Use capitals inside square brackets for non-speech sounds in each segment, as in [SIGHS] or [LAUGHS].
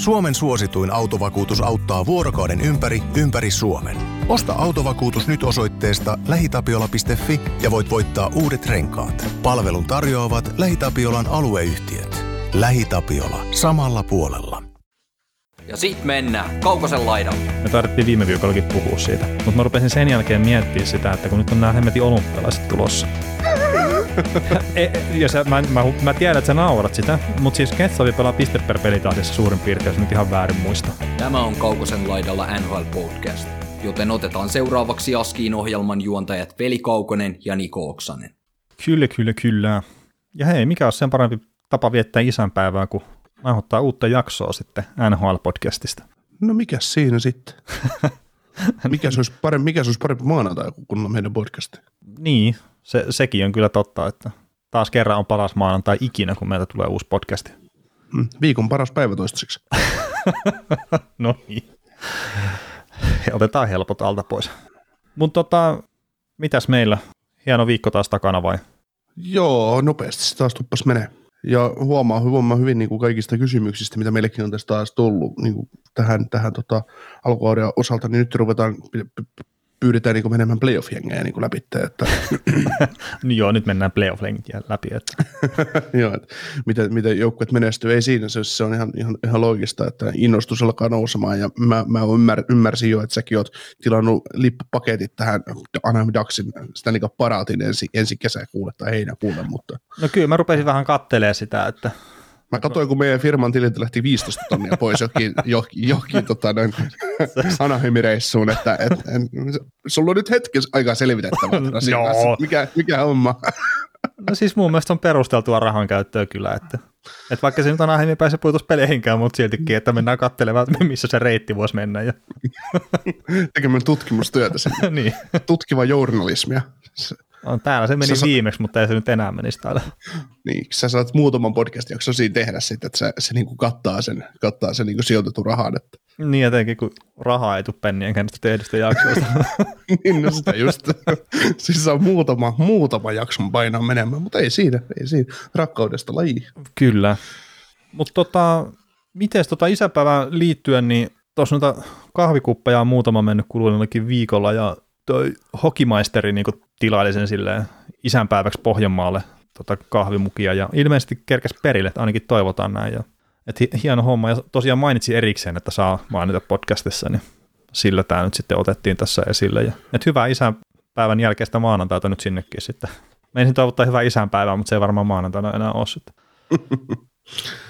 Suomen suosituin autovakuutus auttaa vuorokauden ympäri, ympäri Suomen. Osta autovakuutus nyt osoitteesta lähitapiola.fi ja voit voittaa uudet renkaat. Palvelun tarjoavat LähiTapiolan alueyhtiöt. LähiTapiola. Samalla puolella. Ja sit mennään Kaukosen laidalle. Me tarvittiin viime viikollakin puhua siitä, mutta mä rupesin sen jälkeen miettimään sitä, että kun nyt on nämä hemmetin olympialaiset tulossa. E, ja sä, mä, mä, mä, tiedän, että sä naurat sitä, mutta siis Ketsavi pelaa piste per pelitahdissa suurin piirtein, jos nyt ihan väärin muista. Tämä on Kaukosen laidalla NHL Podcast, joten otetaan seuraavaksi Askiin ohjelman juontajat Veli Kaukonen ja Niko Oksanen. Kyllä, kyllä, kyllä. Ja hei, mikä on sen parempi tapa viettää isänpäivää kuin nauhoittaa uutta jaksoa sitten NHL-podcastista. No mikä siinä sitten? mikä, se olisi parempi, mikä se olisi parempi maanantai kuin meidän podcast? Niin, se, sekin on kyllä totta, että taas kerran on paras maanantai ikinä, kun meiltä tulee uusi podcast. Hmm, viikon paras päivä toistaiseksi. [LAUGHS] no niin. Otetaan helpot alta pois. Mutta tota, mitäs meillä? Hieno viikko taas takana vai? Joo, nopeasti se taas tuppas menee. Ja huomaa, huomaa hyvin niin kuin kaikista kysymyksistä, mitä meillekin on tästä taas tullut niin kuin tähän, tähän tota, alkuauden osalta, niin nyt ruvetaan pyydetään niin menemään playoff-jengejä niin läpi. Että. [LAUGHS] niin joo, nyt mennään playoff läpi. Että. [LAUGHS] joo, että miten, miten joukkueet menestyy, ei siinä, se, se on ihan, ihan, ihan loogista, että innostus alkaa nousemaan ja mä, mä ymmär, ymmärsin jo, että säkin oot tilannut lippupaketit tähän Anaheim Ducksin Stanley Cup Paratin ensi, ensi kesäkuulle tai heinäkuulle, mutta... No kyllä, mä rupesin vähän kattelemaan sitä, että Mä katsoin, kun meidän firman tililtä lähti 15 tonnia pois johonkin, johonkin, johonkin tota, noin Anaheim-reissuun, että et, et, sulla on nyt hetki aikaa selvitettävää. Joo. Mikä, mikä homma? No siis mun mielestä on perusteltua rahan käyttöä kyllä, että, että vaikka se nyt on pääse puutus peleihinkään, mutta siltikin, että mennään katselemaan, missä se reitti voisi mennä. Ja. Tekemään tutkimustyötä sinne. [LAUGHS] niin. Tutkiva journalismia. On täällä se meni sä viimeksi, mutta ei se nyt enää menisi täällä. Niin, sä saat muutaman podcast jakson siinä tehdä sitten, että se, se niinku kattaa sen, kattaa sen niinku sijoitetun rahan. Että. Niin jotenkin, kun rahaa ei tule pennien tehdystä jaksoista. [LAUGHS] niin, no sitä just. [LAUGHS] siis on muutama, muutama jakson painaa menemään, mutta ei siinä, ei siinä. Rakkaudesta laji. Kyllä. Mutta tota, miten tota isäpäivään liittyen, niin tuossa noita kahvikuppeja on muutama mennyt kuluneellakin viikolla ja toi hokimaisteri niin tilaili sen silleen isänpäiväksi Pohjanmaalle tota kahvimukia ja ilmeisesti kerkes perille, että ainakin toivotaan näin. Ja, et hieno homma ja tosiaan mainitsin erikseen, että saa mainita podcastissa, niin sillä tämä nyt sitten otettiin tässä esille. Ja, et hyvää isänpäivän jälkeistä maanantaita nyt sinnekin sitten. Meidän toivottaa hyvää isänpäivää, mutta se ei varmaan maanantaina enää ole sitten. [LAUGHS]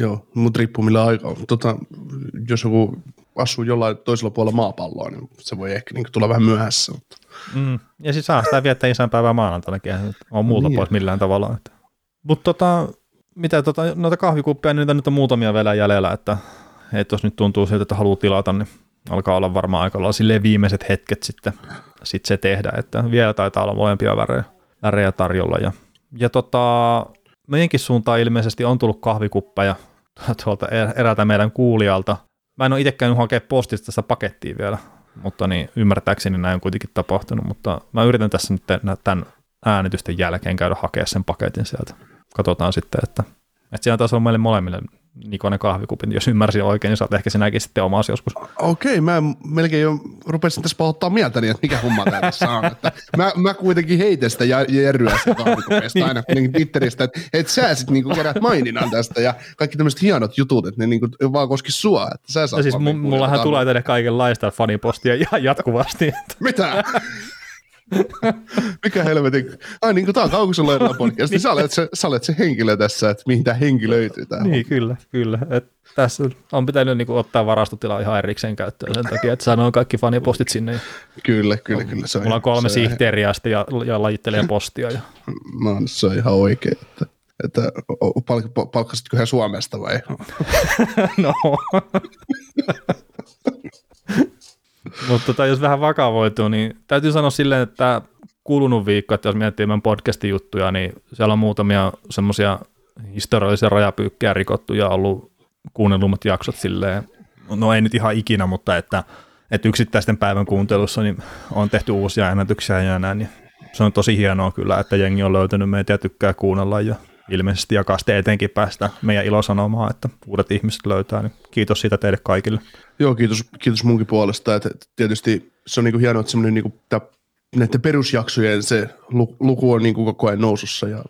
Joo, mutta riippuu millä aikaa. Tota, jos joku asuu jollain toisella puolella maapalloa, niin se voi ehkä niin tulla vähän myöhässä. Mutta. Mm. Ja siis saa sitä viettää isänpäivää maanantainakin, on muuta niin. pois millään tavalla. Mutta tota, mitä tota, noita kahvikuppia, niin niitä nyt on muutamia vielä jäljellä, että että jos nyt tuntuu siltä, että haluaa tilata, niin alkaa olla varmaan aika lailla silleen viimeiset hetket sitten sit se tehdä, että vielä taitaa olla molempia värejä, värejä tarjolla. Ja, ja tota, meidänkin suuntaan ilmeisesti on tullut kahvikuppeja [LAUGHS] tuolta er-, eräältä meidän kuulijalta. Mä en ole itse käynyt postista tästä pakettia vielä, mutta niin ymmärtääkseni näin on kuitenkin tapahtunut, mutta mä yritän tässä nyt tämän äänitysten jälkeen käydä hakea sen paketin sieltä. Katsotaan sitten, että, että siellä taas on meille molemmille Nikonen kahvikupin, jos ymmärsin oikein, niin saat ehkä sinäkin sitten omasi joskus. Okei, okay, mä melkein jo rupesin tässä pahoittaa mieltäni, että mikä homma tää tässä on. Että mä, mä kuitenkin heitän sitä jerryä sitä kahvikupista aina kuitenkin Twitteristä, että et sä sitten niinku kerät maininnan tästä ja kaikki tämmöiset hienot jutut, että ne niinku vaan koski sua. Että sä saat ja siis m- mullahan tulee tänne kaikenlaista fanipostia jatkuvasti. Mitä? [LAUGHS] Mikä helvetin... Ai niin kuin tämä on Kaukosen laidalla podcast, niin sä olet, se, sä olet se henkilö tässä, että mihin tämä henki löytyy. Tää niin, on. kyllä, kyllä. Et tässä on pitänyt niin ottaa varastotila ihan erikseen käyttöön sen takia, että sanoo kaikki fanipostit sinne. Kyllä, kyllä, kyllä. Se on, Mulla on kolme sihteeriä ja, ja lajittelee postia. Ja... No, se on ihan oikein. Että, että palk, palkkasitko hän Suomesta vai? [LAUGHS] no. [LAUGHS] Mutta tota, jos vähän vakavoituu, niin täytyy sanoa silleen, että kulunut viikko, että jos miettii meidän podcastin juttuja, niin siellä on muutamia semmoisia historiallisia rajapyykkejä rikottu ja ollut kuunnellummat jaksot silleen, no ei nyt ihan ikinä, mutta että, että yksittäisten päivän kuuntelussa niin on tehty uusia ennätyksiä ja näin, niin se on tosi hienoa kyllä, että jengi on löytänyt meitä ja tykkää kuunnella ja ilmeisesti jakaa sitten etenkin päästä meidän ilosanomaa, että uudet ihmiset löytää, niin kiitos siitä teille kaikille. Joo, kiitos, kiitos munkin puolesta, että tietysti se on niinku hienoa, että semmoinen niinku, näiden perusjaksojen se luku on niinku koko ajan nousussa ja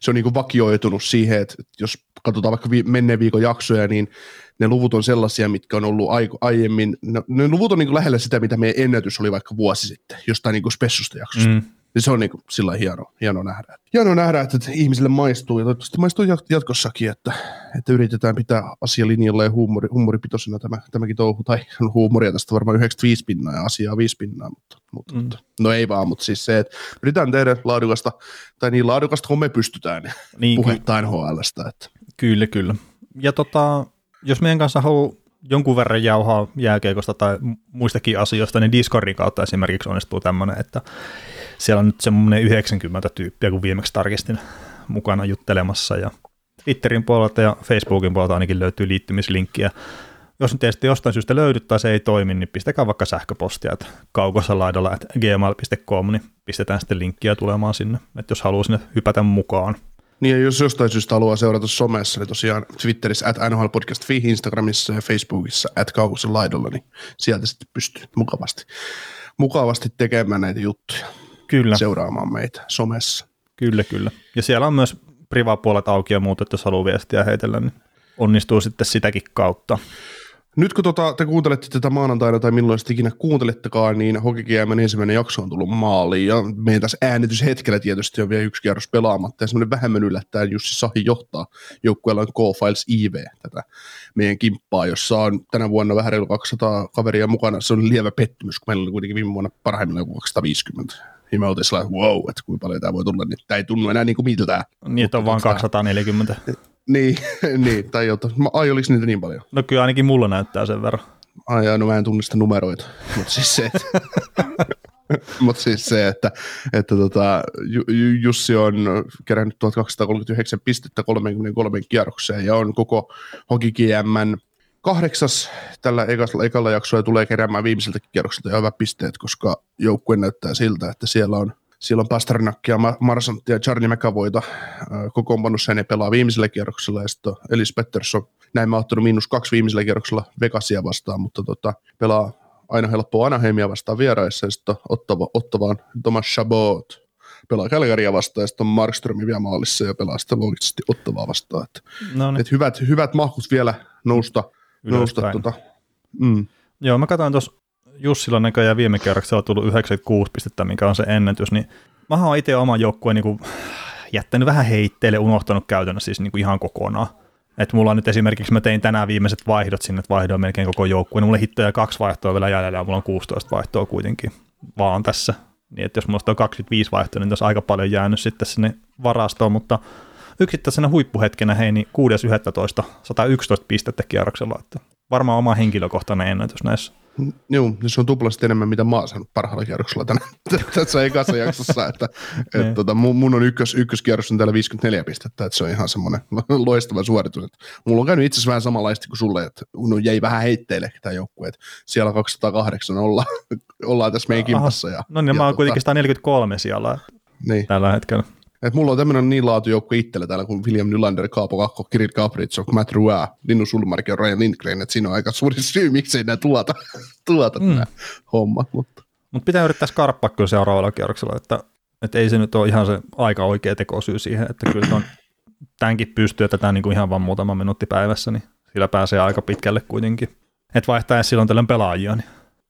se on niinku vakioitunut siihen, että jos katsotaan vaikka vi- menneen viikon jaksoja, niin ne luvut on sellaisia, mitkä on ollut aiko, aiemmin, ne, ne luvut on niinku lähellä sitä, mitä meidän ennätys oli vaikka vuosi sitten, jostain niinku spessusta jaksosta. Mm. Ja se on niin kuin sillä hieno, hieno nähdä. Hieno nähdä, että ihmisille maistuu ja toivottavasti maistuu jatkossakin, että, että yritetään pitää asia linjalla ja huumori, huumoripitoisena tämä, tämäkin touhu. Tai [LAUGHS] huumoria tästä varmaan 95 pinnaa ja asiaa 5 pinnaa, mutta, mutta mm. no ei vaan, mutta siis se, että yritetään tehdä laadukasta, tai niin laadukasta kun me pystytään niin, puhetta NHLstä. Että. Kyllä, kyllä. Ja tota, jos meidän kanssa haluaa jonkun verran jauhaa jääkeikosta tai muistakin asioista, niin Discordin kautta esimerkiksi onnistuu tämmöinen, että siellä on nyt semmoinen 90 tyyppiä, kun viimeksi tarkistin mukana juttelemassa ja Twitterin puolelta ja Facebookin puolelta ainakin löytyy liittymislinkkiä. Jos nyt teistä jostain syystä löydy tai se ei toimi, niin pistäkää vaikka sähköpostia, että kaukossa laidalla että gmail.com, niin pistetään sitten linkkiä tulemaan sinne, että jos haluaa sinne hypätä mukaan. Niin ja jos jostain syystä haluaa seurata somessa, niin tosiaan Twitterissä at nhlpodcast.fi, Instagramissa ja Facebookissa at kaukossa laidalla, niin sieltä sitten pystyy mukavasti, mukavasti tekemään näitä juttuja. Kyllä. seuraamaan meitä somessa. Kyllä, kyllä. Ja siellä on myös privapuolet auki ja muut, että jos haluaa viestiä heitellä, niin onnistuu sitten sitäkin kautta. Nyt kun tota, te kuuntelette tätä maanantaina tai milloin sitten ikinä kuuntelettekaan, niin Hokikiemen ensimmäinen jakso on tullut maaliin ja meidän tässä äänityshetkellä tietysti on vielä yksi kierros pelaamatta ja semmoinen vähemmän yllättäen Jussi Sahi johtaa joukkueella on K-Files IV tätä meidän kimppaa, jossa on tänä vuonna vähän reilu 200 kaveria mukana. Se on lievä pettymys, kun meillä oli kuitenkin viime vuonna parhaimmillaan 250 niin me oltiin sellainen, wow, että kuinka paljon tämä voi tulla, niin tämä ei tunnu enää niin kuin miltään. Niin, että on vaan 240. [LAUGHS] niin, [LAUGHS] niin, tai jotta, ai oliko niitä niin paljon? No kyllä ainakin mulla näyttää sen verran. Ai no mä en tunnista numeroita, mutta siis se, että, [LAUGHS] mutta siis se, että, että tota, Jussi on kerännyt 1239 pistettä 33 kierrokseen ja on koko Hokikiemen kahdeksas tällä ekalla, ekalla jaksolla tulee keräämään viimeiseltä kierrokselta jo hyvät pisteet, koska joukkue näyttää siltä, että siellä on siellä on Pasternakkia, Marsanttia ja Charlie McAvoyta kokoonpanossa ja ne pelaa viimeisellä kierroksella ja sitten Elis Pettersson, näin mä ottanut miinus kaksi viimeisellä kierroksella Vegasia vastaan, mutta tota, pelaa aina helppoa Anaheimia vastaan vieraissa ja sitten ottava, ottavaan Thomas Chabot pelaa Kälkäriä vastaan ja sitten on Markströmi vielä maalissa ja pelaa sitten loogisesti ottavaa vastaan. Et, no niin. et hyvät, hyvät mahkut vielä nousta nousta tuota. Mm. Joo, mä katsoin tuossa Jussilla näköjään viime kerraksi on tullut 96 pistettä, mikä on se ennätys, niin mä oon itse oman joukkueen niin jättänyt vähän heitteille, unohtanut käytännössä siis niin kuin ihan kokonaan. Et mulla on nyt esimerkiksi, mä tein tänään viimeiset vaihdot sinne, että vaihdoin melkein koko joukkueen. Mulla hittoja kaksi vaihtoa vielä jäljellä ja mulla on 16 vaihtoa kuitenkin vaan tässä. Niin että jos mulla on 25 vaihtoa, niin tässä aika paljon jäänyt sitten sinne varastoon, mutta yksittäisenä huippuhetkenä hei, niin 6.11. 111 pistettä kierroksella, että varmaan oma henkilökohtainen ennätys näissä. Joo, se on tuplasti enemmän, mitä mä oon saanut parhaalla kierroksella tänä, [LAUGHS] tässä ekassa jaksossa, että [LAUGHS] et, niin. tota, mun on ykkös, ykköskierros on täällä 54 pistettä, että se on ihan semmoinen [LAUGHS] loistava suoritus. Että mulla on käynyt itse asiassa vähän samanlaista kuin sulle, että mun jäi vähän heitteille tämä joukkue, että siellä 208 olla, ollaan tässä meidän kimpassa. Ja, no niin, ja mä oon tota, kuitenkin 143 siellä niin. tällä hetkellä. Et mulla on tämmöinen niin laatujoukko itsellä täällä kuin William Nylander, Kaapo Kakko, Kirill Kaprizov, Matt Rua, Linnu Sulmark ja Ryan Lindgren, että siinä on aika suuri syy, miksei nämä tuota, [LAUGHS] tuota mm. nämä hommat. Mutta Mut pitää yrittää skarppaa kyllä seuraavalla kierroksella, että, että ei se nyt ole ihan se aika oikea tekosyy siihen, että kyllä on, tämänkin pystyy tätä niin kuin ihan vain muutama minuutti päivässä, niin sillä pääsee aika pitkälle kuitenkin. Että vaihtaa silloin tällöin pelaajia. Niin.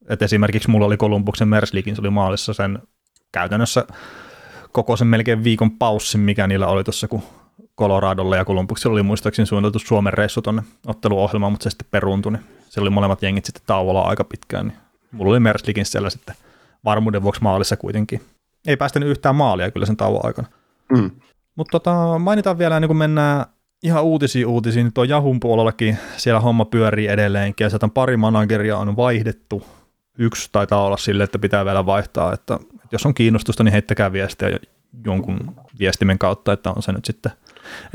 Et esimerkiksi mulla oli Kolumbuksen Merslikin, se oli maalissa sen käytännössä koko sen melkein viikon paussin, mikä niillä oli tuossa, kun Coloradolla ja Columbuksella oli muistaakseni suunniteltu Suomen reissu tuonne otteluohjelmaan, mutta se sitten peruuntui. Niin siellä oli molemmat jengit sitten tauolla aika pitkään. Niin mulla oli Merslikin siellä sitten varmuuden vuoksi maalissa kuitenkin. Ei päästänyt yhtään maalia kyllä sen tauon aikana. Mm. Mutta tota, mainitaan vielä, niin kun mennään ihan uutisiin uutisiin, niin tuo Jahun puolellakin siellä homma pyörii edelleenkin, ja sieltä on pari manageria on vaihdettu. Yksi taitaa olla sille, että pitää vielä vaihtaa, että jos on kiinnostusta, niin heittäkää viestiä jonkun viestimen kautta, että on se nyt sitten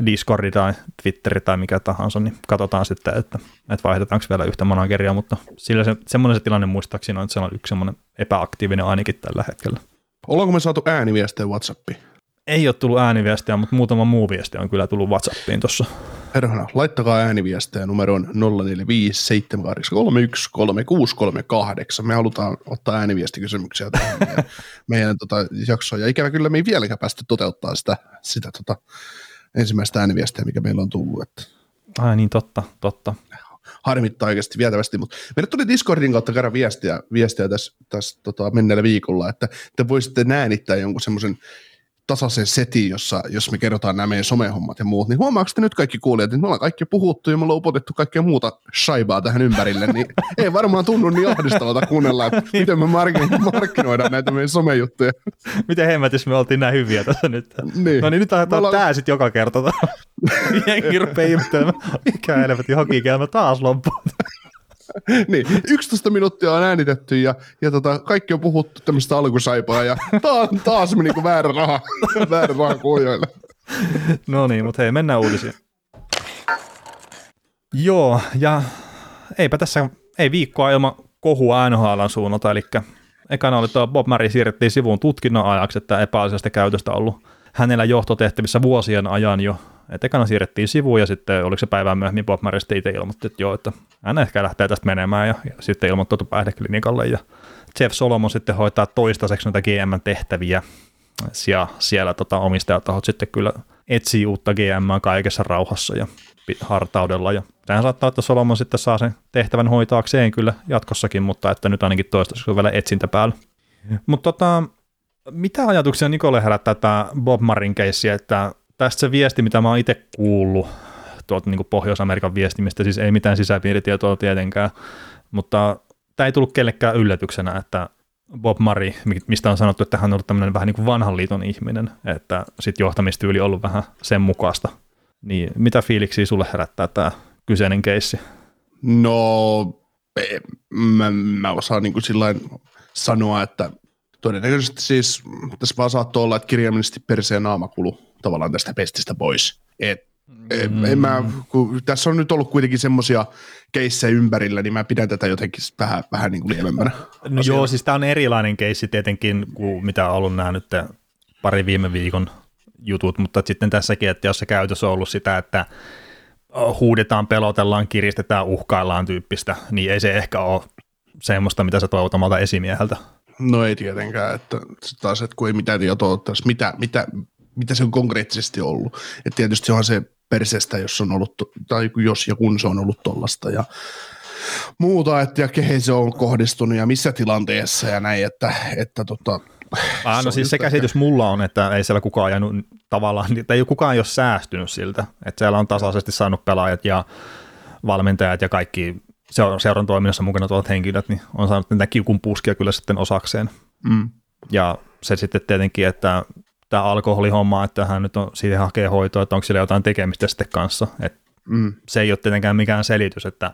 Discordi tai Twitteri tai mikä tahansa, niin katsotaan sitten, että, että vaihdetaanko vielä yhtä manageria, mutta sillä se, semmoinen se tilanne muistaakseni on, että se on yksi semmoinen epäaktiivinen ainakin tällä hetkellä. Ollaanko me saatu ääniviestejä WhatsAppiin? Ei ole tullut ääniviestiä, mutta muutama muu viesti on kyllä tullut WhatsAppiin tuossa. Perhana, laittakaa ääniviestejä numeroon 0457813638. Me halutaan ottaa ääniviestikysymyksiä tähän meidän, [LAUGHS] meidän tota, jaksoon. Ja ikävä kyllä me ei vieläkään päästy toteuttaa sitä, sitä tota, ensimmäistä ääniviestiä, mikä meillä on tullut. Että Ai niin, totta, totta. harmittaa oikeasti vietävästi, mutta meille tuli Discordin kautta kerran viestiä, viestiä tässä, tässä tota, menneellä viikolla, että te voisitte äänittää jonkun semmoisen tasaisen setin, jossa, jos me kerrotaan nämä meidän somehommat ja muut, niin huomaako te nyt kaikki kuulijat, että me ollaan kaikki puhuttu ja me ollaan upotettu kaikkea muuta shaibaa tähän ympärille, niin [LAUGHS] ei varmaan tunnu niin ahdistavalta kuunnella, että miten me markkino- markkinoidaan näitä meidän somejuttuja. [LAUGHS] Miten hemmetissä me oltiin näin hyviä tässä nyt? Niin. No niin, nyt aletaan ollaan- tää sitten joka kerta. [LAUGHS] Jengi rupeaa ihmettelemään, mikä helvetin hokikelma taas loppuu. [LAUGHS] niin, 11 minuuttia on äänitetty ja, ja tota, kaikki on puhuttu tämmöistä alkusaipaa ja taas, taas meni niin väärä raha, [LAUGHS] väärä raha kuulijoille. No niin, mutta hei, mennään uutisiin. Joo, ja eipä tässä, ei viikkoa ilman kohua NHLn suunnalta, eli ekana oli tuo Bob Murray siirrettiin sivuun tutkinnon ajaksi, että epäasiallista käytöstä ollut hänellä johtotehtävissä vuosien ajan jo. Et ekana siirrettiin sivuun ja sitten oliko se päivän myöhemmin Bob Murray sitten itse ilmoitti, että joo, että hän ehkä lähtee tästä menemään ja, ja sitten ilmoittautu päihdeklinikalle ja Jeff Solomon sitten hoitaa toistaiseksi näitä GM-tehtäviä ja siellä tota, omistajatahot sitten kyllä etsii uutta GM kaikessa rauhassa ja hartaudella. Ja tähän saattaa, että Solomon sitten saa sen tehtävän hoitaakseen kyllä jatkossakin, mutta että nyt ainakin toistaiseksi on vielä etsintä päällä. Mutta tota, mitä ajatuksia Nikolle herättää tämä Bob Marin keissi, että tästä se viesti, mitä mä oon itse kuullut tuolta niin Pohjois-Amerikan viestimistä, siis ei mitään sisäpiiritietoa tietenkään, mutta tämä ei tullut kellekään yllätyksenä, että Bob Murray, mistä on sanottu, että hän on ollut tämmöinen vähän niin kuin vanhan liiton ihminen, että sitten johtamistyyli on ollut vähän sen mukaista. Niin mitä fiiliksiä sulle herättää tämä kyseinen keissi? No, e- mä, mä osaan niin kuin sanoa, että todennäköisesti siis tässä vaan saattoi olla, että kirjaimellisesti perseen naama kulu tavallaan tästä pestistä pois. Et, mm. en mä, kun tässä on nyt ollut kuitenkin semmoisia keissejä ympärillä, niin mä pidän tätä jotenkin vähän, vähän niin kuin lievemmänä. [LAUGHS] No joo, siis tämä on erilainen keissi tietenkin kuin mitä on ollut nämä nyt pari viime viikon jutut, mutta sitten tässäkin, että jos se käytös on ollut sitä, että huudetaan, pelotellaan, kiristetään, uhkaillaan tyyppistä, niin ei se ehkä ole semmoista, mitä sä toivot omalta esimieheltä. No ei tietenkään, että taas, että kun ei mitään tietoa tässä, mitä, mitä, mitä se on konkreettisesti ollut. Et tietysti onhan se perseestä, jos on ollut, tai jos ja kun se on ollut tollasta ja muuta, että ja kehen se on kohdistunut ja missä tilanteessa ja näin, että, että tota, Ah, se no siis se ehkä- käsitys mulla on, että ei siellä kukaan ajanut tavallaan, ei kukaan ei ole säästynyt siltä, että siellä on tasaisesti saanut pelaajat ja valmentajat ja kaikki seura- seuran toiminnassa mukana tuolla henkilöt, niin on saanut näitä kiukun puskia kyllä sitten osakseen. Mm. Ja se sitten tietenkin, että tämä alkoholihomma, että hän nyt on, siitä hakee hoitoa, että onko sillä jotain tekemistä sitten kanssa. Et Mm. se ei ole tietenkään mikään selitys, että,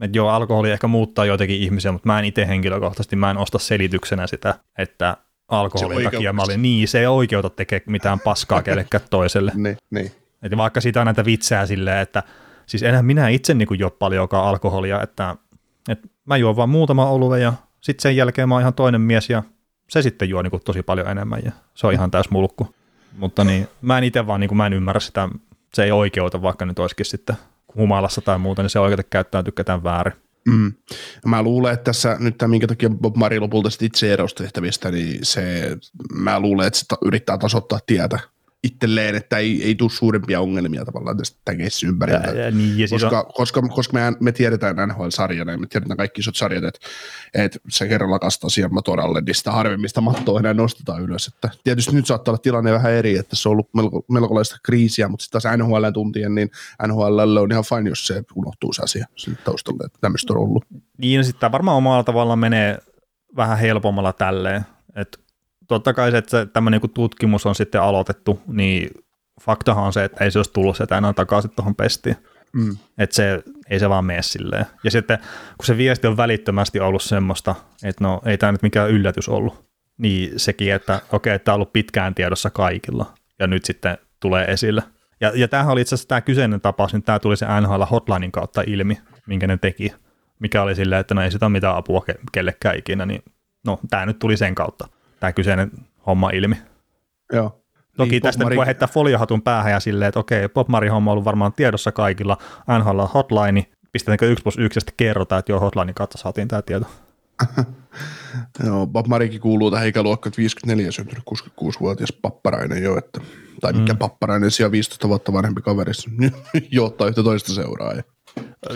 että joo, alkoholi ehkä muuttaa jotenkin ihmisiä, mutta mä en itse henkilökohtaisesti, mä en osta selityksenä sitä, että alkoholin Se takia mä olin niin, se ei oikeuta tekemään mitään paskaa [LAUGHS] kellekään toiselle. Niin, niin. Et vaikka siitä on näitä vitsejä silleen, että siis enhän minä itse niin juo paljonkaan alkoholia, että, että mä juon vaan muutama olue ja sitten sen jälkeen mä oon ihan toinen mies ja se sitten juo niin kuin tosi paljon enemmän ja se on ihan täys mulkku. Mutta niin, mä en itse vaan, niin kuin, mä en ymmärrä sitä, se ei oikeuta, vaikka nyt olisikin sitten humalassa tai muuta, niin se oikeuta käyttää tykätään väärin. Mm. Mä luulen, että tässä nyt tämä, minkä takia Bob Murray lopulta itse erosi tehtävistä, niin se, mä luulen, että se yrittää tasoittaa tietä itselleen, että ei, ei tule suurempia ongelmia tavallaan tästä tämän keissin ympäriltä. Ja, ja, niin, ja siis on, koska, koska, koska me, me tiedetään NHL-sarjana ja me tiedetään kaikki isot sarjat, että, että se kerran lakastaa siihen matoralle, niin sitä harvemmista mattoa enää nostetaan ylös. Että tietysti nyt saattaa olla tilanne vähän eri, että se on ollut melko, melkoista kriisiä, mutta sitten taas NHL tuntien, niin NHL on ihan fine, jos se unohtuu se asia sinne taustalle, että tämmöistä on ollut. niin no sitten varmaan omalla tavallaan menee vähän helpommalla tälleen, että totta kai se, että se, tämmöinen kun tutkimus on sitten aloitettu, niin faktahan on se, että ei se olisi tullut sitä enää takaisin tuohon pestiin. Mm. Että se, ei se vaan mene silleen. Ja sitten kun se viesti on välittömästi ollut semmoista, että no ei tämä nyt mikään yllätys ollut, niin sekin, että okei, tämä on ollut pitkään tiedossa kaikilla, ja nyt sitten tulee esille. Ja, ja tämähän oli itse asiassa tämä kyseinen tapaus, niin tämä tuli se NHL hotlinein kautta ilmi, minkä ne teki, mikä oli silleen, että no ei sitä ole mitään apua ke- kellekään ikinä, niin no tämä nyt tuli sen kautta, tämä kyseinen homma ilmi. Joo. Toki Niin, tästä Mari... Mari- voi heittää foliohatun päähän ja silleen, että okei, Bob Marin homma on ollut varmaan tiedossa kaikilla, NHL on hotline, pistetäänkö 1 plus 1 ja sitten kerrotaan, että joo, hotline kautta saatiin tämä tieto. [LAUGHS] Joo, Bob Marikin kuuluu tähän ikäluokkaan, että 54 syntynyt 66-vuotias papparainen jo, että, tai mikä mm. papparainen, siellä 15 vuotta vanhempi kaveri, [LAUGHS] johtaa yhtä toista seuraa. Ja.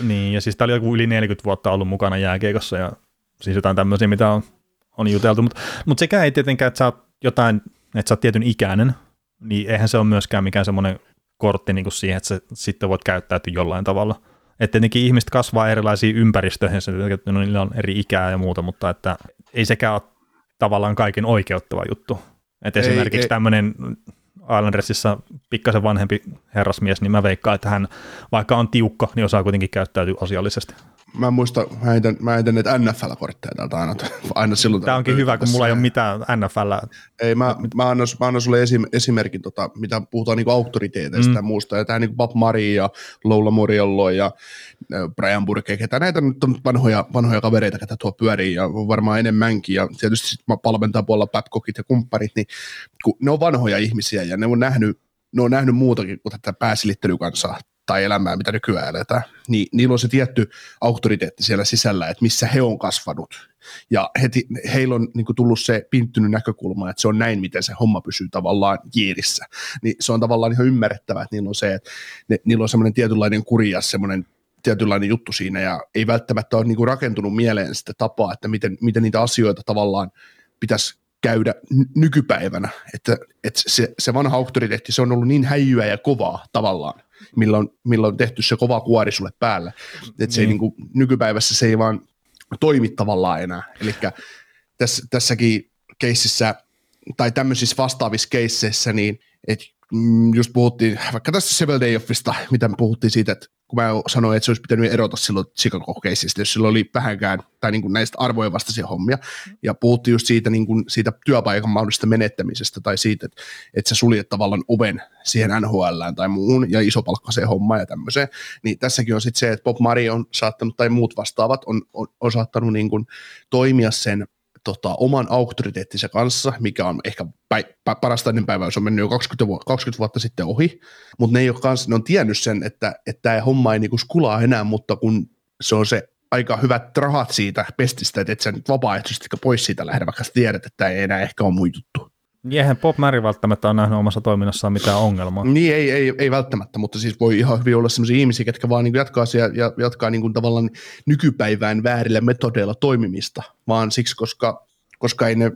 Niin, ja siis tämä oli joku yli 40 vuotta ollut mukana jääkiekossa ja siis jotain tämmöisiä, mitä on, on juteltu, mutta mut sekään ei tietenkään, että sä oot jotain, että sä oot tietyn ikäinen, niin eihän se ole myöskään mikään semmoinen kortti niin kuin siihen, että sä sitten voit käyttäytyä jollain tavalla. Että tietenkin ihmiset kasvaa erilaisiin ympäristöihin, että no, niillä on eri ikää ja muuta, mutta että ei sekään ole tavallaan kaiken oikeuttava juttu. Että Ei, esimerkiksi ei. tämmöinen Islandersissa pikkasen vanhempi herrasmies, niin mä veikkaan, että hän vaikka on tiukka, niin osaa kuitenkin käyttäytyä asiallisesti. Mä en muista, mä heitän, mä heitän näitä NFL-kortteja täältä aina, aina silloin. Tämä onkin hyvä, kun mulla ei ole mitään NFL. Ei, mä, mä, annan, mä annan sulle esim, esimerkin, tota, mitä puhutaan niinku auktoriteeteista mm. ja muusta. Ja tämä niinku Bob Mari ja Lola Moriello ja äh, Brian Burke, ketä näitä nyt on vanhoja, vanhoja kavereita, ketä tuo pyörii ja on varmaan enemmänkin. Ja tietysti sit mä palventaa puolella Babcockit ja kumpparit, niin kun ne on vanhoja ihmisiä ja ne on nähnyt, ne on nähnyt muutakin kuin tätä pääsilittelykansaa tai elämää, mitä nykyään eletään, niin niillä on se tietty auktoriteetti siellä sisällä, että missä he on kasvanut. Ja heti, heillä on niin kuin, tullut se pinttynyt näkökulma, että se on näin, miten se homma pysyy tavallaan jiirissä. Niin se on tavallaan ihan ymmärrettävää, että niillä on se, että ne, niillä on semmoinen tietynlainen kuri ja semmoinen tietynlainen juttu siinä, ja ei välttämättä ole niin kuin, rakentunut mieleen sitä tapaa, että miten, miten niitä asioita tavallaan pitäisi käydä nykypäivänä, että, että se, se vanha auktoriteetti, se on ollut niin häijyä ja kovaa tavallaan, milloin, milloin on tehty se kova kuori sulle päälle, että se ei Niin. niin kuin, nykypäivässä se ei vaan toimi tavallaan enää, eli tässä, tässäkin keississä tai tämmöisissä vastaavissa keisseissä, niin että mm, just puhuttiin vaikka tästä Seven Day Offista, mitä me puhuttiin siitä, että kun mä sanoin, että se olisi pitänyt erota silloin Chicago-keissistä, jos sillä oli vähänkään, tai niin kuin näistä arvojen vastaisia hommia, ja puhuttiin just siitä, niin kuin siitä työpaikan mahdollisesta menettämisestä, tai siitä, että, että sä suljet tavallaan oven siihen NHLään tai muuhun, ja isopalkkaiseen hommaan ja tämmöiseen, niin tässäkin on sitten se, että Bob Mari on saattanut, tai muut vastaavat, on, on, on saattanut niin kuin toimia sen tota, oman auktoriteettinsa kanssa, mikä on ehkä päi, pä, parasta ennen päivää, se on mennyt jo 20, vu- 20 vuotta sitten ohi, mutta ne, ei ole kans, ne on tiennyt sen, että tämä homma ei niinku skulaa enää, mutta kun se on se aika hyvät rahat siitä pestistä, että et sä nyt vapaaehtoisesti pois siitä lähde, vaikka sä tiedät, että tämä ei enää ehkä ole mun juttu. Niin Eihän Bob Mary välttämättä ole nähnyt omassa toiminnassaan mitään ongelmaa. Niin ei, ei, ei välttämättä, mutta siis voi ihan hyvin olla sellaisia ihmisiä, ketkä vaan niin jatkaa, ja, ja jatkaa niin kuin tavallaan nykypäivään väärillä metodeilla toimimista, vaan siksi, koska, koska ei ne,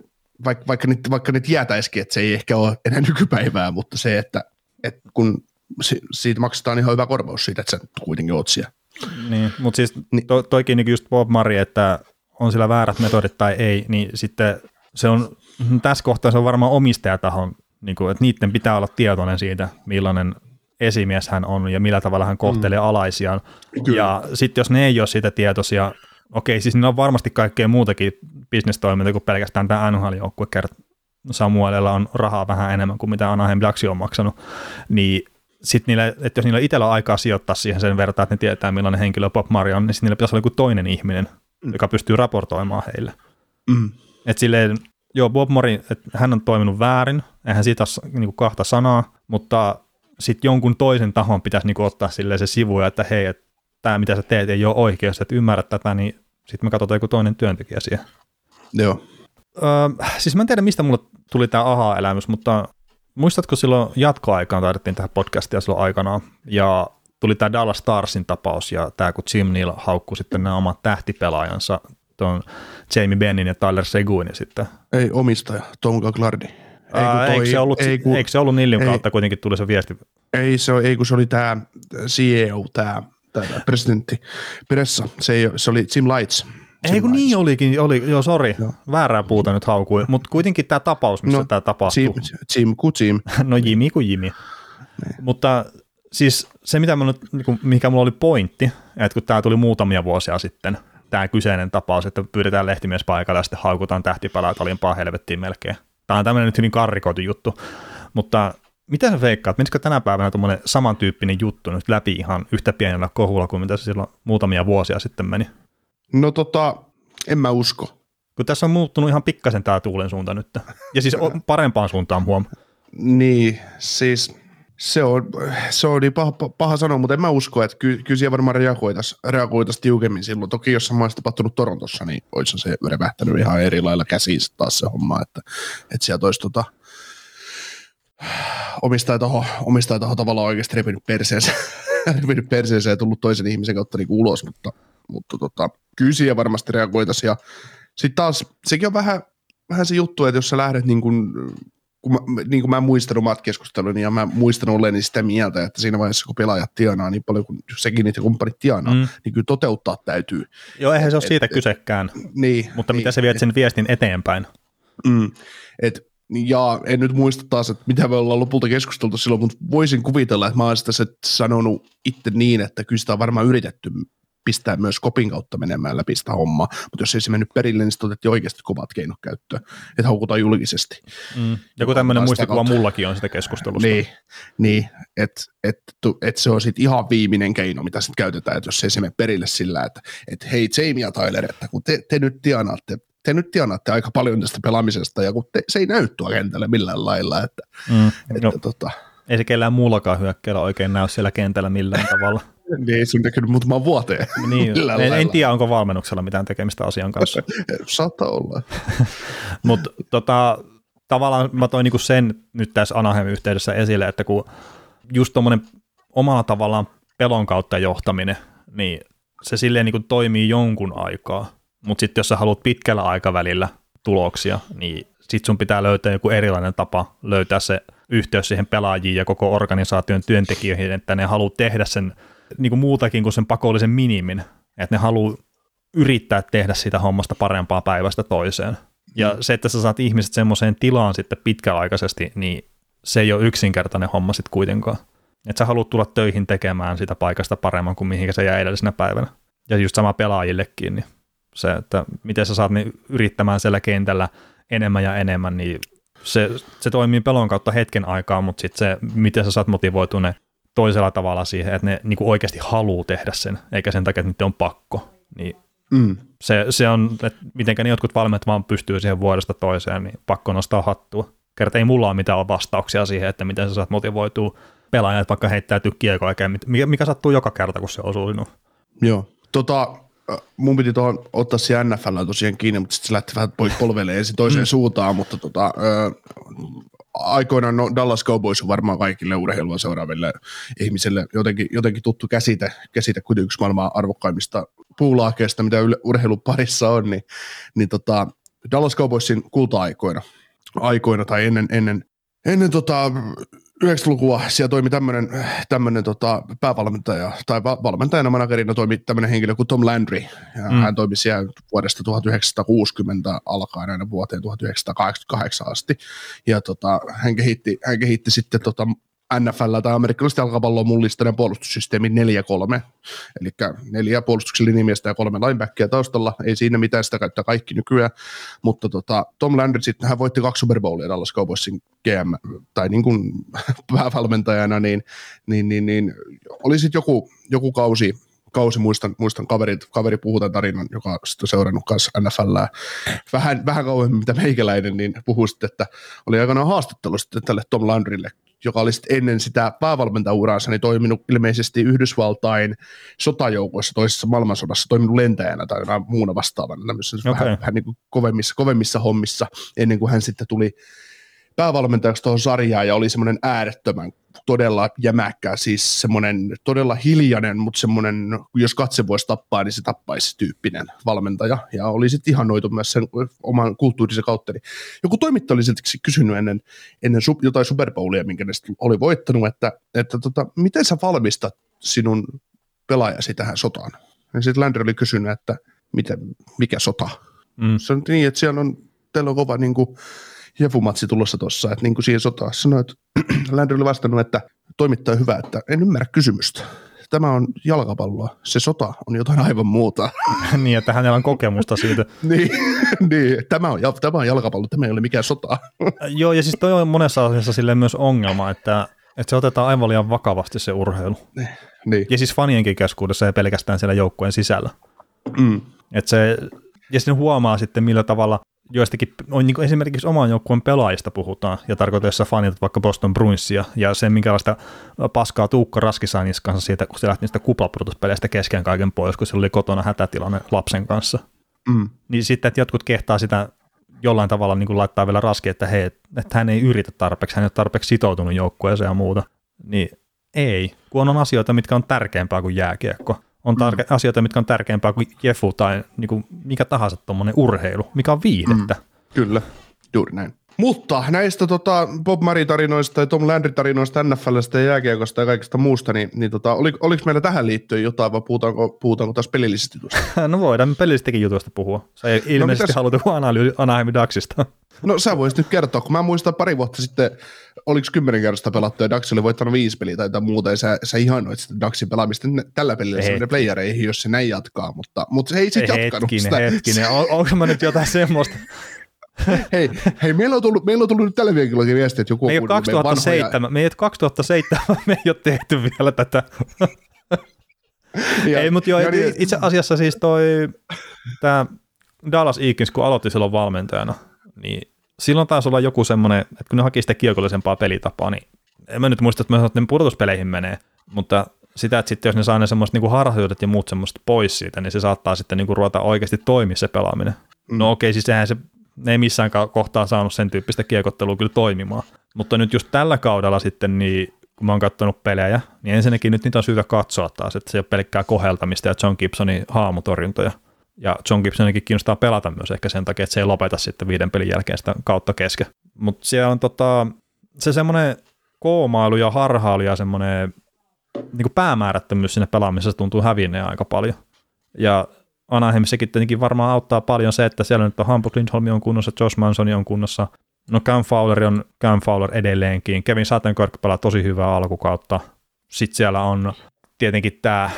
vaikka, vaikka, ne, vaikka ne tietäisikin, että se ei ehkä ole enää nykypäivää, mutta se, että, että kun si, siitä maksetaan ihan hyvä korvaus siitä, että sä kuitenkin oot siellä. Niin, mutta siis Niin. to, toikin niin just Bob Murray, että on sillä väärät metodit tai ei, niin sitten se on, tässä kohtaa se on varmaan omistajatahon, niin kuin, että niiden pitää olla tietoinen siitä, millainen esimies hän on ja millä tavalla hän kohtelee mm. alaisiaan. Kyllä. Ja sitten jos ne ei ole siitä tietoisia, okei, siis niillä on varmasti kaikkea muutakin bisnestoimintaa kuin pelkästään tämä NHL-joukkue, kerta Samuelilla on rahaa vähän enemmän kuin mitä Anaheim Ducks on maksanut, niin sitten niille, että jos niillä itsellä on aikaa sijoittaa siihen sen verran, että ne tietää millainen henkilö Bob Murray on, niin sitten niillä pitäisi olla joku toinen ihminen, mm. joka pystyy raportoimaan heille. Mm. Et silleen, joo, Bob Murray, että hän on toiminut väärin, eihän siitä ole niinku kahta sanaa, mutta sitten jonkun toisen tahon pitäisi niinku ottaa se sivu, että hei, että tämä mitä sä teet ei ole oikein, jos et ymmärrä tätä, niin sitten me katsotaan joku toinen työntekijä siihen. Joo. Öö, siis mä en tiedä, mistä mulle tuli tämä aha-elämys, mutta muistatko silloin jatkoaikaan, taidettiin tähän podcastia silloin aikanaan, ja tuli tämä Dallas Starsin tapaus, ja tämä kun Jim Neal haukkui sitten nämä omat tähtipelaajansa, tuon Jamie Bennin ja Tyler Seguinin sitten. Ei omistaja, Tom Gaglardi. Ei, Aa, eikö, se ollut, ei, kun, eikö se ollut Nillin ei. kautta kuitenkin tuli se viesti? Ei, se, ei kun se oli tämä CEO, tämä presidentti Peressa. Se, ei, se oli Jim Lights. Ei kun niin olikin, oli, joo sori, Joo. väärää puuta nyt haukui, mutta kuitenkin tämä tapaus, missä No, tämä tapahtui. Jim, Jim kuin Jim. [LAUGHS] No Jimi kuin Jimi. Mutta siis se, mitä mä nyt, niin mikä mulla oli pointti, että kun tämä tuli muutamia vuosia sitten, tämä kyseinen tapaus, että pyydetään lehtimies paikalle ja sitten haukutaan tähtipälät alimpaa helvettiin melkein. Tämä on tämmöinen nyt hyvin karrikoitu juttu, mutta mitä sä veikkaat, menisikö tänä päivänä tuommoinen samantyyppinen juttu nyt läpi ihan yhtä pienellä kohulla kuin mitä se silloin muutamia vuosia sitten meni? No tota, en mä usko. Kun tässä on muuttunut ihan pikkasen tämä tuulen suunta nyt. Ja siis parempaan suuntaan huom. Niin, siis se on, se on niin paha, paha sanoa, mutta en mä usko, että ky, kyllä siellä varmaan reagoitaisiin reagoitais tiukemmin silloin. Toki jos sama olisi tapahtunut Torontossa, niin olisi se revähtänyt ihan eri lailla käsiin taas se homma, että, että sieltä olisi tota, omistaja toho, omistaja toho tavallaan oikeasti repinyt perseensä, [LAUGHS] repinyt perseensä ja tullut toisen ihmisen kautta niin ulos, mutta, mutta tota, kyllä siellä varmasti reagoitaisiin. Ja sitten taas sekin on vähän, vähän se juttu, että jos sä lähdet niin kuin kun mä, niin kuin mä muistan omat keskusteluni ja mä muistan olleeni sitä mieltä, että siinä vaiheessa kun pelaajat tienaa niin paljon kuin sekin niitä kumppanit tienaa, mm. niin kyllä toteuttaa täytyy. Joo, eihän se ole siitä et, kysekään, niin, mutta niin, miten sä viet sen viestin eteenpäin. Mm, et, ja en nyt muista taas, että mitä me ollaan lopulta keskusteltu silloin, mutta voisin kuvitella, että mä olisin sitä sanonut itse niin, että kyllä sitä on varmaan yritetty pistää myös kopin kautta menemään läpi sitä hommaa, mutta jos ei se mennyt perille, niin sitten otettiin oikeasti kovat keinot käyttöön, että haukutaan julkisesti. Mm. Joku tämmöinen muistikuva mullakin on sitä keskustelusta. Niin, niin että et, et se on sitten ihan viimeinen keino, mitä sitten käytetään, että jos ei se mene perille sillä, että et hei Jamie ja Tyler, että kun te, te nyt tienaatte te nyt tienaatte aika paljon tästä pelaamisesta, ja kun te, se ei näy tuolla kentällä millään lailla, että, mm, että no, tota, ei se kellään muullakaan hyökkäillä oikein näy siellä kentällä millään [LAUGHS] tavalla. Niin, se on näkynyt muutamaan vuoteen. niin, [LAUGHS] en, en, tiedä, onko valmennuksella mitään tekemistä asian kanssa. [LAUGHS] Saattaa olla. [LAUGHS] Mutta tota, tavallaan mä toin niinku sen nyt tässä Anaheimin yhteydessä esille, että kun just tuommoinen omalla tavallaan pelon kautta johtaminen, niin se silleen niinku toimii jonkun aikaa, mutta sitten jos sä haluat pitkällä aikavälillä tuloksia, niin sit sun pitää löytää joku erilainen tapa löytää se yhteys siihen pelaajiin ja koko organisaation työntekijöihin, että ne haluaa tehdä sen niin kuin muutakin kuin sen pakollisen minimin, että ne haluaa yrittää tehdä sitä hommasta parempaa päivästä toiseen. Ja mm. se, että sä saat ihmiset semmoiseen tilaan sitten pitkäaikaisesti, niin se ei ole yksinkertainen homma sitten kuitenkaan. Että sä haluat tulla töihin tekemään sitä paikasta paremman kuin mihinkä se jäi edellisenä päivänä. Ja just sama pelaajillekin, niin se, että miten sä saat niin yrittämään siellä kentällä enemmän ja enemmän, niin se, se toimii pelon kautta hetken aikaa, mutta sitten se, miten sä saat motivoituneen toisella tavalla siihen, että ne niin kuin oikeasti haluaa tehdä sen, eikä sen takia, että niiden on pakko. Niin mm. se, se on, että mitenkä ne jotkut valmentajat vaan pystyy siihen vuodesta toiseen, niin pakko nostaa hattua. Kerta ei mulla ole mitään vastauksia siihen, että miten sä saat motivoitua pelaajat vaikka heittäytyy kiekoa, mikä, mikä sattuu joka kerta, kun se osuu sinuun. Joo. Tota, mun piti tuohon ottaa se NFL tosiaan kiinni, mutta sitten se lähti vähän pois polveleen ensin toiseen mm. suuntaan, mutta tota, ö, aikoinaan no Dallas Cowboys on varmaan kaikille urheilua seuraaville ihmisille jotenkin, jotenkin tuttu käsite, käsite kuitenkin yksi maailman arvokkaimmista puulaakeista, mitä urheilun parissa on, niin, niin tota, Dallas Cowboysin kulta-aikoina aikoina tai ennen, ennen, ennen tota, 90-lukua siellä toimi tämmöinen tämmönen tota, päävalmentaja, tai va- valmentajana managerina toimi tämmöinen henkilö kuin Tom Landry, ja mm. hän toimi siellä vuodesta 1960 alkaen aina vuoteen 1988 asti, ja tota, hän, kehitti, hän kehitti sitten tota, NFL tai amerikkalaista jalkapalloa mullistaneen puolustussysteemi 4-3, eli neljä puolustuksen linimiestä ja kolme linebackia taustalla, ei siinä mitään, sitä käyttää kaikki nykyään, mutta tota, Tom Landry sitten, hän voitti kaksi Super Bowlia Dallas Cowboysin GM, tai niin kuin [LAUGHS] päävalmentajana, niin, niin, niin, niin oli sitten joku, joku kausi, kausi, muistan, muistan kaveri, kaveri puhuu tämän tarinan, joka on seurannut kanssa NFLää vähän, vähän kauemmin mitä meikäläinen, niin puhuu sitten, että oli aikanaan haastattelu sitten tälle Tom Landrylle joka oli ennen sitä päävalmentajuuraansa niin toiminut ilmeisesti Yhdysvaltain sotajoukoissa toisessa maailmansodassa, toiminut lentäjänä tai muuna vastaavana, okay. vähän, vähän niin kuin kovemmissa, kovemmissa hommissa, ennen kuin hän sitten tuli päävalmentajaksi tuohon sarjaan ja oli semmoinen äärettömän todella jämäkkä, siis semmoinen todella hiljainen, mutta semmoinen, jos katse voisi tappaa, niin se tappaisi tyyppinen valmentaja. Ja oli sitten ihanoitu myös sen oman kulttuurisen kautta. Niin joku toimittaja oli silti kysynyt ennen, ennen sub, jotain Super Bowlia, minkä ne oli voittanut, että, että tota, miten sä valmistat sinun pelaajasi tähän sotaan? Ja sitten Landry oli kysynyt, että miten, mikä sota? Mm. Se on niin, että siellä on, teillä on kova niin kuin, jefumatsi tulossa tuossa, että niin kuin siihen sotaan sanoi, että [CLEARS THROAT] Landry oli vastannut, että toimittaja hyvä, että en ymmärrä kysymystä. Tämä on jalkapalloa, se sota on jotain aivan muuta. [LAUGHS] niin, että hänellä on kokemusta siitä. [LAUGHS] niin, niin, tämä on, tämä on jalkapallo, tämä ei ole mikään sota. [LAUGHS] Joo, ja siis toi on monessa asiassa sille myös ongelma, että, että se otetaan aivan liian vakavasti se urheilu. Niin. niin. Ja siis fanienkin keskuudessa ja pelkästään siellä joukkueen sisällä. Mm. Että se, ja sitten huomaa sitten, millä tavalla joistakin, on niin esimerkiksi oman joukkueen pelaajista puhutaan, ja sä fanit vaikka Boston Bruinsia, ja se minkälaista paskaa Tuukka Raski sai kanssa siitä, kun se lähti niistä kuplapudotuspeleistä kesken kaiken pois, kun se oli kotona hätätilanne lapsen kanssa. Mm. Niin sitten, että jotkut kehtaa sitä jollain tavalla niin kuin laittaa vielä raski, että hei, että hän ei yritä tarpeeksi, hän ei ole tarpeeksi sitoutunut joukkueeseen ja muuta. Niin ei, kun on asioita, mitkä on tärkeämpää kuin jääkiekko. On tarke- mm. asioita, mitkä on tärkeämpää kuin Jefu tai niin kuin mikä tahansa tuommoinen urheilu, mikä on viihdettä. Mm. Kyllä, juuri näin. Mutta näistä tota, Bob Murray-tarinoista ja Tom Landry-tarinoista NFLstä ja jääkiekosta ja kaikesta muusta, niin, niin tota, oli, oliko meillä tähän liittyen jotain vai puhutaanko, puhutaanko taas pelillisistä jutuista? [LAUGHS] no voidaan pelillistäkin jutuista puhua. Se ei no ilmeisesti no, haluta analyysi Anaheim Ducksista. [LAUGHS] No sä voisit nyt kertoa, kun mä muistan pari vuotta sitten, oliko kymmenen kertaa pelattu ja Dax oli voittanut viisi peliä tai jotain muuta, ja sä, sä ihanoit sitä Daxin pelaamista tällä pelillä sinne playereihin, jos se näin jatkaa, mutta, mutta se ei sitten jatkanut hetkinen, sitä. Hetkinen, on, onko mä nyt jotain semmoista? [LAUGHS] [LAUGHS] hei, hei meillä, on tullut, meillä on tullut nyt tällä viikolla viesti, että joku me ei, 2007, vanhoja... me ei 2007, [LAUGHS] me ei ole tehty vielä tätä. ja, ei, mutta joo, ja niin, itse asiassa siis toi, tämä Dallas Eakins, kun aloitti silloin valmentajana, niin silloin taisi olla joku semmoinen, että kun ne haki sitä kiekollisempaa pelitapaa, niin en mä nyt muista, että, mä että ne pudotuspeleihin menee, mutta sitä, että sitten jos ne saa ne semmoiset niin harhaisuudet ja muut semmoista pois siitä, niin se saattaa sitten niin kuin ruveta oikeasti toimia se pelaaminen. Mm. No okei, okay, siis sehän se ne ei missään kohtaa saanut sen tyyppistä kiekottelua kyllä toimimaan. Mutta nyt just tällä kaudella sitten, niin kun mä oon katsonut pelejä, niin ensinnäkin nyt niitä on syytä katsoa taas, että se ei ole pelkkää koheltamista ja John Gibsonin haamutorjuntoja. Ja John Gibsonikin kiinnostaa pelata myös ehkä sen takia, että se ei lopeta sitten viiden pelin jälkeen sitä kautta kesken. Mutta siellä on tota, se semmoinen koomailu ja harhailu ja semmoinen niin päämäärättömyys sinne pelaamisessa tuntuu hävinneen aika paljon. Ja Anaheimissakin tietenkin varmaan auttaa paljon se, että siellä nyt on Hampus Lindholm on kunnossa, Josh Manson on kunnossa, no Cam Fowler on Cam Fowler edelleenkin, Kevin Sattenkirk pelaa tosi hyvää alkukautta, sitten siellä on tietenkin tämä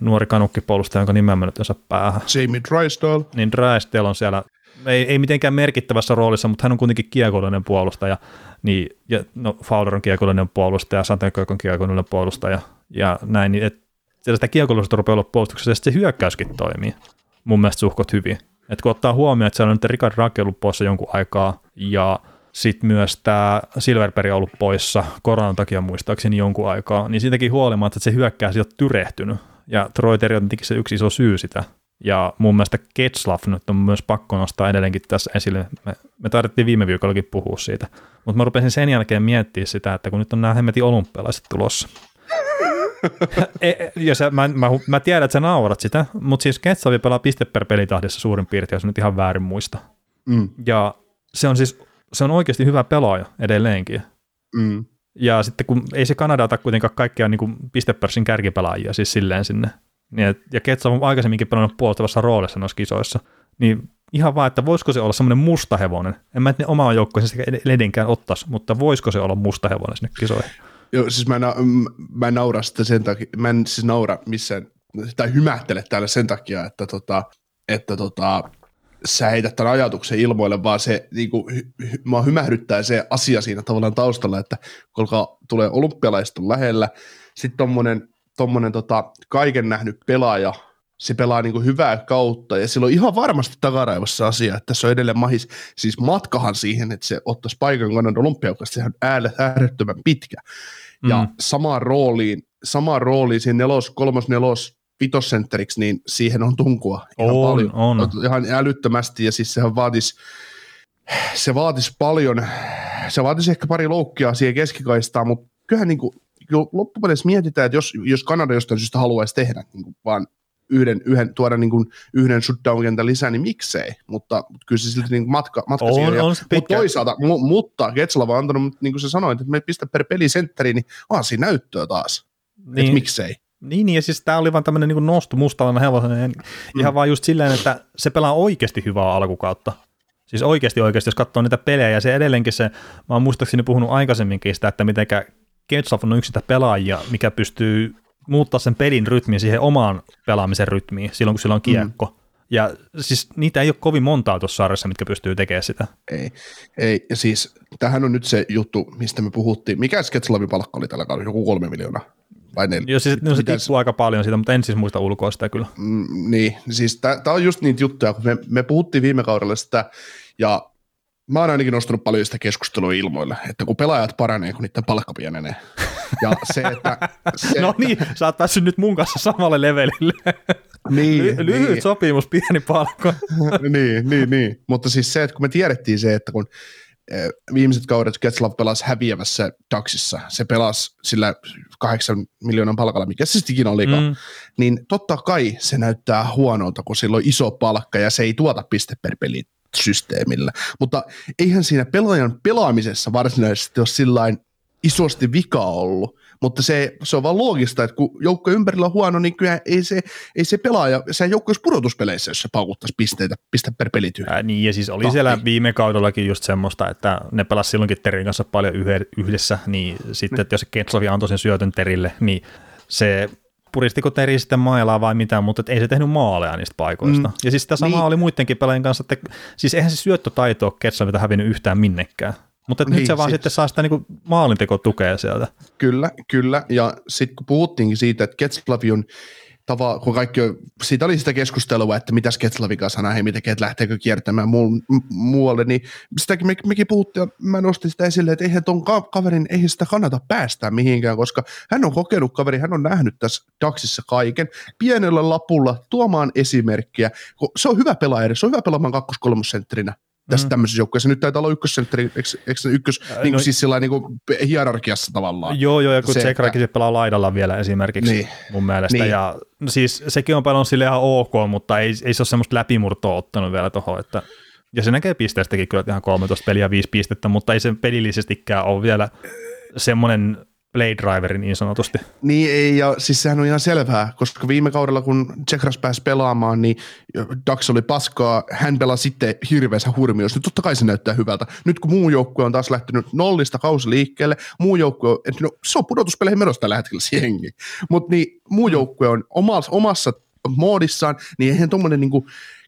nuori kanukkipuolustaja, jonka nimeä nyt osaa päähän. Jamie Drysdale. Niin Drysdale on siellä, ei, ei mitenkään merkittävässä roolissa, mutta hän on kuitenkin kiekollinen puolustaja, niin, ja no, Fowler on kiekollinen puolustaja, Sattenkirk on kiekollinen puolustaja, ja näin, niin et siellä sitä kiekollisuutta rupeaa olla puolustuksessa, ja se hyökkäyskin toimii mun mielestä suhkot hyvin. Et kun ottaa huomioon, että siellä on nyt Rikard Rake ollut poissa jonkun aikaa, ja sitten myös tämä Silverberg on ollut poissa koronan takia muistaakseni jonkun aikaa, niin siitäkin huolimatta, että se hyökkää on tyrehtynyt. Ja Troiteri on se yksi iso syy sitä. Ja mun mielestä Ketslaff nyt on myös pakko nostaa edelleenkin tässä esille. Me, me tarvittiin viime viikollakin puhua siitä. Mutta mä rupesin sen jälkeen miettimään sitä, että kun nyt on nämä hemmetin olympialaiset tulossa, [LAUGHS] ja sä, mä, mä, mä, tiedän, että sä naurat sitä, mutta siis Ketsavi pelaa piste per pelitahdissa suurin piirtein, jos nyt ihan väärin muista. Mm. Ja se on siis se on oikeasti hyvä pelaaja edelleenkin. Mm. Ja sitten kun ei se Kanada ota kuitenkaan kaikkia niin pistepörssin kärkipelaajia siis silleen sinne. Niin, ja Ketsa on aikaisemminkin pelannut puolustavassa roolissa noissa kisoissa. Niin ihan vaan, että voisiko se olla semmoinen musta hevonen. En mä ne omaa joukkueensa edenkään ottaisi, mutta voisiko se olla musta hevonen sinne kisoihin? Joo, siis mä, na- mä en naura sitä sen takia, mä en siis naura missään, tai hymähtele täällä sen takia, että, tota, että tota, sä heität tämän ajatuksen ilmoille, vaan se niin kuin, hy, hy, mä hymähdyttää se asia siinä tavallaan taustalla, että kun tulee olympialaiset lähellä, sitten tommonen, tommonen tota, kaiken nähnyt pelaaja, se pelaa niin hyvää kautta, ja silloin ihan varmasti takaraivossa asia, että tässä on edelleen mahis, siis matkahan siihen, että se ottaisi paikan Kanadan olympiaukasta, sehän on äärettömän pitkä, ja mm. samaan rooliin, samaan rooliin siinä nelos, kolmos, nelos, vitosentteriksi, niin siihen on tunkua ihan on, paljon. On. Ihan älyttömästi, ja siis sehän vaatisi, se vaatisi paljon, se vaatisi ehkä pari loukkia siihen keskikaistaan, mutta kyllähän niin kuin, loppupeleissä mietitään, että jos, jos Kanada jostain syystä haluaisi tehdä niin kuin vaan yhden, yhden, tuoda niin kuin yhden shutdown-kentän lisää, niin miksei, mutta, kyllä se silti niin matka, matka on, siihen. On mutta toisaalta, mu, mutta Getslava on antanut, niin kuin sä sanoit, että me pistä per peli sentteri, niin on siinä näyttöä taas, niin. että miksei. Niin, niin, ja siis tämä oli vaan tämmöinen niin nostu mustalla hevosen, mm. ihan vaan just silleen, että se pelaa oikeasti hyvää alkukautta. Siis oikeasti oikeasti, jos katsoo niitä pelejä, ja se edelleenkin se, mä oon muistaakseni puhunut aikaisemminkin sitä, että miten Ketsoff on yksi sitä pelaajia, mikä pystyy muuttaa sen pelin rytmiin siihen omaan pelaamisen rytmiin silloin, kun sillä on kiekko. Mm. Ja siis niitä ei ole kovin montaa tuossa sarjassa, mitkä pystyy tekemään sitä. Ei, ei. ja siis tähän on nyt se juttu, mistä me puhuttiin. Mikä Sketslavin palkka oli tällä kaudella? Joku kolme miljoonaa? vai neljä? Joo, siis no, se tippuu aika paljon siitä, mutta en siis muista ulkoa sitä kyllä. Mm, niin, siis tämä on just niitä juttuja, kun me, me puhuttiin viime kaudella sitä, ja mä oon ainakin nostanut paljon sitä keskustelua ilmoille, että kun pelaajat paranee, kun niiden palkka pienenee. Ja se, että... Se, no niin, sä oot päässyt nyt mun kanssa samalle levelille. Niin, Ly- lyhyt niin. sopimus, pieni palkka. [LAUGHS] niin, niin, niin. Mutta siis se, että kun me tiedettiin se, että kun eh, viimeiset kaudet Getslav pelasi häviävässä Daxissa, se pelasi sillä kahdeksan miljoonan palkalla, mikä se sitten ikinä olikaan, mm. niin totta kai se näyttää huonolta, kun sillä on iso palkka ja se ei tuota piste per peli systeemillä. Mutta eihän siinä pelaajan pelaamisessa varsinaisesti ole sillain isosti vika ollut, mutta se, se on vaan loogista, että kun joukko ympärillä on huono, niin kyllä ei se, ei se pelaaja, se joukko olisi pudotuspeleissä, jos se paukuttaisi pisteitä, piste per peli tyhjä. Ää, niin, ja siis oli Tahti. siellä viime kaudellakin just semmoista, että ne pelasivat silloinkin Terin kanssa paljon yhdessä, niin sitten, että jos Ketsovi antoi sen syötön Terille, niin se puristiko Teri sitten mailaa vai mitä, mutta ei se tehnyt maaleja niistä paikoista. Mm. Ja siis sitä samaa niin. oli muidenkin pelaajien kanssa, että siis eihän se syöttötaito ole Ketsovilta hävinnyt yhtään minnekään. Mutta niin, nyt se vaan sit... sitten saa sitä niinku maalintekotukea sieltä. Kyllä, kyllä. Ja sitten kun puhuttiinkin siitä, että Ketslavi on tava, kun kaikki on, siitä oli sitä keskustelua, että mitä Sketlavin kanssa nähdään, miten ket lähteekö kiertämään mu- muualle, niin sitäkin me, mekin puhuttiin, ja mä nostin sitä esille, että eihän ton ka- kaverin, eihän sitä kannata päästää mihinkään, koska hän on kokenut kaveri, hän on nähnyt tässä Daxissa kaiken, pienellä lapulla tuomaan esimerkkiä, se on hyvä pelaaja, se on hyvä pelaamaan kakkos-kolmosentterinä, tässä mm. tämmöisessä joukkueessa. Nyt taitaa olla ykkössentteri, eikö, eikö se ykkös, äh, niin kuin no, siis sillä niin kuin hierarkiassa tavallaan. Joo, joo, ja kun Tsekrakin että... pelaa laidalla vielä esimerkiksi niin. mun mielestä. Niin. Ja no siis sekin on pelannut sille ihan ok, mutta ei, ei se ole semmoista läpimurtoa ottanut vielä tuohon, että ja se näkee pisteestäkin kyllä ihan 13 peliä 5 pistettä, mutta ei se pelillisestikään ole vielä semmoinen play driveri niin sanotusti. Niin ei, ja siis sehän on ihan selvää, koska viime kaudella kun Tsekras pääsi pelaamaan, niin Dax oli paskaa, hän pelasi sitten hirveässä hurmiossa, niin totta kai se näyttää hyvältä. Nyt kun muu joukkue on taas lähtenyt nollista kausi liikkeelle, muu joukkue, no se on pudotuspeleihin menossa tällä hetkellä se jengi, mutta niin muu joukkue on omassa, omassa moodissaan, niin eihän tuommoinen niin kuin,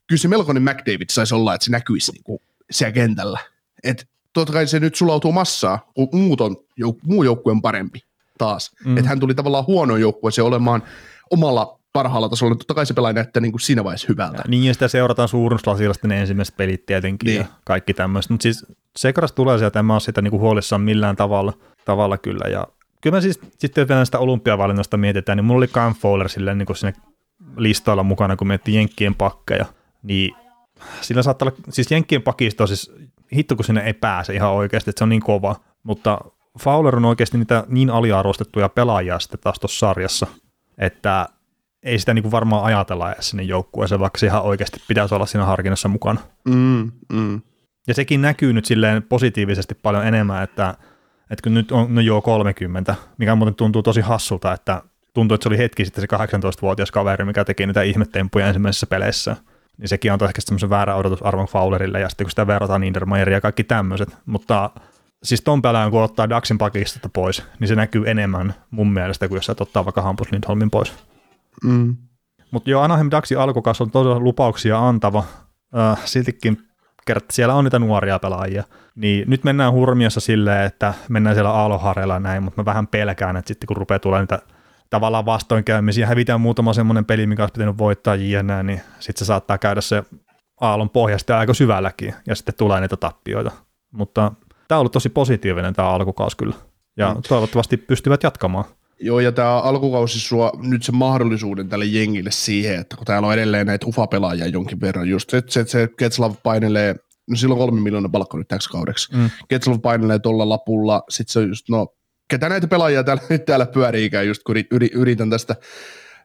kyllä se melkoinen McDavid saisi olla, että se näkyisi niin kuin siellä kentällä. Et totta kai se nyt sulautuu massaa, kun muut on, jouk- muu joukkue on parempi taas. Mm. Että hän tuli tavallaan huono se olemaan omalla parhaalla tasolla, totta kai se pelaa näyttää niin kuin siinä vaiheessa hyvältä. Ja, niin, ja sitä seurataan suurennuslasilla ne ensimmäiset pelit tietenkin niin. ja kaikki tämmöistä. Mutta siis Sekras tulee sieltä, en mä ole sitä niin kuin huolissaan millään tavalla, tavalla kyllä. Ja kyllä mä siis sitten vielä sitä olympiavalinnosta mietitään, niin mulla oli Cam Fowler silleen niin kuin sinne listoilla mukana, kun miettii Jenkkien pakkeja, niin sillä saattaa olla, siis Jenkkien pakisto siis hitto kun sinne ei pääse ihan oikeasti, että se on niin kova, mutta Fowler on oikeasti niitä niin aliarvostettuja pelaajia sitten taas tuossa sarjassa, että ei sitä niin kuin varmaan ajatella edes sinne joukkueeseen, vaikka se ihan oikeasti pitäisi olla siinä harkinnassa mukana. Mm, mm. Ja sekin näkyy nyt silleen positiivisesti paljon enemmän, että, että kun nyt on no joo 30, mikä muuten tuntuu tosi hassulta, että tuntuu, että se oli hetki sitten se 18-vuotias kaveri, mikä teki niitä ihmettempuja ensimmäisessä peleissä niin sekin antaa ehkä semmoisen väärän odotusarvon Fowlerille, ja sitten kun sitä verrataan Niedermayeria ja kaikki tämmöiset, mutta siis ton pelaajan kun ottaa Daxin pakista pois, niin se näkyy enemmän mun mielestä kuin jos sä ottaa vaikka Hampus Lindholmin pois. Mm. Mutta joo, Anaheim Daxin alkukas on todella lupauksia antava, äh, siltikin kerta siellä on niitä nuoria pelaajia, niin nyt mennään hurmiossa silleen, että mennään siellä aaloharjalla näin, mutta mä vähän pelkään, että sitten kun rupeaa tulemaan niitä tavallaan vastoinkäymisiä, hävitään muutama semmoinen peli, mikä olisi pitänyt voittaa jne, niin sitten se saattaa käydä se aallon pohjasta aika syvälläkin, ja sitten tulee niitä tappioita. Mutta tämä on ollut tosi positiivinen tämä alkukaus kyllä, ja mm. toivottavasti pystyvät jatkamaan. Joo, ja tämä alkukausi suo nyt se mahdollisuuden tälle jengille siihen, että kun täällä on edelleen näitä ufa-pelaajia jonkin verran, just se, että se, se Ketslav painelee, no silloin kolme miljoonaa palkka nyt täksi kaudeksi, mm. Ketslav painelee tuolla lapulla, sitten se on just, no ketä näitä pelaajia täällä, täällä pyöriikään, just kun yritän tästä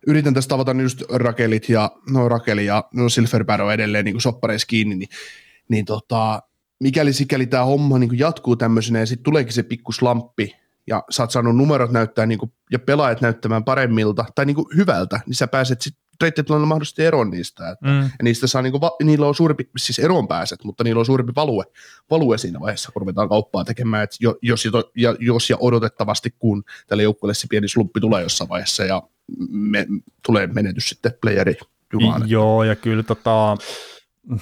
yritän tästä tavata just Rakelit ja, no Rakeli ja no Silverberg on edelleen niin soppareissa kiinni, niin, niin tota, mikäli sikäli tämä homma niin jatkuu tämmöisenä ja sitten tuleekin se pikku slamppi ja sä oot saanut numerot näyttää niin kuin, ja pelaajat näyttämään paremmilta tai niin kuin hyvältä, niin sä pääset sitten on mahdollisesti eroon niistä. Että, mm. Ja niistä saa, niinku, niillä on suurempi, siis eroon pääset, mutta niillä on suurempi value, value siinä vaiheessa, kun ruvetaan kauppaa tekemään, että jos, ja, jos ja odotettavasti, kun tälle joukkueelle se pieni slumpi tulee jossain vaiheessa ja me, tulee menetys sitten playeri junaan. Joo, ja kyllä tota,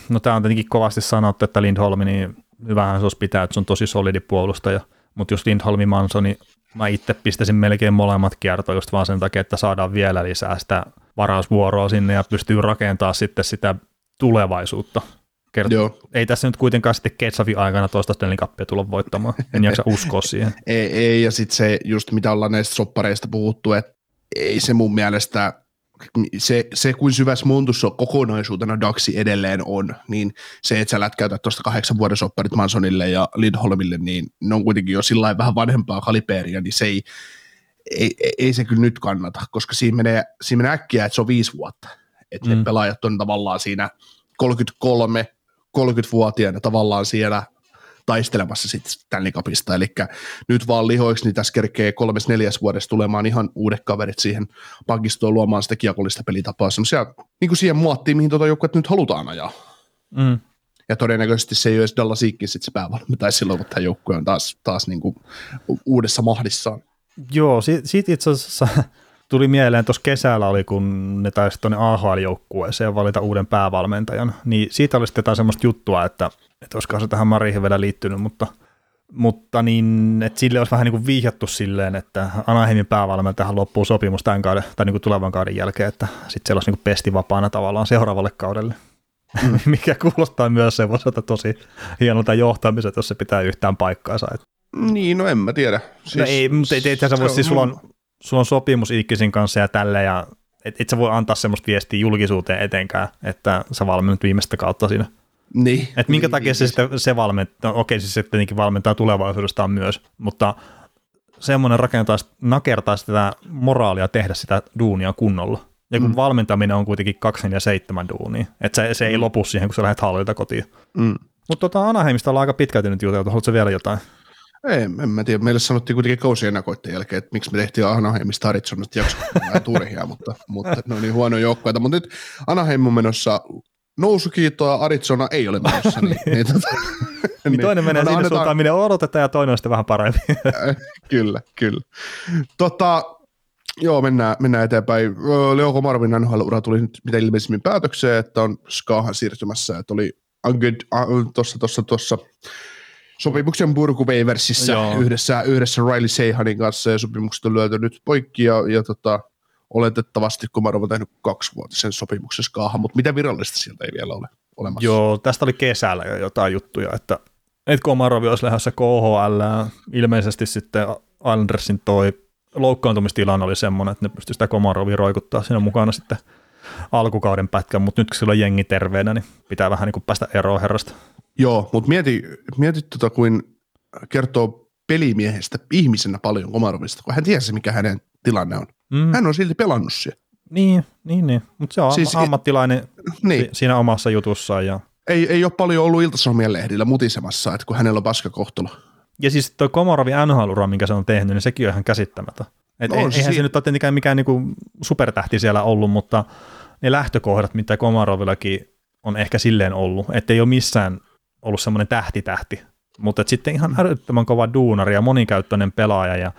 no tämä on tietenkin kovasti sanottu, että Lindholm, niin hyvähän se olisi pitää, että se on tosi solidi puolustaja, mutta just Lindholmi Mansoni, mä itse pistäisin melkein molemmat kiertoa just vaan sen takia, että saadaan vielä lisää sitä varausvuoroa sinne ja pystyy rakentamaan sitten sitä tulevaisuutta. Kert- Joo. Ei tässä nyt kuitenkaan sitten Ketsavin aikana toista Stanley Cupia tulla voittamaan. En jaksa [LAUGHS] uskoa siihen. Ei, ei ja sitten se just mitä ollaan näistä soppareista puhuttu, että ei se mun mielestä, se, se kuin syvässä muntussa kokonaisuutena Daxi edelleen on, niin se, että sä lätkäytät tuosta kahdeksan vuoden sopparit Mansonille ja Lindholmille, niin ne on kuitenkin jo sillä vähän vanhempaa kaliberia, niin se ei, ei, ei, se kyllä nyt kannata, koska siinä menee, siinä menee äkkiä, että se on viisi vuotta. Että mm. ne pelaajat on tavallaan siinä 33, 30-vuotiaana tavallaan siellä taistelemassa sitten Stanley Cupista, eli nyt vaan lihoiksi, niin tässä kerkee kolmes neljäs vuodessa tulemaan ihan uudet kaverit siihen pakistoon luomaan sitä kiekollista pelitapaa, semmoisia niin kuin siihen muottiin, mihin tuota joukkuetta nyt halutaan ajaa. Mm. Ja todennäköisesti se ei ole edes Dallas Eakin sitten se päävalmentaja, silloin, kun tämä joukkue on taas, taas niin kuin uudessa mahdissaan. Joo, siitä, siitä itse asiassa [LAUGHS] tuli mieleen, tuossa kesällä oli, kun ne taisi tuonne AHL-joukkueeseen valita uuden päävalmentajan, niin siitä oli sitten jotain semmoista juttua, että, että olisiko se tähän Marihin vielä liittynyt, mutta, mutta niin, että sille olisi vähän niin kuin vihjattu silleen, että Anaheimin päävalmentajahan loppuu sopimus tämän kauden, tai niin kuin tulevan kauden jälkeen, että sitten se olisi niin kuin pesti vapaana tavallaan seuraavalle kaudelle. Mm. [LAUGHS] Mikä kuulostaa myös semmoiselta tosi hienolta johtamiselta, jos se pitää yhtään paikkaansa. Että. Niin, no en mä tiedä. Siis, no ei, mutta ei, ei, ei, voi, siis sulla on, sulla on sopimus Ikkisin kanssa ja tälle, ja et, et sä voi antaa semmoista viestiä julkisuuteen etenkään, että sä valmennut viimeistä kautta siinä. Niin. Et minkä niin, takia niin, se sitten se valmentaa, no okei siis se tietenkin valmentaa tulevaisuudestaan myös, mutta semmoinen rakentaa, nakertaa sitä moraalia tehdä sitä duunia kunnolla. Ja kun mm. valmentaminen on kuitenkin 2 ja 7 duunia, että se, se ei lopu siihen, kun sä lähdet hallilta kotiin. Mm. Mutta tota Anaheimista ollaan aika pitkälti nyt juteltu, haluatko vielä jotain? Ei, en mä tiedä. Meille sanottiin kuitenkin kausienakoiden jälkeen, että miksi me tehtiin Anaheimista Arizonasta jakso turhia, mutta, mutta ne on niin huono joukkoita. Mutta nyt Anaheim on menossa nousukiitoa, Arizona ei ole menossa. niin, [LAUGHS] niin, tota, niin, toinen menee sinne annetaan... suuntaan, minne odotetaan, ja toinen on sitten vähän parempi. kyllä, kyllä. Tota, Joo, mennään, mennään eteenpäin. Leo Komarvin NHL-ura tuli nyt mitä ilmeisimmin päätökseen, että on Skahan siirtymässä, että oli tuossa, tuossa, tuossa sopimuksen purku yhdessä, yhdessä Riley Seihanin kanssa ja sopimukset on lyöty nyt poikki ja, ja tota, oletettavasti Komarov on tehnyt kaksivuotisen sopimuksen Skahan, mutta mitä virallista sieltä ei vielä ole olemassa? Joo, tästä oli kesällä jo jotain juttuja, että, että Komarov olisi lähdössä KHL, ilmeisesti sitten Andersin toi loukkaantumistilanne oli semmoinen, että ne pystyivät sitä Komarovia roikuttaa siinä mukana sitten alkukauden pätkän, mutta nyt kun sillä on jengi terveenä, niin pitää vähän niin kuin päästä eroon herrasta. Joo, mutta mieti, mieti tota, kuin kertoo pelimiehestä ihmisenä paljon Komarovista, kun hän tiesi, mikä hänen tilanne on. Mm. Hän on silti pelannut siellä. Niin, niin, niin. mutta se on siis ammattilainen niin. siinä omassa jutussaan. Ja... Ei, ei ole paljon ollut iltasomien lehdillä mutisemassa, että kun hänellä on paskakohtalo. Ja siis tuo Komarovi nhl minkä se on tehnyt, niin sekin on ihan käsittämätön. Et no, eihän si- se nyt ole tietenkään mikään niinku supertähti siellä ollut, mutta ne lähtökohdat, mitä Komarovillakin on ehkä silleen ollut, että ei ole missään ollut semmoinen tähti-tähti, mutta sitten ihan älyttömän kova duunari ja monikäyttöinen pelaaja ja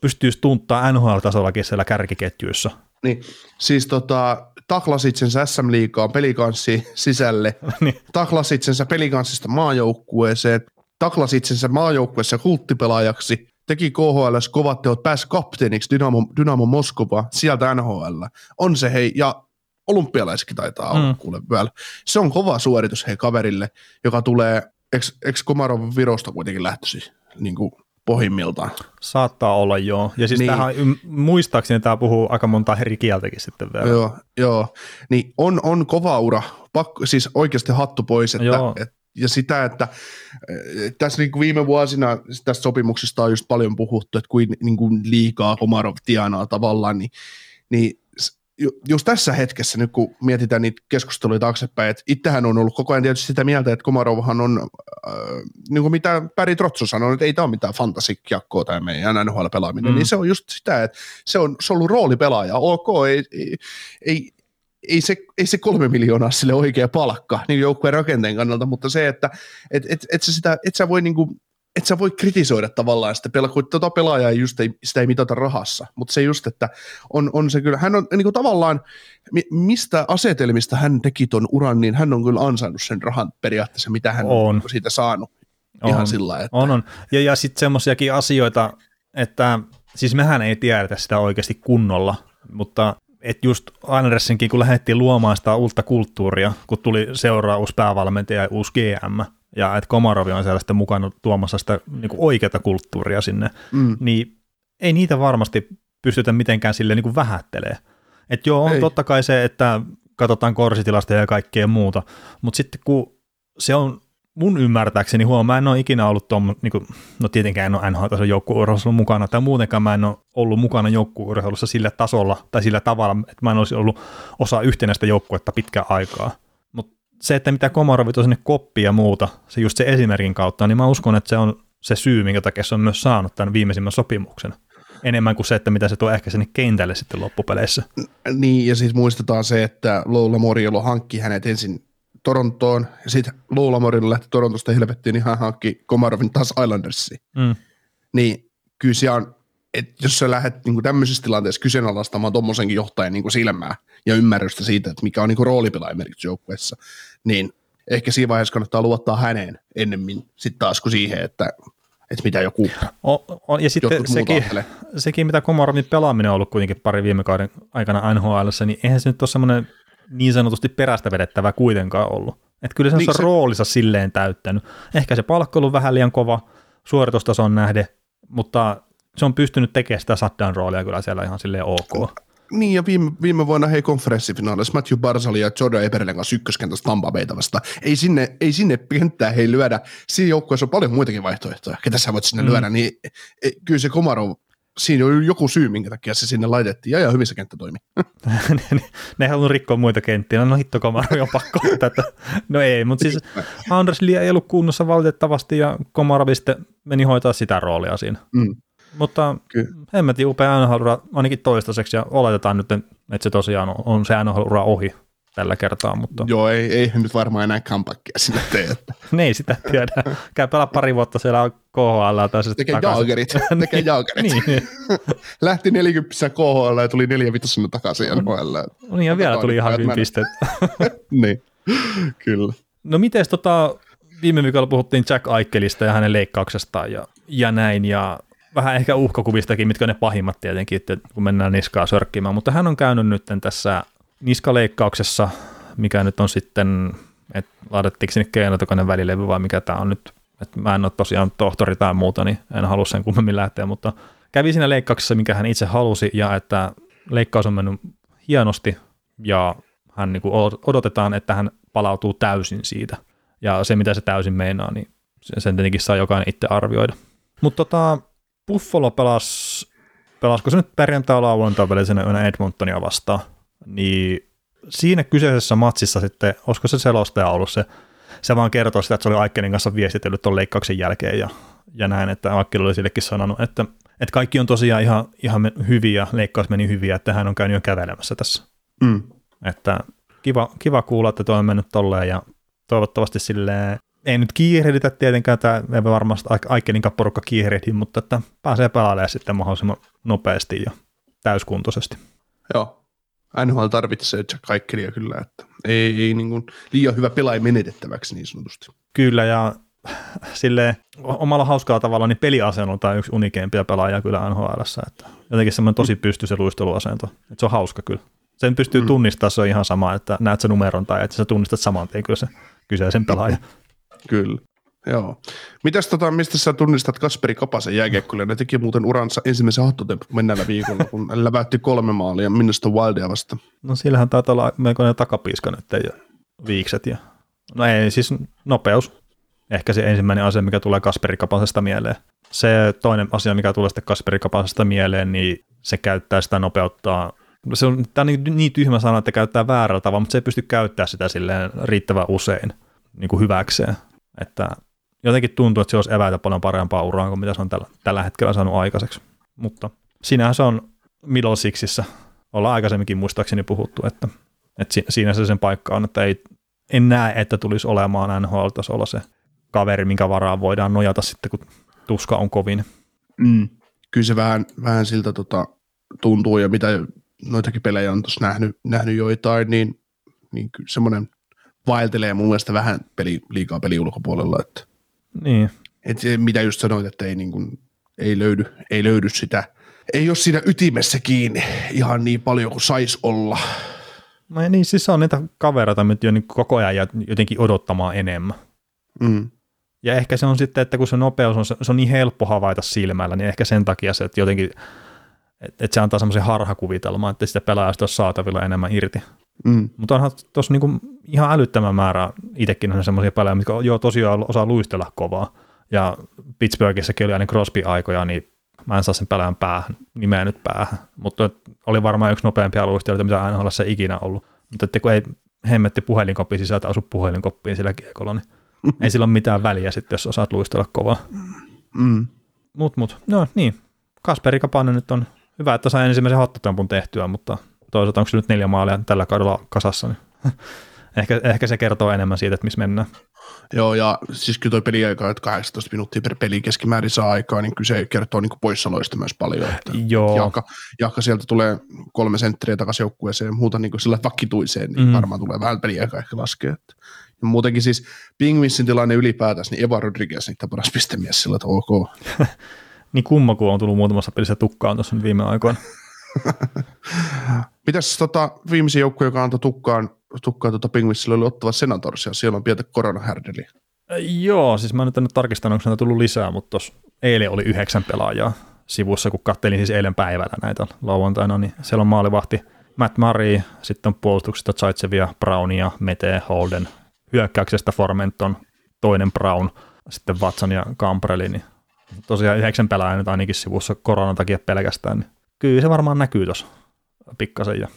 pystyy tunttaa NHL-tasollakin siellä kärkiketjuissa. Niin, siis tota, taklas itsensä SM Liigaan pelikanssi sisälle, [LAUGHS] niin. taklas itsensä pelikanssista maajoukkueeseen, taklas itsensä maajoukkueessa kulttipelaajaksi, teki KHL kovat teot, pääsi kapteeniksi Dynamo, Dynamo Moskova, sieltä NHL. On se hei, ja olympialaiskin taitaa olla mm. kuule vielä. Se on kova suoritus hei kaverille, joka tulee, eikö Komarov Virosta kuitenkin lähtösi niin kuin pohjimmiltaan? Saattaa olla joo. Ja siis niin. tähän, muistaakseni tämä puhuu aika monta eri kieltäkin sitten vielä. Joo, joo. Niin on, on kova ura, Pakko, siis oikeasti hattu pois, että, että ja sitä, että tässä niin kuin viime vuosina tästä sopimuksesta on just paljon puhuttu, että kuin, niin kuin liikaa Komarov tienaa tavallaan, niin, niin just tässä hetkessä, nyt kun mietitään niitä keskusteluja taaksepäin, että itsehän on ollut koko ajan tietysti sitä mieltä, että Komarovhan on, äh, niin kuin mitä Päri Trotsu sanoi, että ei tämä ole mitään fantasikiakkoa tai meidän NHL-pelaaminen, mm. niin se on just sitä, että se on, se on ollut roolipelaaja, ok, ei, ei, ei ei se, ei se kolme miljoonaa sille oikea palkka niin joukkueen rakenteen kannalta, mutta se, että et, et, et sä, sitä, et sä voi niinku, et sä voi kritisoida tavallaan sitä pelaa, kun tota pelaajaa ei just ei, sitä ei mitata rahassa, mutta se just, että on, on se kyllä, hän on niin kuin tavallaan, mistä asetelmista hän teki ton uran, niin hän on kyllä ansainnut sen rahan periaatteessa, mitä hän on, on siitä saanut. on, ihan sillä että... On, on. Ja, ja sitten semmoisiakin asioita, että siis mehän ei tiedetä sitä oikeasti kunnolla, mutta että just Andersenkin, kun lähdettiin luomaan sitä uutta kulttuuria, kun tuli seuraa uusi päävalmentaja ja uusi GM, ja että Komarovi on siellä sitten mukana tuomassa sitä niin kuin oikeata kulttuuria sinne, mm. niin ei niitä varmasti pystytä mitenkään sille niin kuin vähättelee. Että joo, on ei. totta kai se, että katsotaan korsitilasta ja kaikkea muuta, mutta sitten kun se on mun ymmärtääkseni, huomaa, mä en ole ikinä ollut tuon, niin kuin, no tietenkään en ole NHL-tason joukkueurheilussa mukana, tai muutenkaan mä en ole ollut mukana joukkueurheilussa sillä tasolla tai sillä tavalla, että mä en olisi ollut osa yhtenäistä joukkuetta pitkään aikaa. Se, että mitä Komarovit on sinne koppi ja muuta, se just se esimerkin kautta, niin mä uskon, että se on se syy, minkä takia se on myös saanut tämän viimeisimmän sopimuksen. Enemmän kuin se, että mitä se tuo ehkä sinne kentälle sitten loppupeleissä. Niin, ja siis muistetaan se, että Loula Moriolo hankki hänet ensin Torontoon, ja sitten Luulamorilla lähti Torontosta helvettiin, niin hän hankki Komarovin taas Islandersiin. Mm. Niin kyllä se on, että jos sä lähdet niin tämmöisessä tilanteessa kyseenalaistamaan tuommoisenkin johtajan niin silmää ja ymmärrystä siitä, että mikä on niin roolipelaaja merkitys joukkueessa, niin ehkä siinä vaiheessa kannattaa luottaa häneen ennemmin sitten taas kuin siihen, että että mitä joku o, o, Ja sitten sekin, sekin, mitä Komarovin pelaaminen on ollut kuitenkin pari viime kauden aikana NHL, niin eihän se nyt ole semmoinen niin sanotusti perästä vedettävä kuitenkaan ollut. Että kyllä se on niin se roolinsa silleen täyttänyt. Ehkä se palkka on vähän liian kova suoritustason nähde, mutta se on pystynyt tekemään sitä shutdown roolia kyllä siellä ihan silleen ok. Niin, ja viime, viime vuonna hei konferenssifinaalissa Matthew Barzali ja Jordan Eberlen kanssa ykköskentässä Tampa vasta. Ei sinne, ei sinne kenttää hei lyödä. Siinä joukkueessa on paljon muitakin vaihtoehtoja, ketä sä voit sinne mm. lyödä, niin e, kyllä se Komarov siinä oli joku syy, minkä takia se sinne laitettiin, ja, ja hyvin se kenttä toimi. [LAUGHS] ne, ne halunnut rikkoa muita kenttiä, no hitto Komarov on pakko tätä. No ei, mutta siis Anders Lee ei ollut kunnossa valitettavasti, ja Komarov sitten meni hoitaa sitä roolia siinä. Mm. Mutta hemmetin upea nhl ainakin toistaiseksi, ja oletetaan nyt, että se tosiaan on, on se nhl ohi tällä kertaa. Mutta... Joo, ei, ei nyt varmaan enää comebackia sinne tee. Että... ei [LAUGHS] sitä tiedä. Käy pelaa pari vuotta siellä KHL. Tai tekee takaisin. jaagerit. [LAUGHS] [LAUGHS] tekee jaagerit. niin. Lähti 40 KHL ja tuli 4 vitosena takaisin NHL. No niin, ja vielä tuli ihan hyvin pisteet. niin, kyllä. No miten tota, viime viikolla puhuttiin Jack Aikelista ja hänen leikkauksestaan ja, ja näin, ja vähän ehkä uhkakuvistakin, mitkä on ne pahimmat tietenkin, että kun mennään niskaa sörkkimään, mutta hän on käynyt nyt tässä niskaleikkauksessa, mikä nyt on sitten, että laitettiinko sinne keinotokainen välilevy vai mikä tämä on nyt, että mä en ole tosiaan tohtori tai muuta, niin en halua sen kummemmin lähteä, mutta kävi siinä leikkauksessa, mikä hän itse halusi ja että leikkaus on mennyt hienosti ja hän niin kuin odotetaan, että hän palautuu täysin siitä. Ja se, mitä se täysin meinaa, niin sen tietenkin saa jokainen itse arvioida. Mutta tota, Buffalo pelasi, pelasko se nyt perjantai lauantai välisenä Edmontonia vastaan niin siinä kyseisessä matsissa sitten, olisiko se selostaja ollut se, se vaan kertoo sitä, että se oli Aikkenin kanssa viestitellyt tuon leikkauksen jälkeen ja, ja näin, että Aikkel oli sillekin sanonut, että, että kaikki on tosiaan ihan, ihan hyviä, leikkaus meni hyviä, että hän on käynyt jo kävelemässä tässä. Mm. Että kiva, kiva kuulla, että tuo on mennyt tolleen ja toivottavasti silleen, ei nyt kiirehditä tietenkään, tämä ei varmasti Aikkenin porukka kiirehdi, mutta että pääsee pelaamaan sitten mahdollisimman nopeasti ja täyskuntoisesti. Joo, NHL tarvitsee Jack Aikkelia kyllä, että ei, ei niin kuin liian hyvä pelaaja menetettäväksi niin sanotusti. Kyllä, ja sille omalla hauskaa tavalla niin peliasento on yksi unikeimpia pelaajia kyllä NHL, että jotenkin semmoinen tosi pysty se luisteluasento, että se on hauska kyllä. Sen pystyy mm. tunnistamaan, se on ihan sama, että näet sen numeron tai että sä tunnistat saman tien kyllä se kyseisen pelaajan. [LAUGHS] Kyllä. Joo. Mitäs tota, mistä sä tunnistat Kasperi Kapasen jääkiekkoille? Ne teki muuten uransa ensimmäisen hattotempun mennällä viikolla, kun [LAUGHS] läväytti kolme maalia minusta Wildia vasta. No sillähän taitaa olla melkoinen takapiiska nyt ja viikset. Ja... No ei, siis nopeus. Ehkä se ensimmäinen asia, mikä tulee Kasperi Kapasesta mieleen. Se toinen asia, mikä tulee sitten Kasperi Kapasesta mieleen, niin se käyttää sitä nopeuttaa se on, tämä on niin, niin tyhmä sana, että käyttää väärällä tavalla, mutta se ei pysty käyttämään sitä silleen riittävän usein niin kuin hyväkseen. Että jotenkin tuntuu, että se olisi eväitä paljon parempaa uraa kuin mitä se on tällä, tällä hetkellä saanut aikaiseksi. Mutta sinähän se on middle sixissä. Ollaan aikaisemminkin muistaakseni puhuttu, että, että siinä se sen paikka on, että ei, en näe, että tulisi olemaan NHL-tasolla se kaveri, minkä varaan voidaan nojata sitten, kun tuska on kovin. Mm. Kyllä se vähän, vähän siltä tota, tuntuu, ja mitä noitakin pelejä on tuossa nähnyt, nähnyt joitain, niin, niin semmoinen vaeltelee mun mielestä vähän peli, liikaa peli ulkopuolella, että niin, Et se, mitä just sanoit, että ei, niin kuin, ei, löydy, ei löydy sitä, ei ole siinä ytimessä kiinni ihan niin paljon kuin sais olla. No niin, siis se on niitä kavereita, mitä jo niin koko ajan jotenkin odottamaan enemmän. Mm. Ja ehkä se on sitten, että kun se nopeus on, se on niin helppo havaita silmällä, niin ehkä sen takia se, että jotenkin, että, että se antaa semmoisen harhakuvitelman, että sitä pelaajasta on saatavilla enemmän irti. Mm. Mutta onhan tuossa niinku ihan älyttömän määrä itsekin on semmoisia pelaajia, mitkä joo tosiaan osaa luistella kovaa. Ja Pittsburghissäkin oli aina Crosby-aikoja, niin mä en saa sen pelaajan päähän, nimeä nyt päähän. Mutta oli varmaan yksi nopeampia luistelijoita, mitä aina olla se ikinä ollut. Mutta että kun ei hemmetti puhelinkoppi sisältä asu puhelinkoppiin sillä kiekolla, niin [LAUGHS] ei sillä ole mitään väliä sitten, jos osaat luistella kovaa. Mm. Mut, mut, no niin. Kasperi Kapanen nyt on hyvä, että sai ensimmäisen hattutempun tehtyä, mutta toisaalta onko se nyt neljä maalia tällä kaudella kasassa, niin [LAUGHS] ehkä, ehkä se kertoo enemmän siitä, että missä mennään. Joo, ja siis kyllä toi peliaika, että 18 minuuttia per peli keskimäärin saa aikaa, niin kyllä se kertoo niin poissaoloista myös paljon. Että Joo. Jahka, jahka, sieltä tulee kolme sentteriä takaisin joukkueeseen ja muuta niin sillä vakituiseen, niin mm. varmaan tulee vähän peliaikaa ehkä laskea. Että. Ja muutenkin siis Pingvinsin tilanne ylipäätänsä, niin Eva Rodriguez niitä paras pistemies sillä, että ok. [LAUGHS] niin kumma, kun on tullut muutamassa pelissä tukkaan tuossa viime aikoina. [LAUGHS] Mitäs tota, viimeisin joukko, joka antoi tukkaan, tukkaan tota Pingvissille, oli ottava Senators, ja siellä on pientä koronahärdeli. Joo, siis mä nyt en nyt tarkistanut, onko näitä tullut lisää, mutta tuossa eilen oli yhdeksän pelaajaa sivussa, kun kattelin siis eilen päivällä näitä lauantaina, niin siellä on maalivahti Matt Murray, sitten on puolustuksesta Zaitsevia, Brownia, Mete, Holden, hyökkäyksestä Formenton, toinen Brown, sitten Watson ja Camprelli, niin tosiaan yhdeksän pelaajaa nyt ainakin sivussa koronan takia pelkästään, niin kyllä se varmaan näkyy tuossa pikkasen. Ja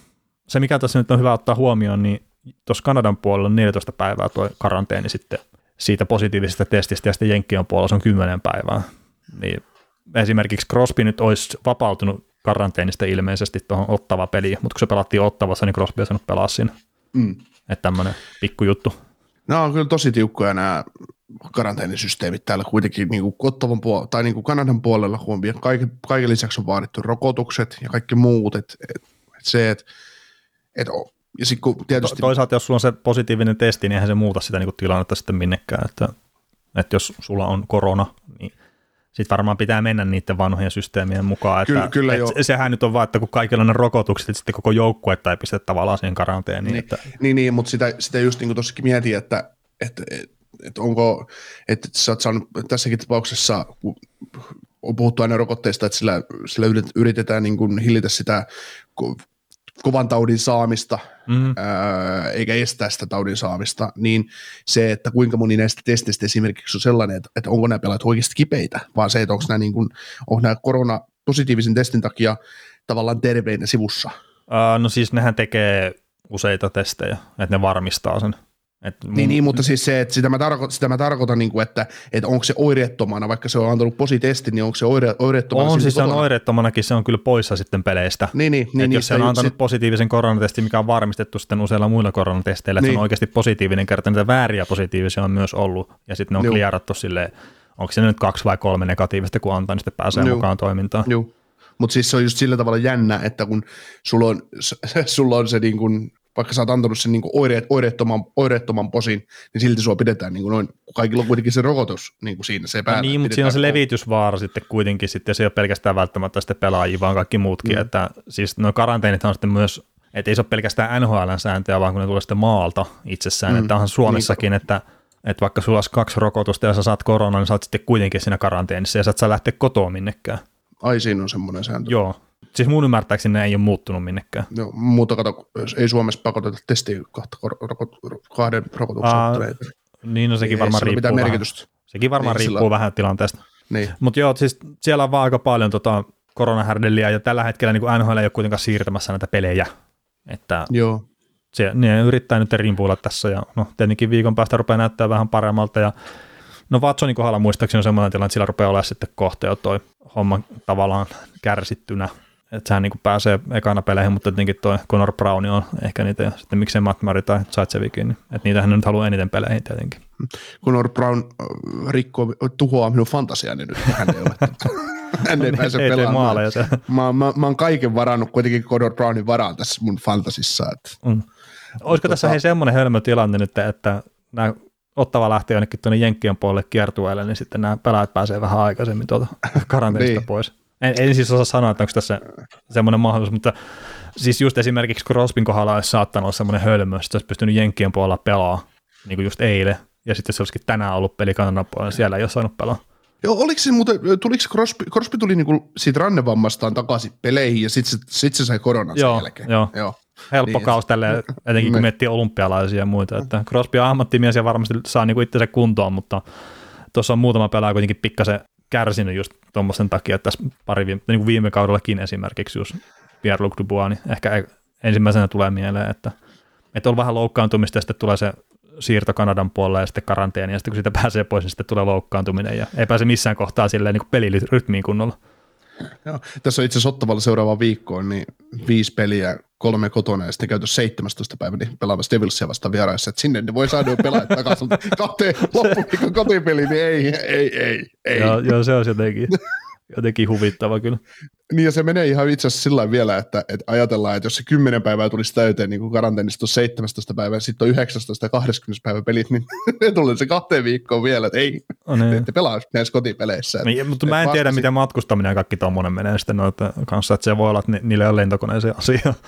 se, mikä tässä nyt on hyvä ottaa huomioon, niin tuossa Kanadan puolella on 14 päivää tuo karanteeni sitten siitä positiivisesta testistä ja sitten Jenkkien puolella se on 10 päivää. Niin esimerkiksi Crosby nyt olisi vapautunut karanteenista ilmeisesti tuohon ottava peliin, mutta kun se pelattiin ottavassa, niin Crosby ei saanut pelaa siinä. Mm. Että tämmöinen pikkujuttu. Nämä on kyllä tosi tiukkoja nämä karanteenisysteemit täällä kuitenkin niin kuin Ottavan puolella, tai niin kuin Kanadan puolella, kun kaiken, kaiken lisäksi on vaadittu rokotukset ja kaikki muut, että et, et se, että et, ja sit kun tietysti... To, toisaalta jos sulla on se positiivinen testi, niin eihän se muuta sitä niin tilannetta sitten minnekään, että, että jos sulla on korona, niin sitten varmaan pitää mennä niiden vanhojen systeemien mukaan. Että, kyllä, kyllä että jo. Sehän nyt on vaan, että kun kaikilla on ne rokotukset, että sitten koko joukkuetta ei pistetä tavallaan siihen karanteeniin. Niin, että... niin, niin mutta sitä, sitä just niin kuin tuossakin mietin, että, että, että, että onko, että sä oot saanut tässäkin tapauksessa, kun on puhuttu aina rokotteista, että sillä, sillä yritetään niin kuin hillitä sitä kovan taudin saamista, mm. ää, eikä estää sitä taudin saamista, niin se, että kuinka moni näistä testeistä esimerkiksi on sellainen, että, että onko nämä pelaajat oikeasti kipeitä, vaan se, että onko nämä, niin kuin, onko nämä korona positiivisen testin takia tavallaan terveinä sivussa. Uh, no siis nehän tekee useita testejä, että ne varmistaa sen. Et mun... niin, niin, mutta siis se, että sitä mä, tarko- sitä mä tarkoitan, niin kuin, että, että onko se oireettomana, vaikka se on antanut positesti, niin onko se oire- oireettomana? On, siis se on oireettomanakin, se on kyllä poissa sitten peleistä. Niin, niin, niin, jos se on antanut sit... positiivisen koronatestin, mikä on varmistettu sitten useilla muilla koronatesteillä, että niin. se on niin. oikeasti positiivinen kerta, niitä vääriä positiivisia on myös ollut, ja sitten ne on kliarattu silleen, onko se nyt kaksi vai kolme negatiivista, kun antaa, niin sitten pääsee Joo. mukaan toimintaan. Joo. Mutta siis se on just sillä tavalla jännä, että kun sulla on, [LAUGHS] sulla on se niin kuin vaikka sä oot antanut sen niin oireet, oireettoman, oireettoman posin, niin silti sua pidetään niin kuin noin, kaikilla on kuitenkin se rokotus niin kuin siinä se päällä. No niin, mutta siinä on se levitysvaara sitten kuitenkin, sitten se ei ole pelkästään välttämättä sitten pelaajia, vaan kaikki muutkin, mm. että siis no karanteenit on sitten myös, että ei se ole pelkästään NHLn sääntöjä, vaan kun ne tulee sitten maalta itsessään, mm. että onhan Suomessakin, niin. että että vaikka sulla olisi kaksi rokotusta ja sä saat korona, niin sä oot sitten kuitenkin siinä karanteenissa ja sä et saa lähteä kotoa minnekään. Ai siinä on semmoinen sääntö. Joo, Siis mun ymmärtääkseni ne ei ole muuttunut minnekään. No, muuta kato, ei Suomessa pakoteta testiin kahta, kahden rokotuksen Niin, no sekin ei varmaan riippuu vähän. Merkitystä. Sekin varmaan niin, riippuu sillä... vähän tilanteesta. Niin. Mutta joo, siis siellä on vaan aika paljon tota koronahärdeliä, ja tällä hetkellä niin NHL ei ole kuitenkaan siirtämässä näitä pelejä. Että joo. Se, ne yrittää nyt rimpuilla tässä, ja no tietenkin viikon päästä rupeaa näyttää vähän paremmalta, ja No Watsonin kohdalla muistaakseni on sellainen tilanne, että sillä rupeaa olemaan sitten kohta jo toi homma tavallaan kärsittynä, että sehän niin pääsee ekana peleihin, mutta tietenkin toi Conor Brown on ehkä niitä, ja sitten miksei Matt Murray tai Zaitsevikin, niin, että niitä hän nyt haluaa eniten peleihin tietenkin. Conor Brown äh, rikkoo, tuhoaa minun fantasiani nyt, hän ei ole. [LAUGHS] hän ei pääse ei pelaamaan. Se. Mä, mä, mä, oon kaiken varannut kuitenkin Conor Brownin varaan tässä mun fantasissa. Että, mm. Olisiko tota... tässä hei semmoinen hölmö tilanne nyt, että nämä Ottava lähtee jonnekin tuonne Jenkkien puolelle kiertueelle, niin sitten nämä pelaajat pääsee vähän aikaisemmin tuolta [LAUGHS] karanteenista niin. pois. En, en siis osaa sanoa, että onko tässä semmoinen mahdollisuus, mutta siis just esimerkiksi Crospin kohdalla olisi saattanut olla semmoinen hölmö, että olisi pystynyt Jenkkien puolella pelaa, niin kuin just eilen, ja sitten se olisikin tänään ollut peli Kanadan puolella, siellä ei ole saanut pelaa. Joo, oliko se muuten, tuliko Crosby, Crosby tuli niinku siitä rannevammastaan takaisin peleihin ja sitten se, sit se sai koronan joo, sen jälkeen. Joo, joo. Helppo niin, kaus tälle, [LAUGHS] etenkin kun niin. miettii olympialaisia ja muita. Että Crosby on ammattimies ja varmasti saa niinku itsensä kuntoon, mutta tuossa on muutama pelaaja kuitenkin pikkasen kärsinyt just tuommoisen takia, että tässä pari viime, niin kuin viime kaudellakin esimerkiksi just Pierre-Luc Dubois, niin ehkä ensimmäisenä tulee mieleen, että, että on vähän loukkaantumista ja sitten tulee se siirto Kanadan puolelle ja sitten karanteeni, ja sitten kun siitä pääsee pois, niin sitten tulee loukkaantuminen, ja ei pääse missään kohtaa silleen niin pelirytmiin kunnolla. Joo. Tässä on itse asiassa Ottavalla seuraava viikkoon, niin viisi peliä, kolme kotona ja sitten käytössä 17. päivä niin pelaamassa Devilsia vastaan vieraissa, että sinne ne voi saada jo pelaa takaisin, [LAUGHS] kahteen loppuviikon kotipeliin, niin ei, ei, ei, ei. Joo, joo se on jotenkin [LAUGHS] jotenkin huvittava kyllä. [LAUGHS] Niin ja se menee ihan itse asiassa sillä vielä, että, että ajatellaan, että jos se 10 päivää tulisi täyteen niin kuin karanteenista on 17 päivää, sitten on 19 ja 20 päivä pelit, niin [LAUGHS] ne tulee se kahteen viikkoon vielä, että ei, no niin. ette pelaa näissä kotipeleissä. Niin, mutta mä en tiedä, miten matkustaminen ja kaikki tuommoinen menee sitten noita kanssa, että se voi olla, että niille on lentokoneeseen asia. [LAUGHS]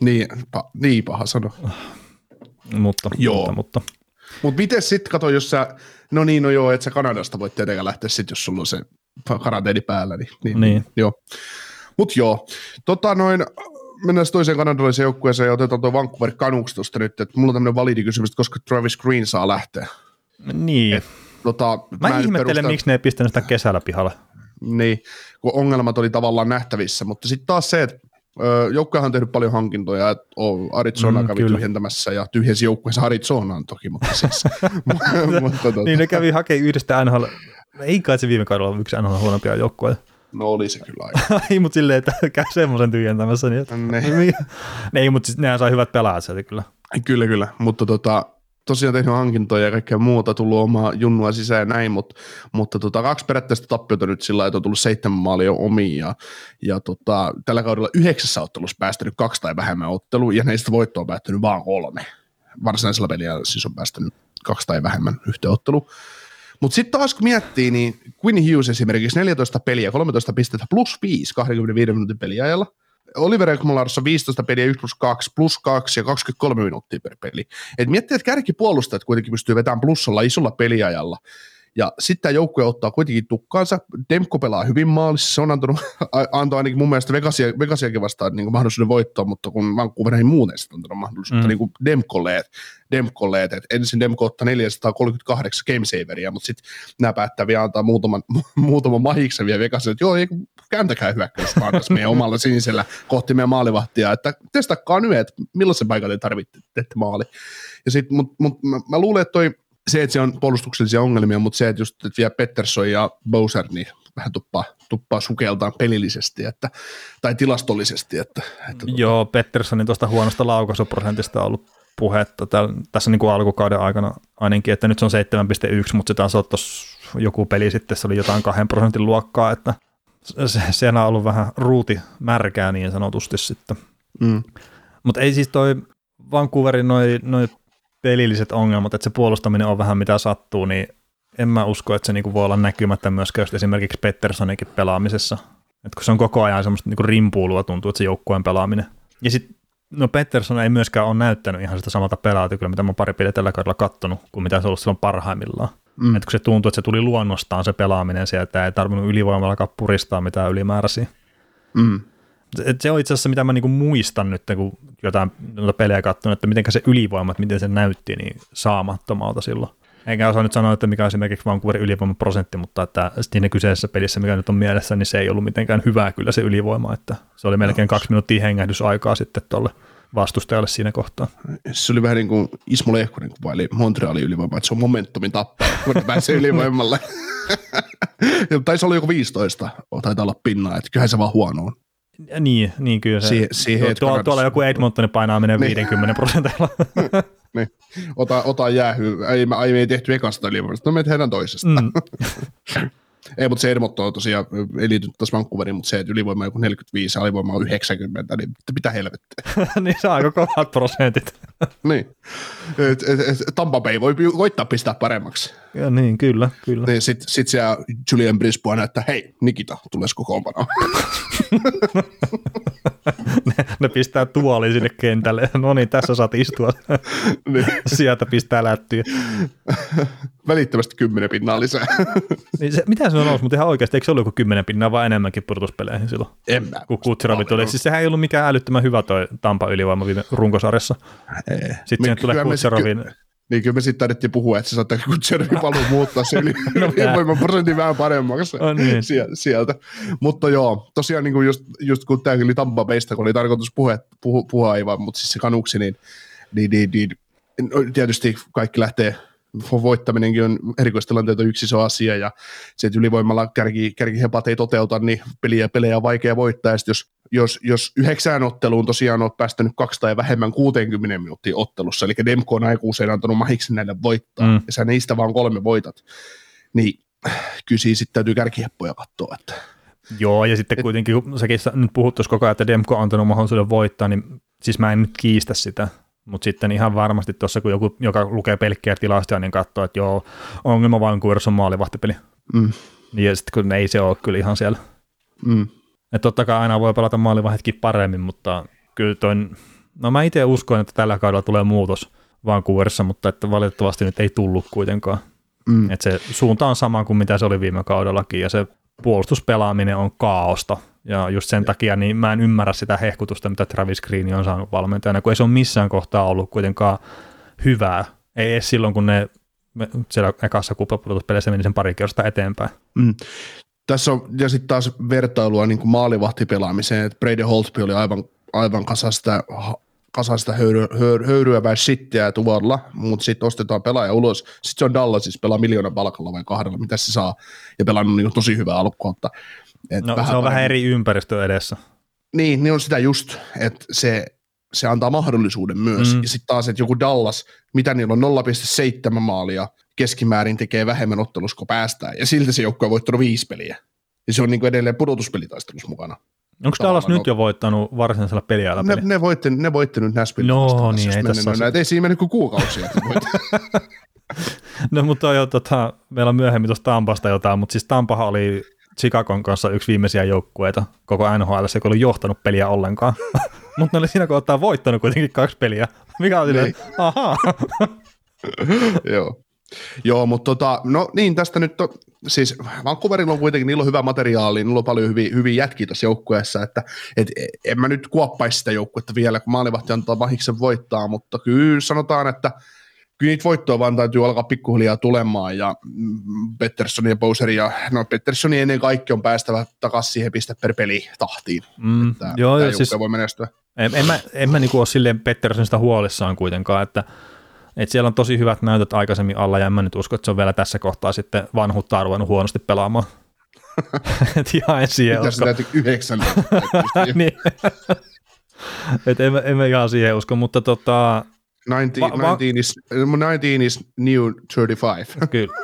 Niin, pa, niin paha sano. Mutta, Joo. mutta, mutta. Mutta miten sitten, kato, jos sä, no niin, no joo, että sä Kanadasta voit tietenkään lähteä sitten, jos sulla on se karanteeni päällä. Niin, niin, niin. Joo. Mutta joo, tota noin, mennään toiseen kanadalaiseen joukkueeseen ja otetaan tuo Vancouver Canucks tuosta nyt, että mulla on tämmöinen validi kysymys, että koska Travis Green saa lähteä. Niin. Et, tota, mä, mä ihmettelen, perusta... miksi ne ei pistänyt sitä kesällä pihalle. Niin, kun ongelmat oli tavallaan nähtävissä, mutta sitten taas se, että Joukkuehan on tehnyt paljon hankintoja, että Arizona mm, kävi kyllä. tyhjentämässä ja tyhjensi joukkueensa Arizonaan toki, mutta siis. [LAUGHS] [LAUGHS] mutta, tota. niin ne kävi hakemaan yhdestä NHL, ei kai se viime kaudella yksi NHL huonompia joukkueita. No oli se kyllä aika. [LAUGHS] ei, mutta silleen, että käy semmoisen tyhjentämässä. Niin, että... ne. [LAUGHS] ei, mutta siis nehän sai hyvät pelaajat sieltä kyllä. Kyllä, kyllä, mutta tota, tosiaan tehnyt hankintoja ja kaikkea muuta, tullut omaa junnua sisään ja näin, mutta, mutta tota, kaksi perättäistä tappiota nyt sillä että on tullut seitsemän maalia omiin ja, ja tota, tällä kaudella yhdeksässä ottelussa päästänyt kaksi tai vähemmän ottelua ja näistä voittoa on päättynyt vain kolme. Varsinaisella pelillä siis on päästänyt kaksi tai vähemmän yhteen otteluun. Mutta sitten taas kun miettii, niin Quinn Hughes esimerkiksi 14 peliä, 13 pistettä plus 5 25 minuutin peliajalla – Oliver Ekmolarissa 15 peliä 1 plus 2, plus 2 ja 23 minuuttia per peli. Et miettii, että kärkipuolustajat kuitenkin pystyy vetämään plussalla isolla peliajalla. Ja sitten joukkue ottaa kuitenkin tukkaansa. Demko pelaa hyvin maalissa. Se on antanut, [LAUGHS] antoi ainakin mun mielestä Vegasia, Vegasiakin vastaan niin mahdollisuuden voittoa, mutta kun Vancouver ei muuten sitten antanut mahdollisuutta mm. niin kuin Demkolle, Demkolle että ensin Demko ottaa 438 gamesaveria, mutta sitten nämä päättää vielä antaa muutaman, [LAUGHS] muutaman mahiksen vielä Vegasille, että joo, ei, kääntäkää hyökkäyspaikassa meidän omalla sinisellä kohti meidän maalivahtia, että testakkaa nyt, että millaisen paikan te tarvitsette maali. Ja sit, mut, mut, mä, mä luulen, että toi se, että se on puolustuksellisia ongelmia, mutta se, että just että vielä Pettersson ja Bowser, niin vähän tuppaa, tuppaa sukeltaan pelillisesti että, tai tilastollisesti. Että, että tuota. Joo, Petterssonin tuosta huonosta laukaisuprosentista on ollut puhetta täl, tässä niin kuin alkukauden aikana ainakin, että nyt se on 7,1, mutta se taas on joku peli sitten, se oli jotain kahden prosentin luokkaa, että se, siellä on ollut vähän ruuti märkää niin sanotusti sitten. Mm. Mutta ei siis toi Vancouverin noin noi pelilliset ongelmat, että se puolustaminen on vähän mitä sattuu, niin en mä usko, että se niinku voi olla näkymättä myöskään esimerkiksi Petterssonikin pelaamisessa. että kun se on koko ajan semmoista niinku rimpuulua tuntuu, että se joukkueen pelaaminen. Ja sitten no Pettersson ei myöskään ole näyttänyt ihan sitä samalta pelaajalta kyllä, mitä mä pari peliä tällä kaudella kattonut, kuin mitä se on ollut silloin parhaimmillaan. Mm. Että kun se tuntuu, että se tuli luonnostaan se pelaaminen sieltä, ei tarvinnut ylivoimalla puristaa mitään ylimääräisiä. Mm et se on itse asiassa, mitä mä niinku muistan nyt, kun jotain noita pelejä katsonut, että miten se ylivoima, että miten se näytti niin saamattomalta silloin. Enkä osaa nyt sanoa, että mikä on esimerkiksi Vancouverin ylivoimaprosentti, mutta että siinä kyseisessä pelissä, mikä nyt on mielessä, niin se ei ollut mitenkään hyvää kyllä se ylivoima, että se oli melkein kaksi minuuttia hengähdysaikaa sitten tuolle vastustajalle siinä kohtaa. Se oli vähän niin kuin Ismo Lehkonen kuvaili Montrealin ylivoima, että se on momentumin tappaa, kun pääsee ylivoimalle. [LAUGHS] Taisi olla joku 15, taitaa olla pinnaa, että kyllähän se vaan huono on. Niin, niin kyllä se. Siihen, siihen tuo, tuolla joku Edmontonin painaaminen niin. 50 prosentilla. [LAUGHS] niin. Ota, ota jäähy. Ei, me, ei, me ei tehty ekasta ylivoimasta, no me tehdään toisesta. Mm. [LAUGHS] Ei, mutta se Edmonton tosiaan ei liity taas Vancouveriin, mutta se, että ylivoima on joku 45 ja alivoima on 90, niin mitä helvettiä. [LAUGHS] niin se on aika kovat prosentit. niin. Et, et, et, Tampa Bay voi koittaa pistää paremmaksi. Ja niin, kyllä, kyllä. Niin, Sitten sit siellä Julian Brisbane että hei, Nikita, tulisiko kokoonpanoon? [LAUGHS] ne, ne, pistää tuoli sinne kentälle. No niin, tässä saat istua. [LAUGHS] niin. Sieltä pistää lättyä. Välittömästi kymmenen pinnaa lisää. [LAUGHS] niin se, mitä se on ollut, mutta ihan oikeasti, eikö se ollut joku kymmenen pinnaa vai enemmänkin pudotuspeleihin silloin? En mä. Kun Kutserovi tuli. Siis sehän ei ollut mikään älyttömän hyvä toi Tampa ylivoima viime runkosarjassa. Ei. Sitten sinne tulee Kutserovin niin kyllä me sitten tarvittiin puhua, että se saattaa Kutserovi paluu muuttaa se yli, no, ylivoiman prosentin vähän paremmaksi oh, niin. sieltä. Mutta joo, tosiaan niin kuin just, just kun tämäkin oli Tampa Baysta, kun oli tarkoitus puhua, puhua, puhua aivan, mutta siis se kanuksi, niin, niin, niin, niin no, tietysti kaikki lähtee voittaminenkin on erikoistilanteita yksi iso asia, ja se, että ylivoimalla kärki, kärkihepat ei toteuta, niin peliä, pelejä on vaikea voittaa, ja jos, jos, jos yhdeksään otteluun tosiaan olet päästänyt kaksi tai vähemmän 60 minuuttia ottelussa, eli Demko on aika usein antanut mahiksi näille voittaa, mm. ja sä niistä vaan kolme voitat, niin kyllä sitten täytyy kärkiheppoja katsoa, että Joo, ja sitten kuitenkin, kun säkin nyt puhut koko ajan, että Demko on antanut mahdollisuuden voittaa, niin siis mä en nyt kiistä sitä, mutta sitten ihan varmasti tuossa, kun joku, joka lukee pelkkiä tilastoja, niin katsoo, että joo, ongelma vain Kuiros on maalivahtipeli. Mm. Niin ja sitten kun ei se ole kyllä ihan siellä. Mm. Että totta kai aina voi pelata maalivahditkin paremmin, mutta kyllä toi, no mä itse uskon, että tällä kaudella tulee muutos Vancouverissa, mutta että valitettavasti nyt ei tullut kuitenkaan. Mm. Että se suunta on sama kuin mitä se oli viime kaudellakin, ja se puolustuspelaaminen on kaaosta, ja just sen takia niin mä en ymmärrä sitä hehkutusta, mitä Travis Green on saanut valmentajana, kun ei se ole missään kohtaa ollut kuitenkaan hyvää. Ei edes silloin, kun ne siellä ekassa kuplapudotuspeleissä meni sen pari kertaa eteenpäin. Mm. Tässä on, ja sitten taas vertailua niin maalivahtipelaamiseen, että Brady Holtby oli aivan, aivan kasasta kasasta höyry, höyry, höyryävää shittiä tuolla, mutta sitten ostetaan pelaaja ulos. Sitten se on Dallasissa, pelaa miljoonan palkalla vai kahdella, mitä se saa, ja pelannut niin tosi hyvää alkukautta. Et no, vähän se on vähän eri ympäristö edessä. Niin, niin on sitä just, että se, se antaa mahdollisuuden myös. Mm. Ja sitten taas, että joku Dallas, mitä niillä on 0,7 maalia, keskimäärin tekee vähemmän ottelussa, kun päästään. Ja silti se joukko on voittanut viisi peliä. Ja se on niin kuin edelleen pudotuspelitaistelussa mukana. Onko Dallas nyt jo voittanut varsinaisella peliajalla ne, ne, voitti, ne voitti nyt Nashville. No niin, ei tässä näitä, ei siinä mennyt kuin kuukausia. [LAUGHS] [LAUGHS] no mutta jo, tota, meillä on myöhemmin tuosta Tampasta jotain, mutta siis Tampahan oli Chicagon kanssa yksi viimeisiä joukkueita koko NHL, se ei ollut johtanut peliä ollenkaan. [LAUGHS] Mutta ne oli siinä kohtaa voittanut kuitenkin kaksi peliä. Mikä on silleen, niin. ahaa. [LAUGHS] Joo. Joo, mutta tota, no niin, tästä nyt, to, siis Vancouverilla on kuitenkin, niillä on hyvä materiaali, niillä on paljon hyviä, hyviä jätkiä tässä joukkueessa, että et, en mä nyt kuoppaisi sitä joukkuetta vielä, kun maalivahti antaa vahiksen voittaa, mutta kyllä sanotaan, että kyllä niitä voittoja vaan täytyy alkaa pikkuhiljaa tulemaan ja Pettersson ja Bowser ja no Petterssonin ennen kaikkea on päästävä takaisin siihen piste per peli tahtiin. Mm, että joo, tämä siis, voi menestyä. En, en mä, en mä niinku ole silleen Petterssonista huolissaan kuitenkaan, että et siellä on tosi hyvät näytöt aikaisemmin alla ja en mä nyt usko, että se on vielä tässä kohtaa sitten vanhuutta ruvennut huonosti pelaamaan. [LAUGHS] et ihan en siihen usko. Mitä yhdeksän? [LAUGHS] niin. [LAUGHS] et en, en mä ihan siihen usko, mutta tota, 19, va- 19, is, 19 is new 35. [LAUGHS] Kyllä.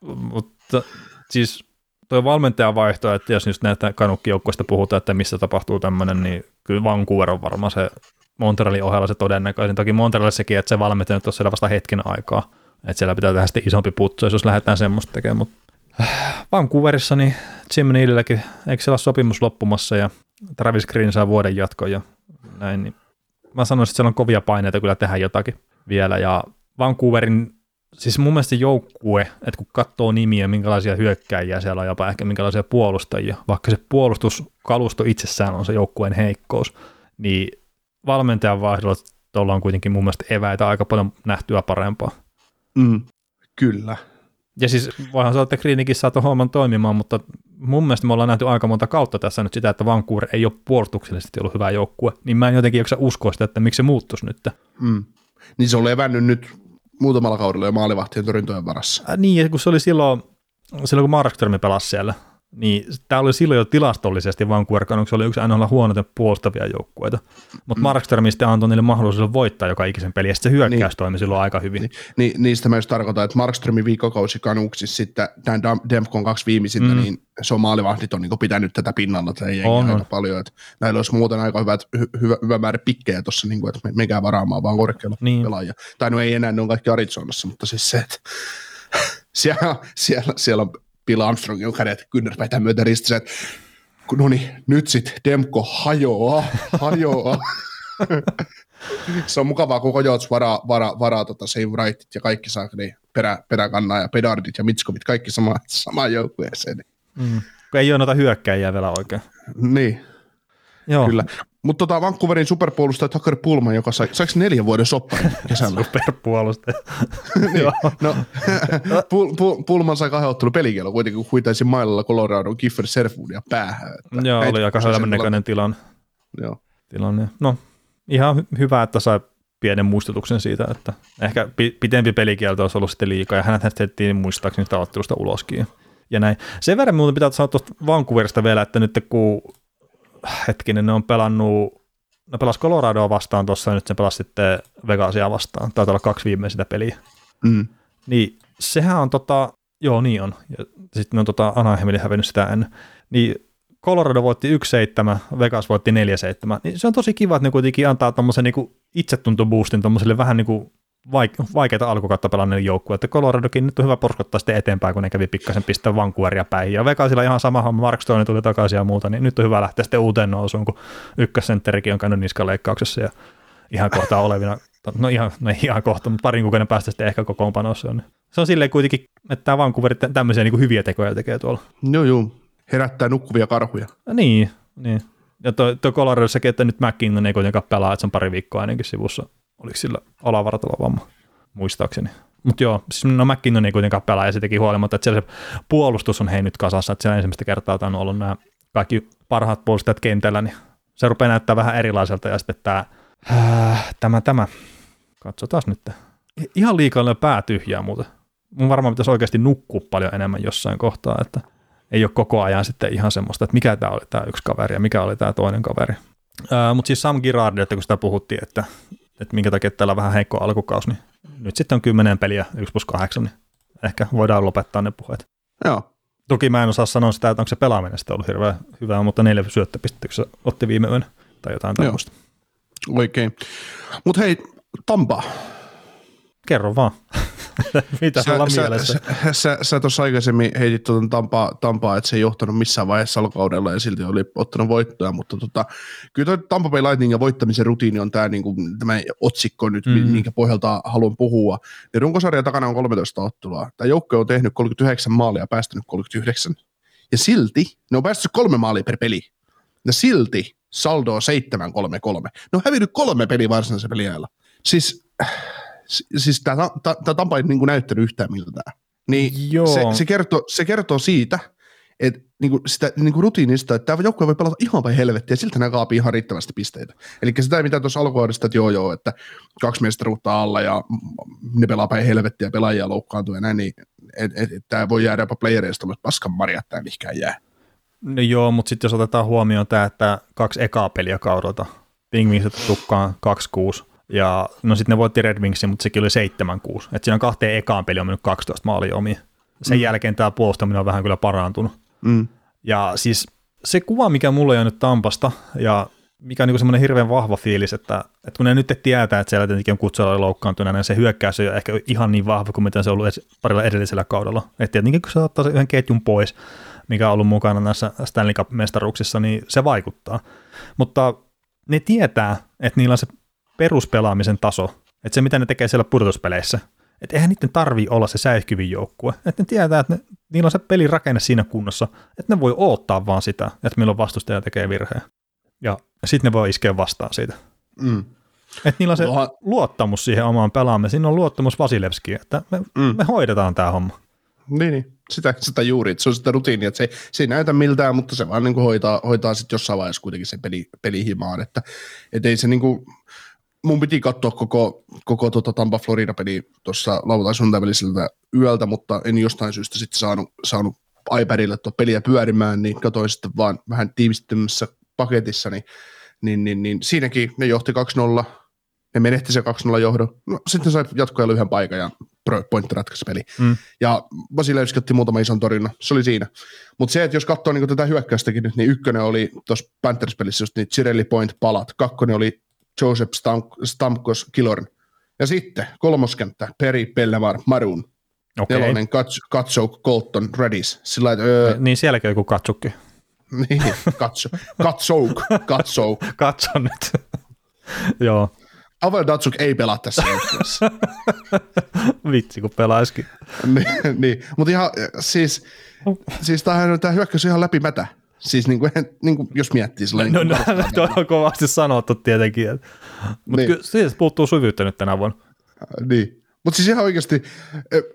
Mutta siis tuo valmentajan vaihto, että jos nyt näitä kanukkijoukkoista puhutaan, että missä tapahtuu tämmöinen, niin kyllä Vancouver on varmaan se Montrealin ohella se todennäköisin. Toki Montrealissa sekin, että se valmentaja nyt on siellä vasta hetken aikaa. Että siellä pitää tehdä sitten isompi putsu, jos lähdetään semmoista tekemään. Mutta äh, Vancouverissa niin Jim Nealilläkin, eikö siellä ole sopimus loppumassa ja Travis Green saa vuoden jatkon ja näin, niin mä sanoisin, että siellä on kovia paineita kyllä tehdä jotakin vielä, ja Vancouverin, siis mun mielestä joukkue, että kun katsoo nimiä, minkälaisia hyökkäjiä siellä on, jopa ehkä minkälaisia puolustajia, vaikka se puolustuskalusto itsessään on se joukkueen heikkous, niin valmentajan vaihdolla tuolla on kuitenkin mun mielestä eväitä aika paljon nähtyä parempaa. Mm, kyllä. Ja siis voihan sanoa, että Greenikin saa homman toimimaan, mutta mun mielestä me ollaan nähty aika monta kautta tässä nyt sitä, että Vancouver ei ole puolustuksellisesti ollut hyvä joukkue, niin mä en jotenkin jaksa uskoa sitä, että miksi se muuttuisi nyt. Mm. Niin se on levännyt nyt muutamalla kaudella jo maalivahtien torjuntojen varassa. Äh, niin, kun se oli silloin, silloin kun Markström pelasi siellä, niin tämä oli silloin jo tilastollisesti Vancouver Canucks oli yksi ainoa huonoiten puolustavia joukkueita. Mutta mm. Markström sitten antoi niille mahdollisuuden voittaa joka ikisen peli, ja se hyökkäys niin. toimi silloin aika hyvin. Niin, niin, niistä mä just tarkoitan, että Markströmin viikkokausi Canucksissa sitten tämän Demkon kaksi viimeisintä, mm. niin se on maalivahdit on niin pitänyt tätä pinnalla tätä on, aika on. paljon. Että näillä olisi muuten aika hyvät, hy, hyvä, hyvä määrä pikkejä tuossa, niin kuin, että menkää varaamaan vaan korkealla niin. pelaajia. Tai no ei enää, ne on kaikki Arizonassa, mutta siis se, että [LAUGHS] siellä, siellä, siellä on Bill Armstrongin kädet kynnärpäitä myötä ristissä, että no niin, nyt sitten Demko hajoaa, hajoaa. se on mukavaa, kun Kojots varaa, varaa, varaa tota Save Rightit ja kaikki saa niin perä, peräkannaa ja pedardit ja mitskovit, kaikki sama, samaan joukkueeseen. Mm. Kun ei ole noita hyökkäjiä vielä oikein. Niin. Joo. Kyllä. Mutta tota Vancouverin superpuolustaja Tucker Pullman, joka sai, saiko neljän vuoden sopparin kesällä? [LAUGHS] superpuolustaja. [LAUGHS] niin, no, Pul, Pul, Pullman sai kahden ottelun pelikielon kuitenkin, kun huitaisi mailalla Colorado Kiefer Serfoodia päähän. Että Joo, oli aika hölmön näköinen tilanne. Joo. tilanne. No, ihan hy- hyvä, että sai pienen muistutuksen siitä, että ehkä pitempi pelikielto olisi ollut sitten liikaa, ja hänet hätettiin muistaakseni sitä ottelusta uloskin. Ja näin. Sen verran muuten pitää sanoa tuosta Vancouverista vielä, että nyt kun hetkinen, ne on pelannut, ne pelas Coloradoa vastaan tuossa ja nyt se pelasi sitten Vegasia vastaan. Taitaa olla kaksi viimeisintä peliä. Mm. Niin sehän on tota, joo niin on. Ja sitten ne on tota Anaheimille hävinnyt sitä ennen. Niin Colorado voitti 1-7, Vegas voitti 4-7. Niin se on tosi kiva, että ne kuitenkin antaa tommosen niinku itsetuntoboostin tommoselle vähän niinku vaikeita alkukautta pelanneille joukkueille. Että Coloradokin nyt on hyvä porskottaa sitten eteenpäin, kun ne kävi pikkasen pistää Vancouveria päin. Ja Vegasilla ihan sama homma, Mark Stone tuli takaisin ja muuta, niin nyt on hyvä lähteä sitten uuteen nousuun, kun ykkössentterikin on käynyt niskaleikkauksessa ja ihan kohta olevina, no ihan, no ihan kohta, mutta parin kuukauden päästä sitten ehkä kokoonpanossa on. Se on silleen kuitenkin, että tämä Vancouver tämmöisiä niin kuin hyviä tekoja tekee tuolla. Joo, joo. Herättää nukkuvia karhuja. Niin, niin. Ja tuo, tuo Coloradossakin, että nyt McKinnon ei kuitenkaan pelaa, että se on pari viikkoa ainakin sivussa oliko sillä alavartalo vamma, muistaakseni. Mutta joo, siis no McKinnon ei kuitenkaan pelaa ja se teki huolimatta, että siellä se puolustus on hei nyt kasassa, että siellä ensimmäistä kertaa on ollut nämä kaikki parhaat puolustajat kentällä, niin se rupeaa näyttää vähän erilaiselta ja sitten tämä, äh, tämä, tämä, katsotaan nyt. Ihan liikaa pää tyhjää muuten. Mun varmaan pitäisi oikeasti nukkua paljon enemmän jossain kohtaa, että ei ole koko ajan sitten ihan semmoista, että mikä tämä oli tämä yksi kaveri ja mikä oli tämä toinen kaveri. Äh, Mutta siis Sam Girardi, että kun sitä puhuttiin, että että minkä takia täällä on vähän heikko alkukausi, niin nyt sitten on 10 peliä 1 plus 8, niin ehkä voidaan lopettaa ne puheet. Joo. Toki mä en osaa sanoa sitä, että onko se pelaaminen sitten ollut hirveän hyvää, mutta neljä se otti viime yönä tai jotain tämmöistä. Oikein. Mutta hei, Tampa. Kerro vaan. [LAUGHS] Mitä sä, sulla sä, mielessä? Sä, sä, sä tuossa aikaisemmin heitit tuon Tampaa, Tampaa, että se ei johtanut missään vaiheessa alkaudella ja silti oli ottanut voittoja, mutta tota, kyllä tuo Tampa Bay Lightningin voittamisen rutiini on tämä, niinku, tämä otsikko nyt, mm. minkä pohjalta haluan puhua. Ja runkosarja takana on 13 ottelua. Tämä joukko on tehnyt 39 maalia ja päästänyt 39. Ja silti ne on päässyt kolme maalia per peli. Ja silti saldo on 7-3-3. Ne on hävinnyt kolme peliä varsinaisella peliajalla. Siis siis tämä Tampa ei niin kuin näyttänyt yhtään miltään. Niin Joo. Se, se, kertoo, se kertoo siitä, että niinku sitä niinku rutiinista, että tämä joukkue voi pelata ihan vai helvettiä, ja siltä nämä kaapii ihan riittävästi pisteitä. Eli sitä, mitä tuossa alkuvuodesta, että joo joo, että kaksi mestaruutta alla ja ne pelaa päin helvettiä, pelaajia loukkaantuu ja näin, niin tämä voi jäädä jopa playereista, mutta paskan marja, tämä mihinkään jää. No joo, mutta sitten jos otetaan huomioon tämä, että kaksi ekaa peliä kaudelta, Pingvinsit tukkaan 2-6, ja no sitten ne voitti Red Wingsin, mutta sekin oli 7-6. Että siinä on kahteen ekaan peli on mennyt 12 maalia omi. Sen mm. jälkeen tämä puolustaminen on vähän kyllä parantunut. Mm. Ja siis se kuva, mikä mulle on nyt Tampasta, ja mikä on niin semmoinen hirveän vahva fiilis, että, että kun ne nyt tietää, että siellä tietenkin on kutsella loukkaantuneena, niin se hyökkäys ei ole ehkä ihan niin vahva kuin mitä se on ollut parilla edellisellä kaudella. Että tietenkin kun se ottaa yhden ketjun pois, mikä on ollut mukana näissä Stanley Cup-mestaruuksissa, niin se vaikuttaa. Mutta ne tietää, että niillä on se peruspelaamisen taso, että se mitä ne tekee siellä pudotuspeleissä, että eihän niiden tarvii olla se säihkyvin joukkue, että ne tietää, että ne, niillä on se pelin rakenne siinä kunnossa, että ne voi odottaa vaan sitä, että milloin vastustaja tekee virheen. Ja sitten ne voi iskeä vastaan siitä. Mm. Että niillä on se Loha. luottamus siihen omaan pelaamiseen, siinä on luottamus Vasilevskiin, että me, mm. me hoidetaan tämä homma. Niin, niin. Sitä, sitä juuri, se on sitä rutiinia, että se, se ei näytä miltään, mutta se vaan niin kuin hoitaa, hoitaa sitten jossain vaiheessa kuitenkin se peli, pelihimaan, että et ei se niin kuin, mun piti katsoa koko, koko tota Tampa Florida-peli tuossa lauantai sunnuntai yöltä, mutta en jostain syystä sitten saanut, saanut iPadille tuo peliä pyörimään, niin katsoin sitten vaan vähän tiivistymässä paketissa, niin, niin, niin, niin siinäkin ne johti 2-0, ne menehti se 2-0 johdon. No, sitten sai jatkoja yhden paikan ja pointti ratkaisi peli. Mm. Ja Basilevski otti muutama ison torjunnan, se oli siinä. Mutta se, että jos katsoo niin tätä hyökkäystäkin nyt, niin ykkönen oli tuossa Panthers-pelissä just niin Cirelli Point palat, kakkonen oli Joseph Stamkos Kilorn. Ja sitten kolmoskenttä Peri Pellemar Marun. Okay. Nelonen Katsok Colton Redis. Sillä, öö, niin sielläkin joku Katsukki. [LAUGHS] niin, Katso, Katsok, Katsok. [LAUGHS] Katso nyt. [LAUGHS] Joo. Pavel Datsuk ei pelaa tässä Vitsi, kun pelaisikin. niin, niin. mutta ihan siis, siis tämähän tämä hyökkäys ihan läpimätä. Siis niin kuin, niin kuin, jos miettii sillä No, no, no tuo on kovasti sanottu tietenkin. Mutta niin. kyllä siitä puuttuu syvyyttä nyt tänä vuonna. Äh, niin. Mutta siis ihan oikeasti,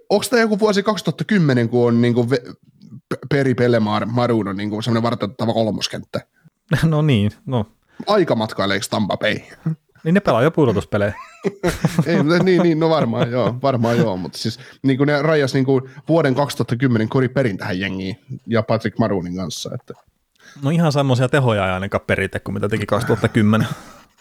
onko tämä joku vuosi 2010, kun on niin kuin Peri Pellemar Marun on niin kuin semmoinen vartettava kolmoskenttä? [LAUGHS] No niin, no. Aika matkaileeko Tampa Bay? [LAUGHS] Niin ne pelaa jo pudotuspelejä. [LAUGHS] Ei, niin, niin, no varmaan joo, varmaan joo, mutta siis niin kuin ne rajas niin kuin vuoden 2010 Kori Perin tähän jengiin ja Patrick Marunin kanssa. Että. No ihan semmoisia tehoja ei ainakaan peritä kuin mitä teki 2010.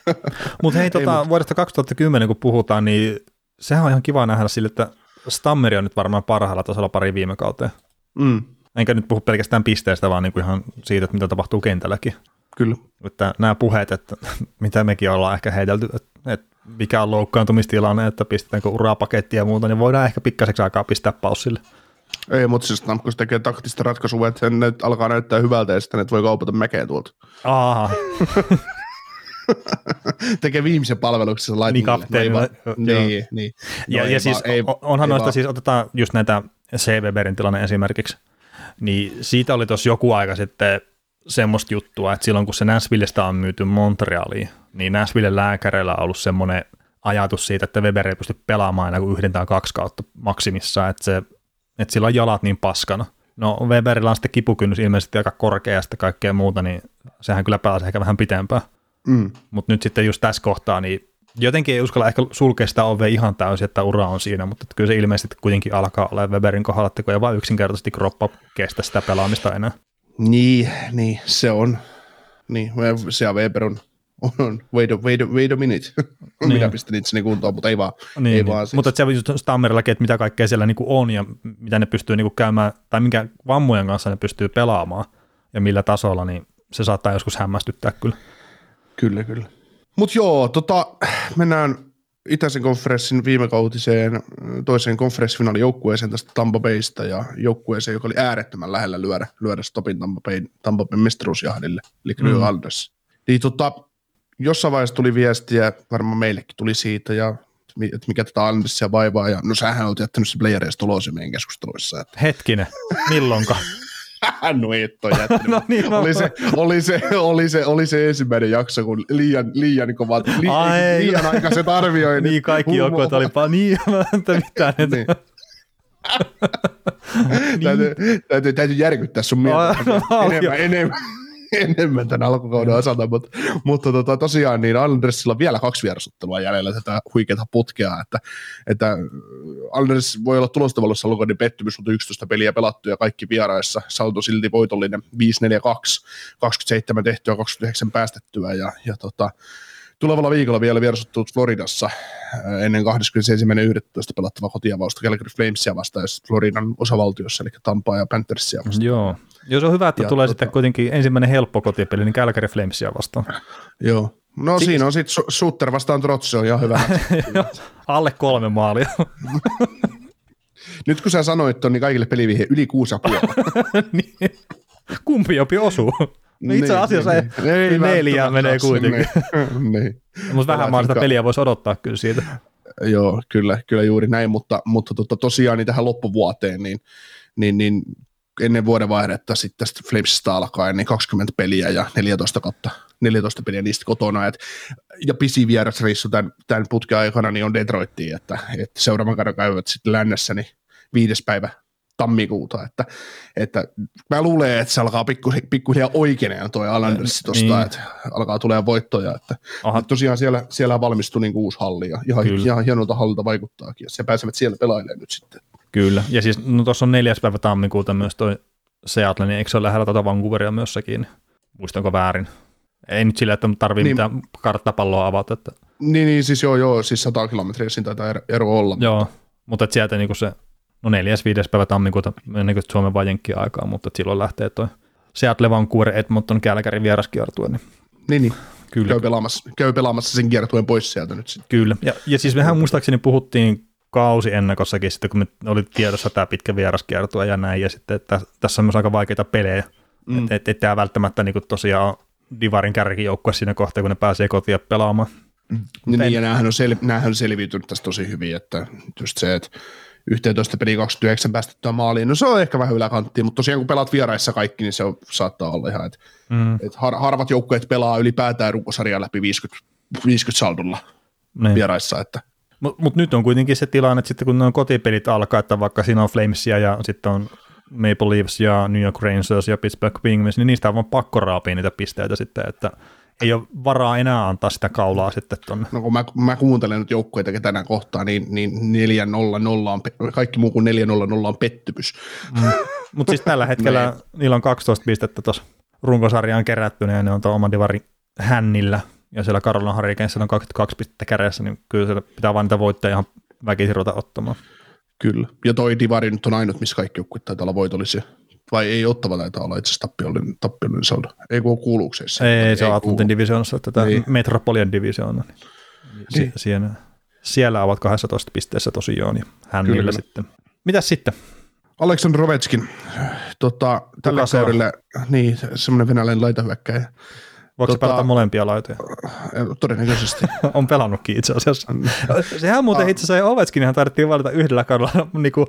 [LAUGHS] mutta hei, tota, mut... vuodesta 2010 kun puhutaan, niin sehän on ihan kiva nähdä sille, että Stammeri on nyt varmaan parhaalla tasolla pari viime kauteen. Mm. Enkä nyt puhu pelkästään pisteestä, vaan niin kuin ihan siitä, että mitä tapahtuu kentälläkin. Kyllä. Että nämä puheet, että [LAUGHS] mitä mekin ollaan ehkä heitelty, että, että mikä on loukkaantumistilanne, että pistetäänkö urapaketti ja muuta, niin voidaan ehkä pikkaseksi aikaa pistää paussille. Ei, mutta siis Stamkos tekee taktista ratkaisua, että se nyt alkaa näyttää hyvältä ja sitten että voi kaupata mäkeä tuolta. Aha. [LAUGHS] tekee viimeisen palveluksen Niin kapteenilla. Niin, niin. Ja, no, ja siis ei, onhan ei noista vaan. siis, otetaan just näitä C. tilanne esimerkiksi, niin siitä oli tuossa joku aika sitten semmoista juttua, että silloin kun se Nashvillestä on myyty Montrealiin, niin Nashvillen lääkäreillä on ollut semmoinen ajatus siitä, että Weber ei pysty pelaamaan enää kuin yhden tai kaksi kautta maksimissa, että, se, että sillä on jalat niin paskana. No Weberillä on sitten kipukynnys ilmeisesti aika korkea ja sitten kaikkea muuta, niin sehän kyllä pääsee ehkä vähän pitempään. Mm. Mutta nyt sitten just tässä kohtaa, niin jotenkin ei uskalla ehkä sulkea sitä ovea ihan täysin, että ura on siinä, mutta kyllä se ilmeisesti kuitenkin alkaa olla Weberin kohdalla, että kun ei vaan yksinkertaisesti kroppa kestä sitä pelaamista enää. Niin, niin, se on. Niin, se ja Weber on, on wait, a, wait, a, wait a minute. [LAUGHS] Niin. Minä pistän itseni kuntoon, mutta ei vaan. Niin, ei niin. vaan siis. Mutta se on just Stammerillakin, että mitä kaikkea siellä niinku on ja mitä ne pystyy niinku käymään, tai minkä vammojen kanssa ne pystyy pelaamaan ja millä tasolla, niin se saattaa joskus hämmästyttää kyllä. Kyllä, kyllä. Mutta joo, tota, mennään itäisen konferenssin viime kautiseen toiseen konferenssifinaalin joukkueeseen tästä Tampa Baysta ja joukkueeseen, joka oli äärettömän lähellä lyödä, lyödä stopin Tampa Bayn, Tampa Bayn mestaruusjahdille, eli New mm. Alders. Niin tota, jossain vaiheessa tuli viestiä, varmaan meillekin tuli siitä, ja että mikä tätä Andersia vaivaa, ja no sähän olet jättänyt se playereista ulos meidän keskusteluissa. Että. Hetkinen, milloinka? [LAUGHS] no et ole jättänyt. [LAUGHS] no niin, oli, se, oli, se, oli, se, oli se ensimmäinen jakso, kun liian, liian kovat, li, liian aikaiset arvioinnit. niin, kaikki joukkueet oli vaan niin, että mitään. Että... niin. täytyy, täytyy, täytyy järkyttää sun mieltä. No, enemmän, enemmän, [LAUGHS] enemmän tämän alkukauden osalta, mutta, mutta tota, tosiaan niin Andersilla on vielä kaksi vierasottelua jäljellä tätä huikeaa putkea, että, että Anders voi olla tulostavallossa lukoinen pettymys, mutta 11 peliä pelattu ja kaikki vieraissa, saldo silti voitollinen 5-4-2, 27 tehtyä, 29 päästettyä ja, ja tota, tulevalla viikolla vielä vierasottelut Floridassa äh, ennen 21.11. pelattava kotiavausta Calgary Flamesia vastaan, jos Floridan osavaltiossa, eli Tampaa ja Panthersia vastaan. Joo, Joo, se on hyvä, että ja tulee tota... sitten kuitenkin ensimmäinen helppo kotipeli, niin Calgary Flamesia vastaan. Joo, No Siis... siinä on sitten Sutter vastaan Trotsi, on ihan hyvä. [LAUGHS] Alle kolme maalia. Nyt kun sä sanoit on, niin kaikille pelivihe yli kuusi ja [LAUGHS] niin. Kumpi jopi osuu? No itse niin, asiassa niin, niin. ei, neljä menee kuitenkin. Niin, [LAUGHS] niin. Mutta vähän maan sitä peliä voisi odottaa kyllä siitä. Joo, kyllä, kyllä juuri näin, mutta, mutta tota, tosiaan niin tähän loppuvuoteen, niin, niin, niin ennen vuodenvaihdetta sitten tästä Flamesista alkaen niin 20 peliä ja 14 kautta 14 peliä niistä kotona. Et, ja pisi vierasreissu tämän, tämän putken aikana niin on Detroittiin, että, että seuraavan kerran käyvät sitten lännessä niin viides päivä tammikuuta, että, että mä luulen, että se alkaa pikkuhiljaa pikku oikeeneen toi Alanders tuosta, niin. että alkaa tulee voittoja, että, että tosiaan siellä, siellä valmistui niin uusi halli ja ihan, ihan hienolta hallilta vaikuttaakin, ja se pääsevät siellä pelailemaan nyt sitten. Kyllä, ja siis no tuossa on neljäs päivä tammikuuta myös toi Seattle, niin eikö se ole lähellä tuota Vancouveria myös sekin? Muistanko väärin? Ei nyt sillä, että tarvii niin. mitään karttapalloa avata. Että... Niin, niin, siis joo, joo, siis 100 kilometriä siinä taitaa ero olla. Joo, mutta, mutta että sieltä niin se, no neljäs, viides päivä tammikuuta, ennen kuin Suomen vai aikaa, mutta silloin lähtee toi Seattle, Vancouver, Edmonton, Kälkärin vieraskiertue. Niin, niin, niin. Kyllä. Käy, pelaamassa, käy pelaamassa sen kiertueen pois sieltä nyt sitten. Kyllä, ja, ja siis mehän muistaakseni puhuttiin kausi ennakossakin sitten, kun me oli tiedossa tämä pitkä vieraskiertue ja näin, ja sitten että tässä on myös aika vaikeita pelejä, mm. että et, et tämä välttämättä niin tosiaan Divarin kärkijoukkue siinä kohtaa, kun ne pääsee kotiin pelaamaan. Mm. Niin, en... ja näähän on, sel, näähän on selviytynyt tästä tosi hyvin, että just se, että 11 peli 29 päästettyä maaliin, no se on ehkä vähän yläkanttia, mutta tosiaan kun pelaat vieraissa kaikki, niin se on, saattaa olla ihan, että mm. et har, harvat joukkueet pelaa ylipäätään runkosarjaa läpi 50, 50 saldolla niin. vieraissa, että mutta mut nyt on kuitenkin se tilanne, että sitten kun on kotipelit alkaa, että vaikka siinä on Flamesia ja sitten on Maple Leafs ja New York Rangers ja Pittsburgh Penguins, niin niistä on vaan pakko raapia niitä pisteitä sitten, että ei ole varaa enää antaa sitä kaulaa sitten tuonne. No kun mä, mä kuuntelen nyt joukkueita, tänään kohtaa, niin, niin 4-0-0 on, kaikki muu kuin 4-0-0 on pettymys. Mm. Mutta siis tällä hetkellä [LAUGHS] niillä on 12 pistettä tuossa runkosarjaan kerättynä ja ne on tuon oman divarin hännillä ja siellä Karolina Harikensilla on 22 pistettä kädessä, niin kyllä se pitää vain niitä voittaa ihan väkisin ruveta ottamaan. Kyllä, ja toi divari nyt on ainut, missä kaikki joukkueet taitaa olla voitollisia. Vai ei ottava taitaa olla itse asiassa tappiollinen, tappiollinen saldo. Ei kun kuuluuko se? Ei, ei se on Atlantin divisioonassa, tätä niin. Metropolian divisioona. Niin. niin. Siellä, siellä ovat 12 pisteessä tosiaan, ja hänellä sitten. Mitäs sitten? Aleksandr Rovetskin, tota, tällä kaudella, niin, semmoinen venäläinen laitahyökkäjä. Voiko tota, pelata molempia laitoja? Todennäköisesti. [LAUGHS] on pelannutkin itse asiassa. [LAUGHS] Sehän muuten ah. itse asiassa Ovetskin ihan tarvittiin valita yhdellä kaudella. [LAUGHS] niin kuin,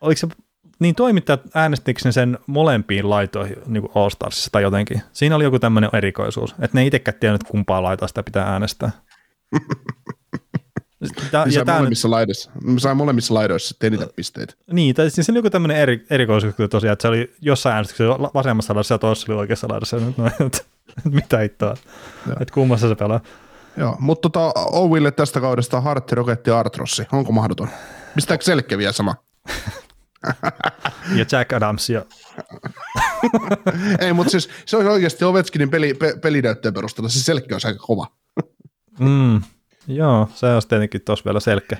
oliko se niin toimittajat äänestikö sen molempiin laitoihin niin All Starsissa tai jotenkin? Siinä oli joku tämmöinen erikoisuus, että ne itsekään tiennyt kumpaa laitoa sitä pitää äänestää. Tää, ja molemmissa, nyt... laidoissa. Mä sain molemmissa laidoissa eniten pisteitä. Niin, tai siis se oli joku tämmöinen eri, erikoisuus tosiaan, että se oli jossain äänestyksessä vasemmassa laidassa ja toisessa oli oikeassa laidassa. No, että, [LAUGHS] mitä hittoa, että kummassa se pelaa. Joo, mutta tota, Owille tästä kaudesta Hartti, Roketti ja Artrossi. Onko mahdoton? Mistä Selke vielä sama? [LAUGHS] ja Jack Adams ja... [LAUGHS] Ei, mutta siis se on oikeasti Ovechkinin peli, pe, pelinäyttöön perusteella. Se selkeä on aika kova. mm, joo, se on tietenkin tuossa vielä selkeä.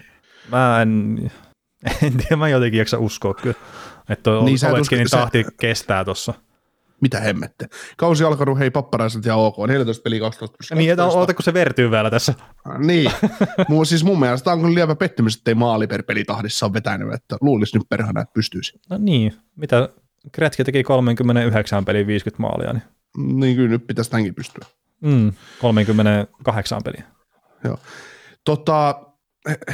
Mä en, en tiedä, mä jotenkin jaksa uskoa kyllä, että niin, Ovechkinin tahti se... kestää tuossa mitä hemmette. Kausi alkanut, hei papparaiset ja ok, 14 peli 12 plus 12. Niin, että oota, kun se vertyy vielä tässä. niin, Mu, siis mun mielestä on kyllä lievä pettymys, että ei maali per pelitahdissa on vetänyt, että luulisi nyt perhana, että pystyisi. No niin, mitä Kretski teki 39 peliä 50 maalia. Niin, niin kyllä nyt pitäisi tämänkin pystyä. Mm, 38 peliä. Joo. Tota,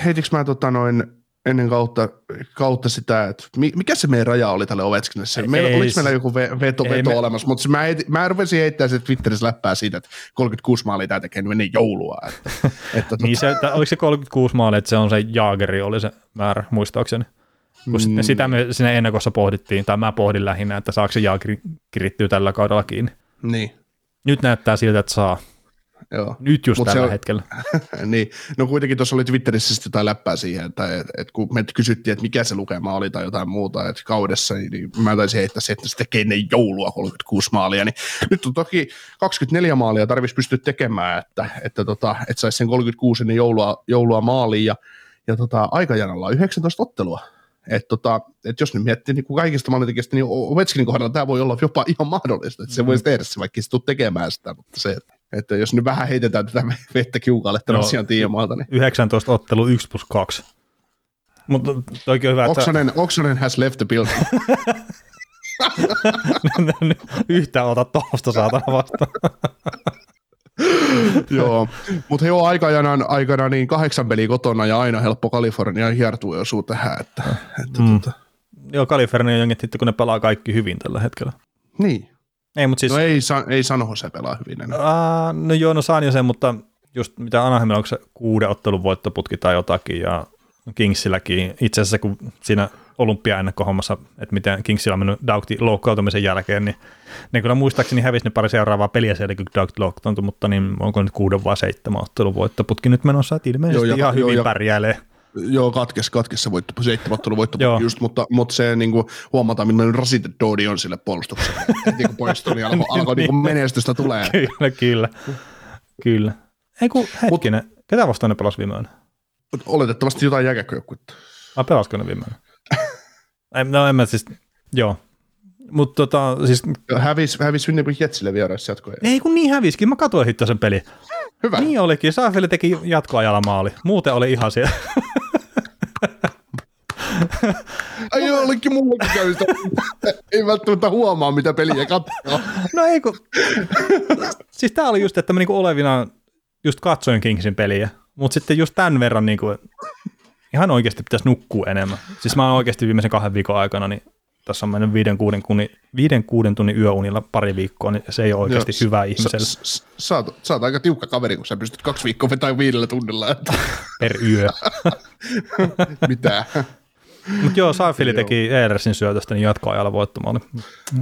heitikö mä tota noin, ennen kautta, kautta sitä, että mikä se meidän raja oli tälle Ovechkinille? Meillä, oliko meillä joku veto, veto me... olemassa, mutta mä, mä rupesin heittämään se Twitterissä läppää siitä, että 36 maalia tämä tekee ennen joulua. Että, [LAUGHS] että niin tota... se, oliko se 36 maalia, että se on se Jaageri oli se määrä, muistaakseni? Kun mm. sitä me sinne ennakossa pohdittiin, tai mä pohdin lähinnä, että saako se Jaageri kirittyä tällä kaudella kiinni. Niin. Nyt näyttää siltä, että saa. Joo. Nyt just Mut tällä on, hetkellä. [LAUGHS] niin, no kuitenkin tuossa oli Twitterissä sitten jotain läppää siihen, että et, et kun me kysyttiin, että mikä se lukema oli tai jotain muuta, että kaudessa, niin, niin mä taisin heittää se, että se tekee ennen joulua 36 maalia, niin nyt on toki 24 maalia tarvitsisi pystyä tekemään, että, että, tota, että saisi sen 36 ennen joulua, joulua maaliin ja, ja tota, aikajanalla on 19 ottelua. Et tota, et jos nyt miettii niin kuin kaikista maalintekijästä, niin Ovechkinin kohdalla tämä voi olla jopa ihan mahdollista, että se mm. voisi tehdä se, vaikka se tekemään sitä, mutta se, että että jos nyt vähän heitetään tätä [LAUGHS] vettä kiukalle tämän asian tiimoilta. Niin. 19 ottelu 1 plus 2. Mutta toikin on hyvä, että... Oksanen, Oksanen has left the building. [LAUGHS] Yhtään ota tuosta saatana vastaan. [LAUGHS] joo, mutta he on aikana, aikana niin kahdeksan peliä kotona ja aina helppo Kalifornia hiertuu osuu tähän. Että, että mm. tuota. Joo, Kalifornia on jengit kun ne pelaa kaikki hyvin tällä hetkellä. Niin, ei, mutta siis... No ei, ei Sanoho se pelaa hyvin enää. Uh, no joo, no saan jo sen, mutta just mitä Anaheimilla, onko se kuuden ottelun voittoputki tai jotakin, ja Kingsilläkin, itse asiassa kun siinä olympia ennakkohommassa, että miten Kingsillä on mennyt Daugti loukkautumisen jälkeen, niin ne kyllä muistaakseni hävisi ne pari seuraavaa peliä siellä, kun Daugti loukkaantui, mutta niin onko nyt kuuden vai seitsemän ottelun voittoputki nyt menossa, että ilmeisesti joo, ihan hyvin joo, pärjäilee. Joo, katkes, katkes se voitto, seitsemän voitto Joo. just, mutta, mutta se niin kuin, huomataan, millainen rasite Doodi on sille puolustukselle. [LAUGHS] Heti kun poistui, niin alkoi, alkoi niin kuin menestystä tulee. Kyllä, kyllä. Kyllä. Ei kun hetkinen, ketä vastaan ne pelas viime yönä? Mut Oletettavasti jotain jääkäkköjoukkuetta. Vai pelasko ne viime yönä? No en mä siis, joo. Mutta tota, siis, Hävis, hävis Winnipeg Jetsille vieraissa jatkoja. ei kun niin häviskin, mä katsoin hitto sen peli. Hyvä. Niin olikin, Saafeli teki jatkoajalla maali. Muuten oli ihan siellä. Ai joo, olikin mullakin käy sitä. Ei välttämättä huomaa, mitä peliä katsoo. No ei kun, siis tää oli just, että mä niinku olevina just katsoin Kingsin peliä, mutta sitten just tämän verran niinku, ihan oikeasti pitäisi nukkua enemmän. Siis mä oon oikeasti viimeisen kahden viikon aikana, niin tässä on mennyt viiden kuuden, kunni, viiden, kuuden tunnin yöunilla pari viikkoa, niin se ei ole oikeasti Joo, hyvä ihmiselle Sä oot, sä oot aika tiukka kaveri, kun sä pystyt kaksi viikkoa vetämään viidellä tunnilla. Että per yö. [LAUGHS] mitä? Mutta joo, Saifili teki Eersin syötöstä niin jatkoajalla voittomaali.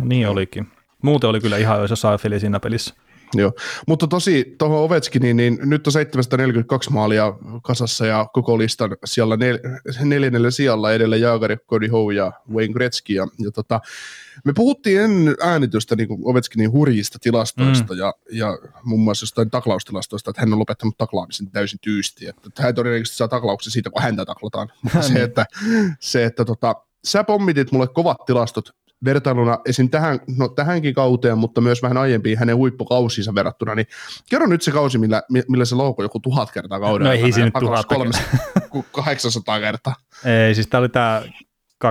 Niin olikin. Muuten oli kyllä ihan öisä Saifili siinä pelissä. Joo, mutta tosi tuohon Ovechkiniin, niin nyt on 742 maalia kasassa ja koko listan siellä nel, neljännellä sijalla edellä Jaagari, Cody Howe ja Wayne Gretzky. Ja, ja tota, me puhuttiin ennen äänitystä niin Ovechkinin hurjista tilastoista mm. ja, ja muun muassa jostain taklaustilastoista, että hän on lopettanut taklaamisen täysin tyysti. Että, että hän todennäköisesti saa taklauksen siitä, kun häntä taklataan. Mutta [LAUGHS] se, että, se, että tota, sä pommitit mulle kovat tilastot vertailuna esim. Tähän, no, tähänkin kauteen, mutta myös vähän aiempiin hänen huippukausiinsa verrattuna, niin kerro nyt se kausi, millä, millä se loukoi joku tuhat kertaa kauden No ei kolme- ku- 800 kertaa. Ei, siis tämä oli tämä 2008-2009,